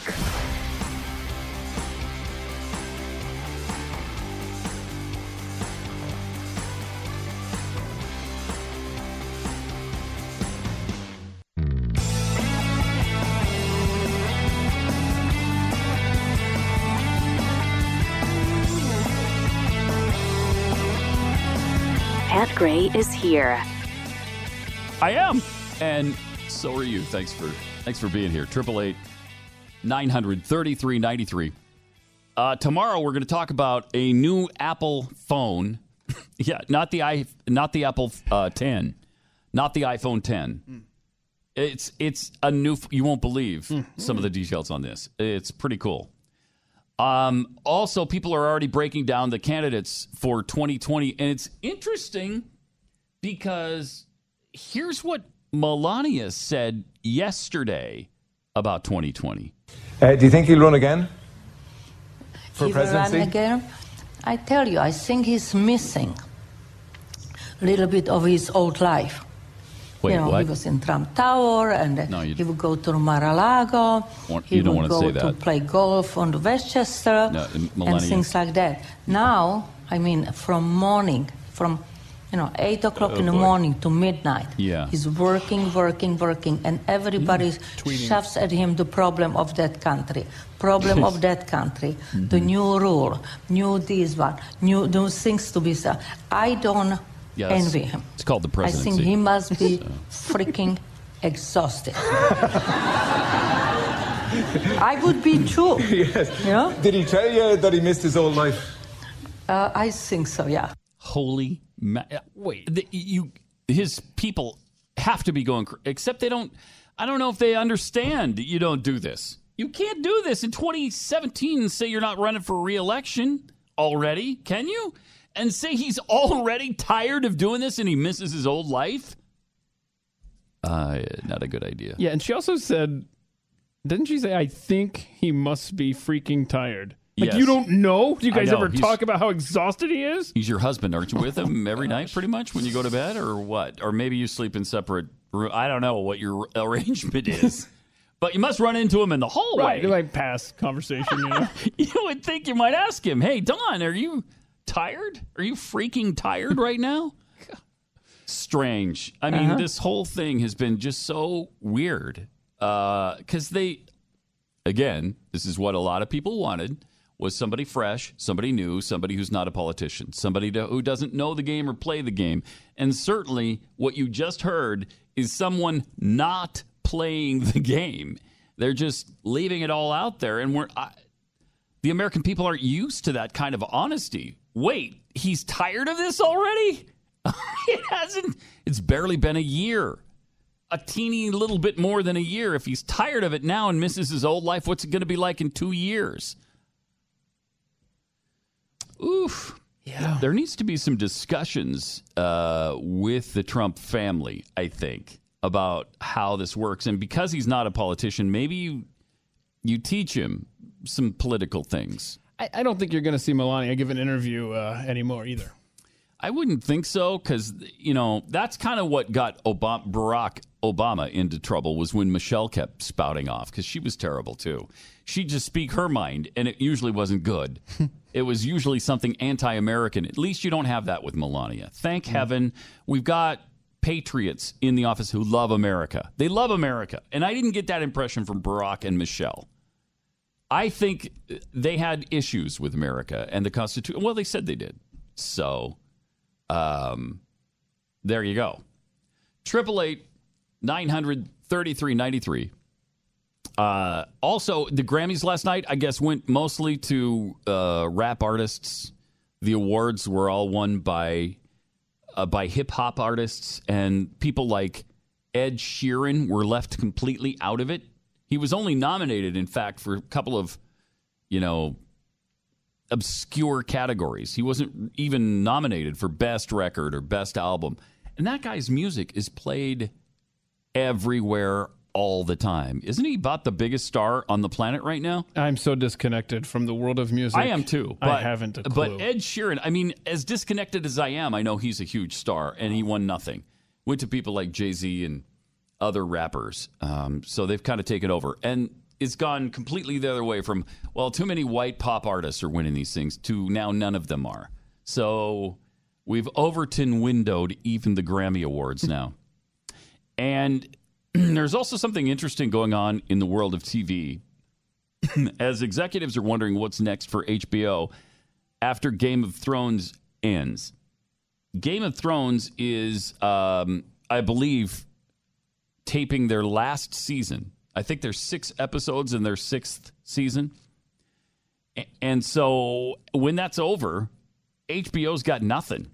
Gray is here. I am, and so are you. Thanks for thanks for being here. Triple eight nine hundred thirty three ninety three. Uh, tomorrow we're going to talk about a new Apple phone. yeah, not the i not the Apple uh, ten, not the iPhone ten. It's it's a new. f- You won't believe some of the details on this. It's pretty cool. Um, also, people are already breaking down the candidates for 2020, and it's interesting because here's what Melania said yesterday about 2020. Uh, do you think he'll run again for he will run again. I tell you, I think he's missing a little bit of his old life. Wait, you know, what? he was in Trump Tower, and No, you- he would go to Mar-a-Lago. Want- he you don't would go to play golf on the Westchester No, and things like that. Now, I mean, from morning, from you know, eight o'clock Oh, in the boy. morning to midnight. Yeah. He's working, working, working, and everybody tweeting. shoves at him the problem of that country, problem of that country, the Mm-hmm. new rule, new this one, new new things to be said. I don't Yes. envy him. It's called the presidency. I think he must be freaking exhausted. I would be too. yes. You know? Did he tell you that he missed his old life? Uh, I think so. Yeah. Holy ma- wait, the, you his people have to be going cr- except they don't I don't know if they understand you don't do this. You can't do this in 2017 and say you're not running for re-election already, can you? And say he's already tired of doing this and he misses his old life? Uh, not a good idea. Yeah, and she also said, didn't she say, I think he must be freaking tired? Like, Yes. you don't know? Do you guys know, ever he's- talk about how exhausted he is? He's your husband, aren't you? With him every night, pretty much, when you go to bed, or what? Or maybe you sleep in separate. roo- I don't know what your arrangement is, but you must run into him in the hallway. Right, like past conversation, you know? you would think you might ask him, "Hey, Don, are you tired? Are you freaking tired right now?" Strange. I mean, Uh-huh. this whole thing has been just so weird because they, again, this is what a lot of people wanted was somebody fresh, somebody new, somebody who's not a politician, somebody to, who doesn't know the game or play the game. And certainly, what you just heard is someone not playing the game. They're just leaving it all out there, and we're. I, the American people aren't used to that kind of honesty. Wait, he's tired of this already? it hasn't. It's barely been a year. A teeny little bit more than a year. If he's tired of it now and misses his old life, what's it going to be like in two years? Oof. Yeah. There needs to be some discussions uh, with the Trump family, I think, about how this works. And because he's not a politician, maybe you, you teach him some political things. I, I don't think you're going to see Melania give an interview uh, anymore either. I wouldn't think so because you know that's kind of what got Obama, Barack Obama into trouble was when Michelle kept spouting off because she was terrible too. She'd just speak her mind, and it usually wasn't good. it was usually something anti-American. At least you don't have that with Melania. Thank heaven we've got patriots in the office who love America. They love America, and I didn't get that impression from Barack and Michelle. I think they had issues with America and the Constitution. Well, they said they did. So, um, there you go. Triple eight nine hundred thirty three ninety three. Uh, also, the Grammys last night, I guess, went mostly to uh, rap artists. The awards were all won by uh, by hip hop artists, and people like Ed Sheeran were left completely out of it. He was only nominated, in fact, for a couple of, you know, obscure categories. He wasn't even nominated for best record or best album. And that guy's music is played everywhere all the time. Isn't he about the biggest star on the planet right now? I'm so disconnected from the world of music. I am too. But, I haven't a clue. But Ed Sheeran, I mean, as disconnected as I am, I know he's a huge star, and he won nothing. Went to people like Jay Z and other rappers. Um, so they've kind of taken over, and it's gone completely the other way. From well, too many white pop artists are winning these things to now none of them are. So we've Overton windowed even the Grammy Awards now, and there's also something interesting going on in the world of TV as executives are wondering what's next for HBO after Game of Thrones ends. Game of Thrones is, um, I believe, taping their last season. I think there's six episodes in their sixth season. And so when that's over, HBO's got nothing.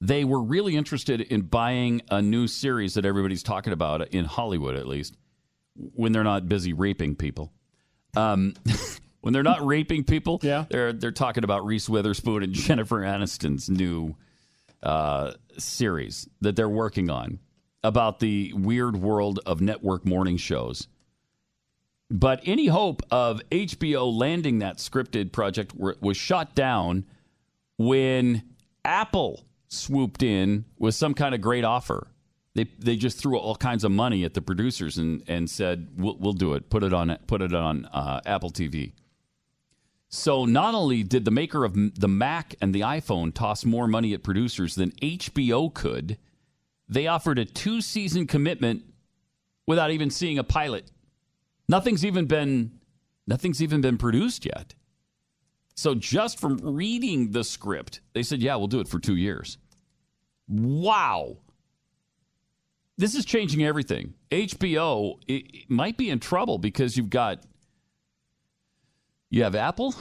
They were really interested in buying a new series that everybody's talking about in Hollywood, at least, when they're not busy raping people. Um, when they're not raping people, yeah. they're they're talking about Reese Witherspoon and Jennifer Aniston's new uh, series that they're working on about the weird world of network morning shows. But any hope of HBO landing that scripted project was shot down when Apple swooped in with some kind of great offer. They they just threw all kinds of money at the producers and, and said we'll, we'll do it. Put it on put it on uh, Apple TV. So not only did the maker of the Mac and the iPhone toss more money at producers than HBO could, they offered a two season commitment without even seeing a pilot. Nothing's even been nothing's even been produced yet. So just from reading the script, they said, "Yeah, we'll do it for 2 years." Wow. This is changing everything. HBO it, it might be in trouble because you've got you have Apple,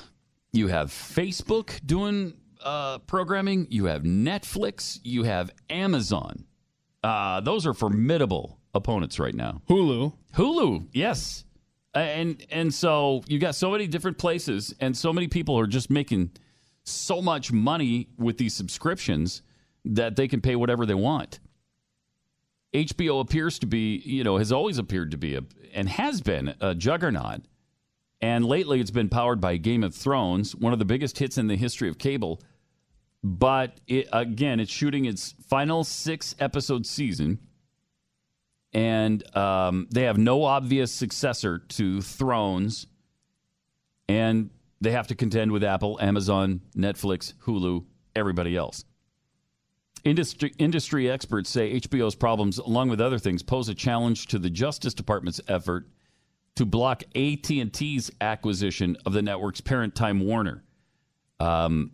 you have Facebook doing uh, programming, you have Netflix, you have Amazon. Uh, those are formidable opponents right now. Hulu. Hulu, yes. And and so you got so many different places and so many people are just making so much money with these subscriptions that they can pay whatever they want. HBO appears to be, you know, has always appeared to be a, and has been a juggernaut. And lately it's been powered by Game of Thrones, one of the biggest hits in the history of cable. But it, again, it's shooting its final six episode season. And um, they have no obvious successor to Thrones. And they have to contend with Apple, Amazon, Netflix, Hulu, everybody else. Industry, industry experts say HBO's problems, along with other things, pose a challenge to the Justice Department's effort to block AT&T's acquisition of the network's parent Time Warner. Um,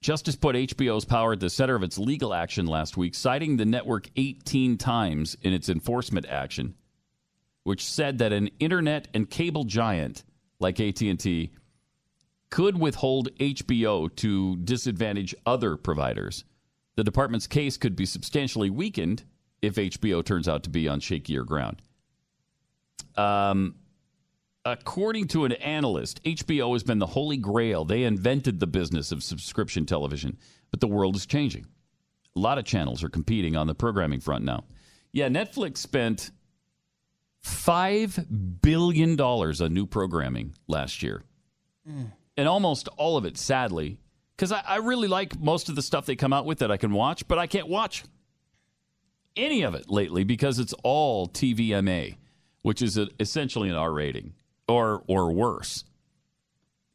Justice put HBO's power at the center of its legal action last week, citing the network 18 times in its enforcement action, which said that an internet and cable giant like AT&T could withhold HBO to disadvantage other providers. The department's case could be substantially weakened if HBO turns out to be on shakier ground. Um, according to an analyst, HBO has been the holy grail. They invented the business of subscription television, but the world is changing. A lot of channels are competing on the programming front now. Yeah, Netflix spent $5 billion on new programming last year. Mm. And almost all of it, sadly, because I, I really like most of the stuff they come out with that I can watch, but I can't watch any of it lately because it's all TVMA, which is a, essentially an R rating or or worse.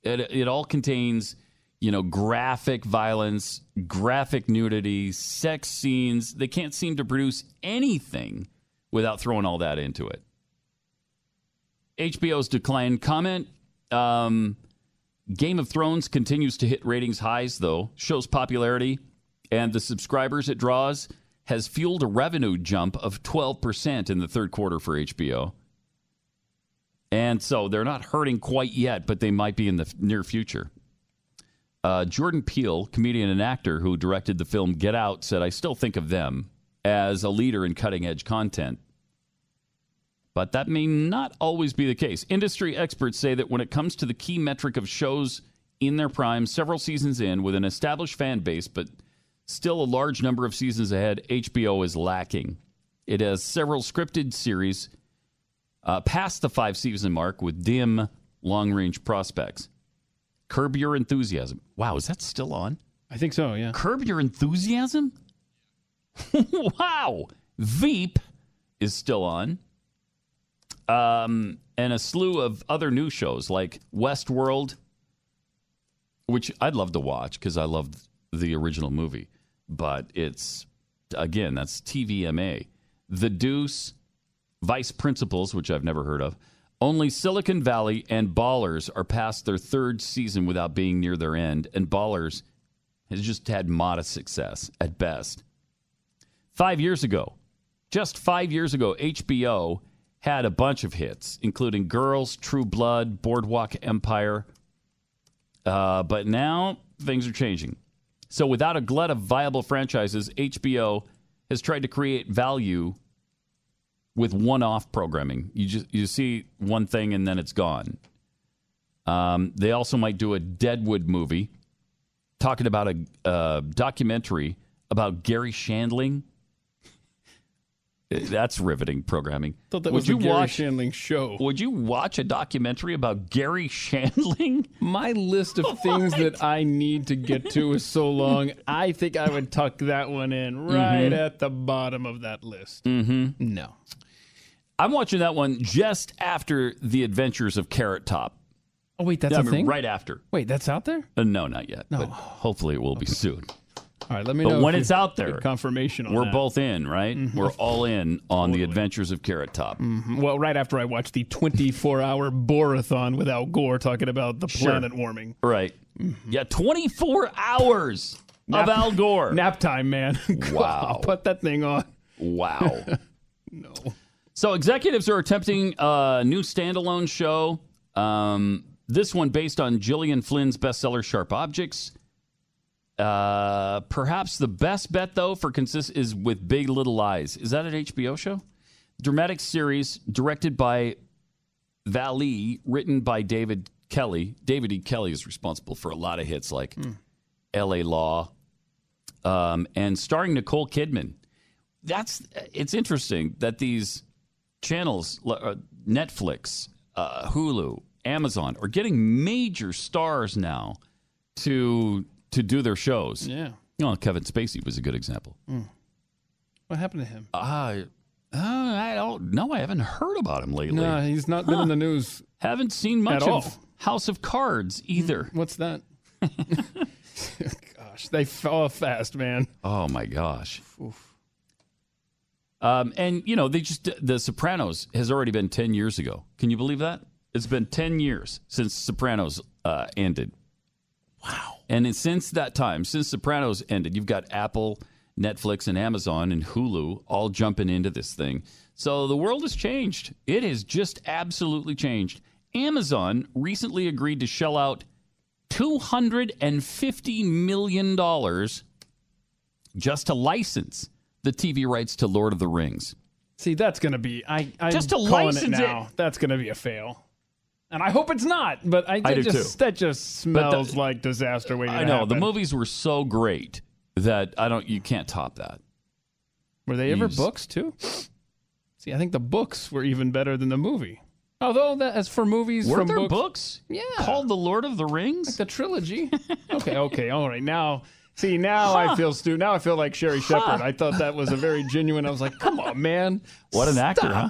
It, it all contains, you know, graphic violence, graphic nudity, sex scenes. They can't seem to produce anything without throwing all that into it. HBO's declined comment. Um, Game of Thrones continues to hit ratings highs, though, shows popularity, and the subscribers it draws has fueled a revenue jump of 12% in the third quarter for HBO. And so they're not hurting quite yet, but they might be in the near future. Uh, Jordan Peele, comedian and actor who directed the film Get Out, said, I still think of them as a leader in cutting edge content. But that may not always be the case. Industry experts say that when it comes to the key metric of shows in their prime, several seasons in, with an established fan base, but still a large number of seasons ahead, HBO is lacking. It has several scripted series uh, past the five season mark with dim long range prospects. Curb Your Enthusiasm. Wow, is that still on? I think so, yeah. Curb Your Enthusiasm? wow. Veep is still on. Um, and a slew of other new shows like Westworld, which I'd love to watch because I loved the original movie. But it's, again, that's TVMA. The Deuce, Vice Principals, which I've never heard of. Only Silicon Valley and Ballers are past their third season without being near their end, and Ballers has just had modest success at best. Five years ago, just five years ago, HBO had a bunch of hits, including Girls, True Blood, Boardwalk Empire. Uh, but now things are changing. So, without a glut of viable franchises, HBO has tried to create value with one-off programming. You just you see one thing and then it's gone. Um, they also might do a Deadwood movie, talking about a, a documentary about Garry Shandling. That's riveting programming. thought that would was you the Garry watch? Shandling show. Would you watch a documentary about Garry Shandling? My list of things that I need to get to is so long. I think I would tuck that one in right Mhm. at the bottom of that list. Mm-hmm. No. I'm watching that one just after the Adventures of Carrot Top. Oh wait, that's Yeah, a I mean, thing. right after. Wait, that's out there. Uh, no, not yet. No. But hopefully it will be soon. All right, let me But know when it's out there, confirmation on We're that. both in, right? We're all in on the Adventures of Carrot Top. Mhm. Well, right after I watched the 24-hour Borathon with Al Gore talking about the Sure. planet warming. Right. Yeah, 24 hours Nap- of Al Gore. Nap time, man. Wow. Put that thing on. Wow. no. So executives are attempting a new standalone show. Um, this one based on Gillian Flynn's bestseller Sharp Objects. Uh, perhaps the best bet though for consist is with Big Little Lies. Is that an HBO show? Dramatic series directed by Vallée, written by David Kelley. David E. Kelley is responsible for a lot of hits like L.A. Law, um, and starring Nicole Kidman. that's it's interesting that these channels, uh, Netflix, uh, Hulu, Amazon, are getting major stars now to to do their shows. Yeah. You know, Kevin Spacey was a good example. Mm. What happened to him? Uh, uh, I don't know. I haven't heard about him lately. No, he's not been in the news. Haven't seen much of all. House of Cards either. What's that? Gosh, they fall fast, man. Oh my gosh. Um, and you know, they just The Sopranos has already been ten years ago. Can you believe that? It's been ten years since Sopranos uh, ended. Wow. And since that time, since Sopranos ended, you've got Apple, Netflix, and Amazon and Hulu all jumping into this thing. So the world has changed. It has just absolutely changed. Amazon recently agreed to shell out $250 million just to license the TV rights to Lord of the Rings. See, that's going to be. I, I'm Just to calling it license now. it. That's going to be a fail. And I hope it's not. But I, I that do just, too. That just But the- smells like disaster waiting I to know happen. the movies were so great that I don't. You can't top that. Were they ever Jeez. books too? See, I think the books were even better than the movie. Although that, as for movies Were from there books, books? Yeah, called the Lord of the Rings, like the trilogy. okay, okay, all right. Now, see, now I feel stu. Now I feel like Sherri Shepherd. I thought that was a very genuine. I was like, come on, man. What an actor, huh?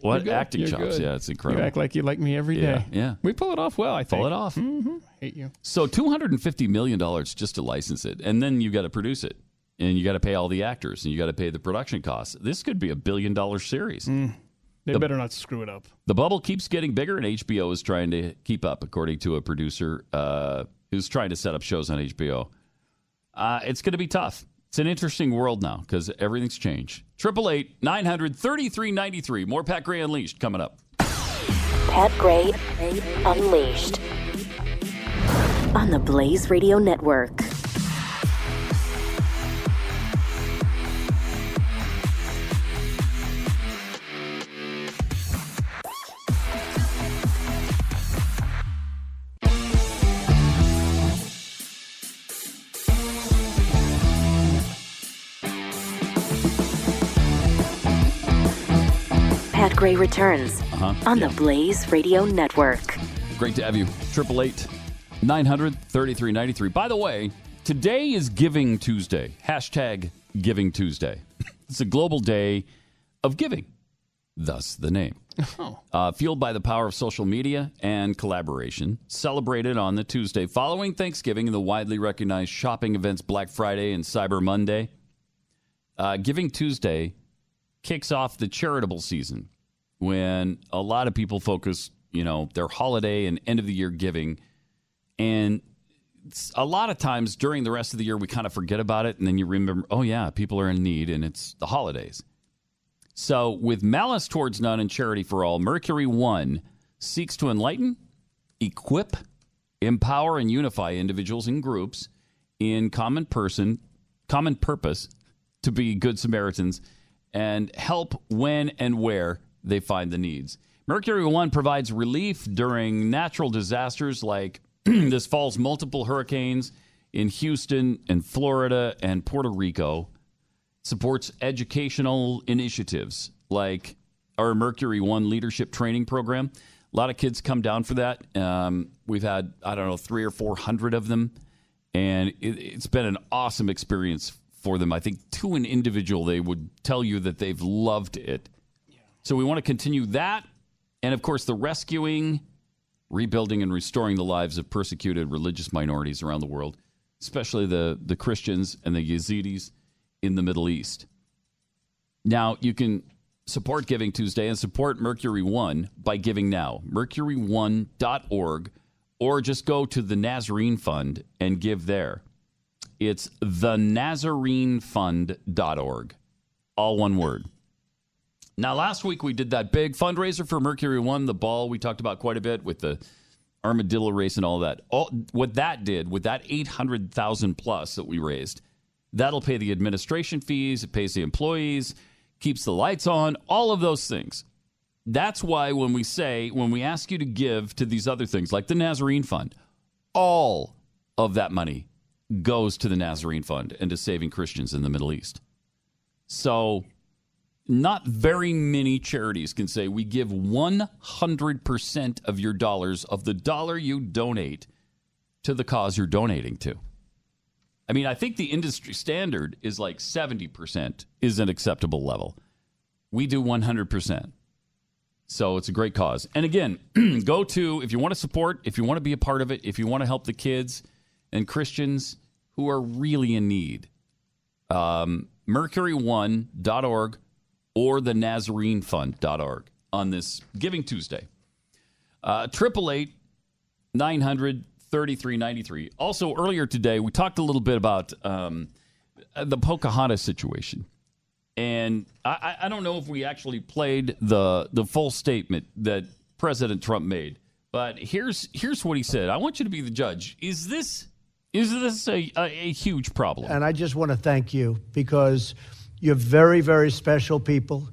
What good. acting You're chops. good. Yeah, it's incredible. You act like you like me every day. Yeah, yeah. We pull it off well. I think. Pull it off. hmm Hate you. So two hundred and fifty million dollars just to license it, and then you got to produce it, and you got to pay all the actors, and you got to pay the production costs. This could be a billion dollar series. They The- better not screw it up. The bubble keeps getting bigger, and HBO is trying to keep up, according to a producer uh, who's trying to set up shows on HBO. Uh, it's going to be tough. It's an interesting world now because everything's changed. Triple eight nine hundred thirty three ninety three. More Pat Gray Unleashed coming up. Pat Gray Unleashed on the Blaze Radio Network. Gray returns Uh-huh. on the Blaze Radio Network. Great to have you. Triple eight nine hundred thirty three ninety three. By the way, today is Giving Tuesday. Hashtag Giving Tuesday. It's a global day of giving. Thus the name. Uh, fueled by the power of social media and collaboration, celebrated on the Tuesday following Thanksgiving and the widely recognized shopping events Black Friday and Cyber Monday. Uh, Giving Tuesday kicks off the charitable season when a lot of people focus, you know, their holiday and end of the year giving. And a lot of times during the rest of the year, we kind of forget about it. And then you remember, oh, yeah, people are in need and it's the holidays. So, with Malice Towards None and Charity for All, Mercury One seeks to enlighten, equip, empower, and unify individuals and groups in common person, common purpose to be good Samaritans and help when and where they find the needs. Mercury One provides relief during natural disasters like this fall's multiple hurricanes in Houston and Florida and Puerto Rico supports educational initiatives like our Mercury One leadership training program. A lot of kids come down for that. Um, we've had, I don't know, three or 400 of them. And it, it's been an awesome experience for them. I think to an individual, they would tell you that they've loved it. So we want to continue that. And of course, the rescuing, rebuilding, and restoring the lives of persecuted religious minorities around the world, especially the, the Christians and the Yazidis in the Middle East. Now, you can support Giving Tuesday and support Mercury One by giving now. Mercury1.org, or just go to the Nazarene Fund and give there. It's the NazareneFund.org. All one word. Now, last week we did that big fundraiser for Mercury One, the ball we talked about quite a bit with the armadillo race and all that. All, what that did with that 800,000 plus that we raised, that'll pay the administration fees, it pays the employees, keeps the lights on, all of those things. That's why when we say, when we ask you to give to these other things like the Nazarene Fund, all of that money goes to the Nazarene Fund and to saving Christians in the Middle East. So not very many charities can say we give 100% of your dollars, of the dollar you donate, to the cause you're donating to. I mean, I think the industry standard is like 70% is an acceptable level. We do 100%. So it's a great cause. And again, go to, if you want to support, if you want to be a part of it, if you want to help the kids and Christians who are really in need, um, mercury1.org or the Nazarene nazarenefund.org on this Giving Tuesday. Uh, Triple eight nine hundred thirty three ninety three. Also, earlier today, we talked a little bit about um, the Pocahontas situation, and I, I don't know if we actually played the the full statement that President Trump made, but here's here's what he said. I want you to be the judge. Is this is this a, a, a huge problem? And I just want to thank you because you're very, very special people.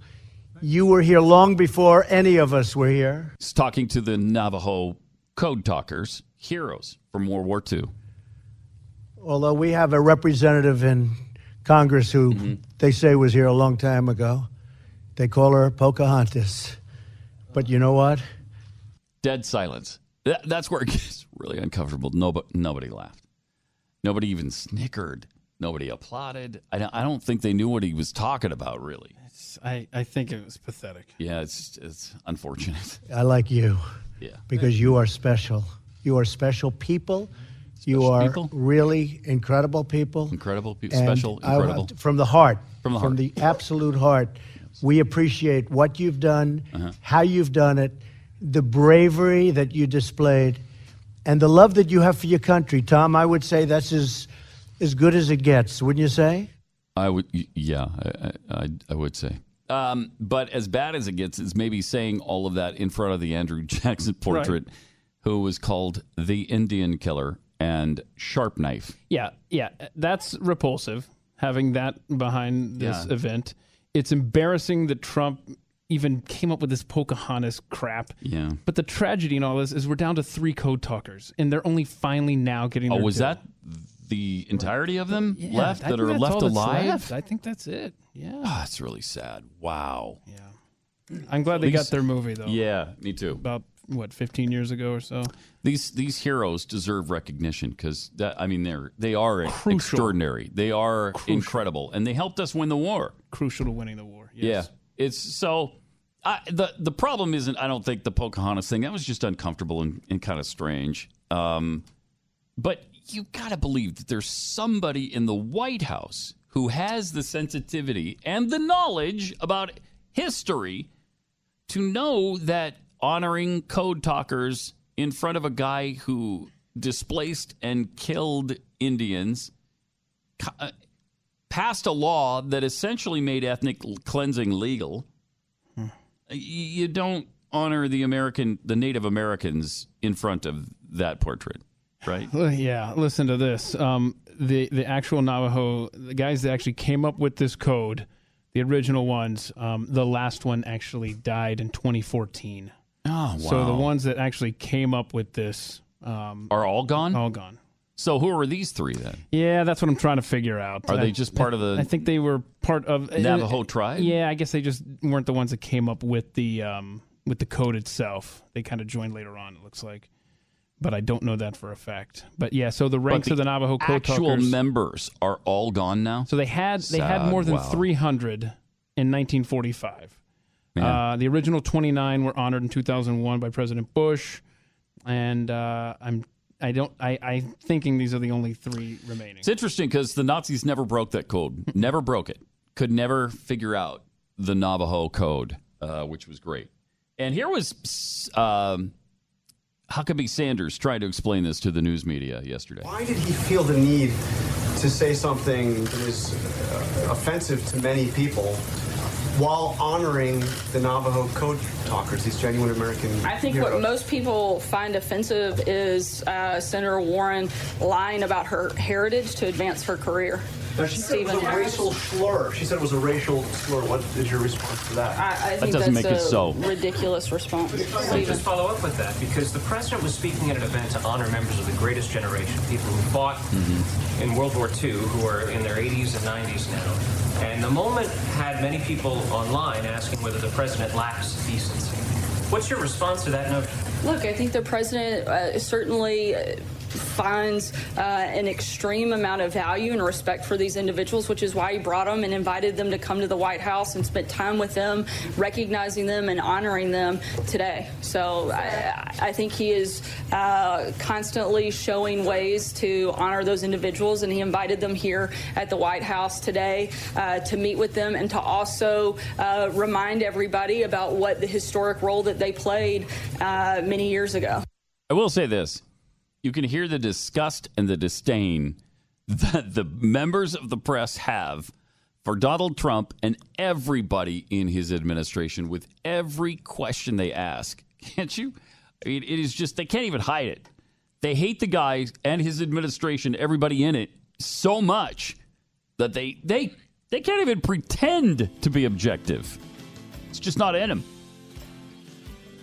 You were here long before any of us were here. He's talking to the Navajo code talkers, heroes from World War II. Although we have a representative in Congress who Mm-hmm. they say was here a long time ago. They call her Pocahontas. But you know what? Dead silence. That, that's where it gets really uncomfortable. Nobody, nobody laughed. Nobody even snickered. Nobody applauded. I don't, I don't think they knew what he was talking about, really. I, I think it was pathetic. Yeah, it's it's unfortunate. I like you. Yeah. Because you are special. You are special people. you are people? really incredible people. Incredible people. And Special, I- incredible. from the heart. From the heart. From the absolute heart. We appreciate what you've done, Uh-huh. how you've done it, the bravery that you displayed, and the love that you have for your country. Tom, I would say that's as, as good as it gets, wouldn't you say? I would, yeah, I, I, I would say. Um, but as bad as it gets is maybe saying all of that in front of the Andrew Jackson portrait, who was called the Indian Killer and Sharp Knife. Yeah, yeah, that's repulsive having that behind this Yeah. event. It's embarrassing that Trump even came up with this Pocahontas crap. Yeah. But the tragedy in all this is we're down to three code talkers, and they're only finally now getting. Oh, was due. that the entirety of them Yeah, left I that are left alive? left. I think that's it. Yeah. Oh, that's really sad. Wow. Yeah. I'm glad they got their movie though. Yeah, me too. About what 15 years ago or so. These these heroes deserve recognition because that I mean they're they are Crucial. extraordinary. They are incredible, and they helped us win the war. Crucial to winning the war. Yes. Yeah, it's so. I, the the problem isn't. I don't think the Pocahontas thing. That was just uncomfortable and, and kind of strange. Um, but you got to believe that there's somebody in the White House who has the sensitivity and the knowledge about history to know that honoring code talkers in front of a guy who displaced and killed Indians uh, passed a law that essentially made ethnic cleansing legal. Y- You don't honor the American, the Native Americans in front of that portrait, right? Yeah, listen to this. Um, the the actual Navajo, the guys that actually came up with this code, the original ones, um, the last one actually died in 2014. Oh, wow. So the ones that actually came up with this um, are all gone. All gone. So who are these three then? Yeah, that's what I'm trying to figure out. Are they just part of the I think they were part of Navajo tribe? Yeah, I guess they just weren't the ones that came up with the um, with the code itself. They kind of joined later on. It looks like, but I don't know that for a fact. But yeah, so the ranks But of the Navajo code actual talkers. members are all gone now. So they had they had more than Wow. 300 in 1945. Man. Uh, the original 29 were honored in 2001 by President Bush, and uh, I'm I don't I I'm thinking these are the only three remaining. It's interesting because the Nazis never broke that code. never broke it. Could never figure out the Navajo code, uh, which was great. And here was um, Huckabee Sanders tried to explain this to the news media yesterday. Why did he feel the need to say something that is uh, offensive to many people while honoring the Navajo code talkers, these genuine American I think heroes? what most people find offensive is uh, Senator Warren lying about her heritage to advance her career. Now, she said it was a racial slur. She said it was a racial slur. What is your response to that? I, I think that's a ridiculous response. Let me just follow up with that because the president was speaking at an event to honor members of the greatest generation, people who fought in World War II, who are in their 80s and 90s now. And the moment had many people online asking whether the president lacks decency. What's your response to that notion? Look, I think the president uh, certainly uh, finds uh, an extreme amount of value and respect for these individuals, which is why he brought them and invited them to come to the White House and spent time with them, recognizing them and honoring them today. So I, I think he is uh, constantly showing ways to honor those individuals, and he invited them here at the White House today uh, to meet with them and to also uh, remind everybody about what the historic role that they played uh, many years ago. I will say this you can hear the disgust and the disdain that the members of the press have for Donald Trump and everybody in his administration with every question they ask. Can't you? I mean, it is just, they can't even hide it. They hate the guy and his administration, everybody in it, so much that they, they, they can't even pretend to be objective. It's just not in them.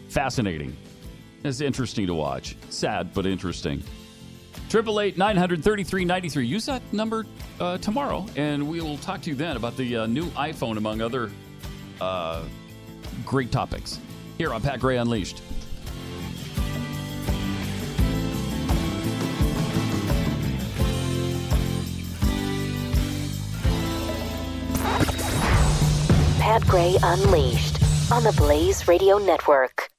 Fascinating. It's interesting to watch. Sad, but interesting. Triple eight nine hundred thirty three ninety three. Use that number uh, tomorrow, and we will talk to you then about the uh, new iPhone, among other uh, great topics. Here on Pat Gray Unleashed. Pat Gray Unleashed on the Blaze Radio Network.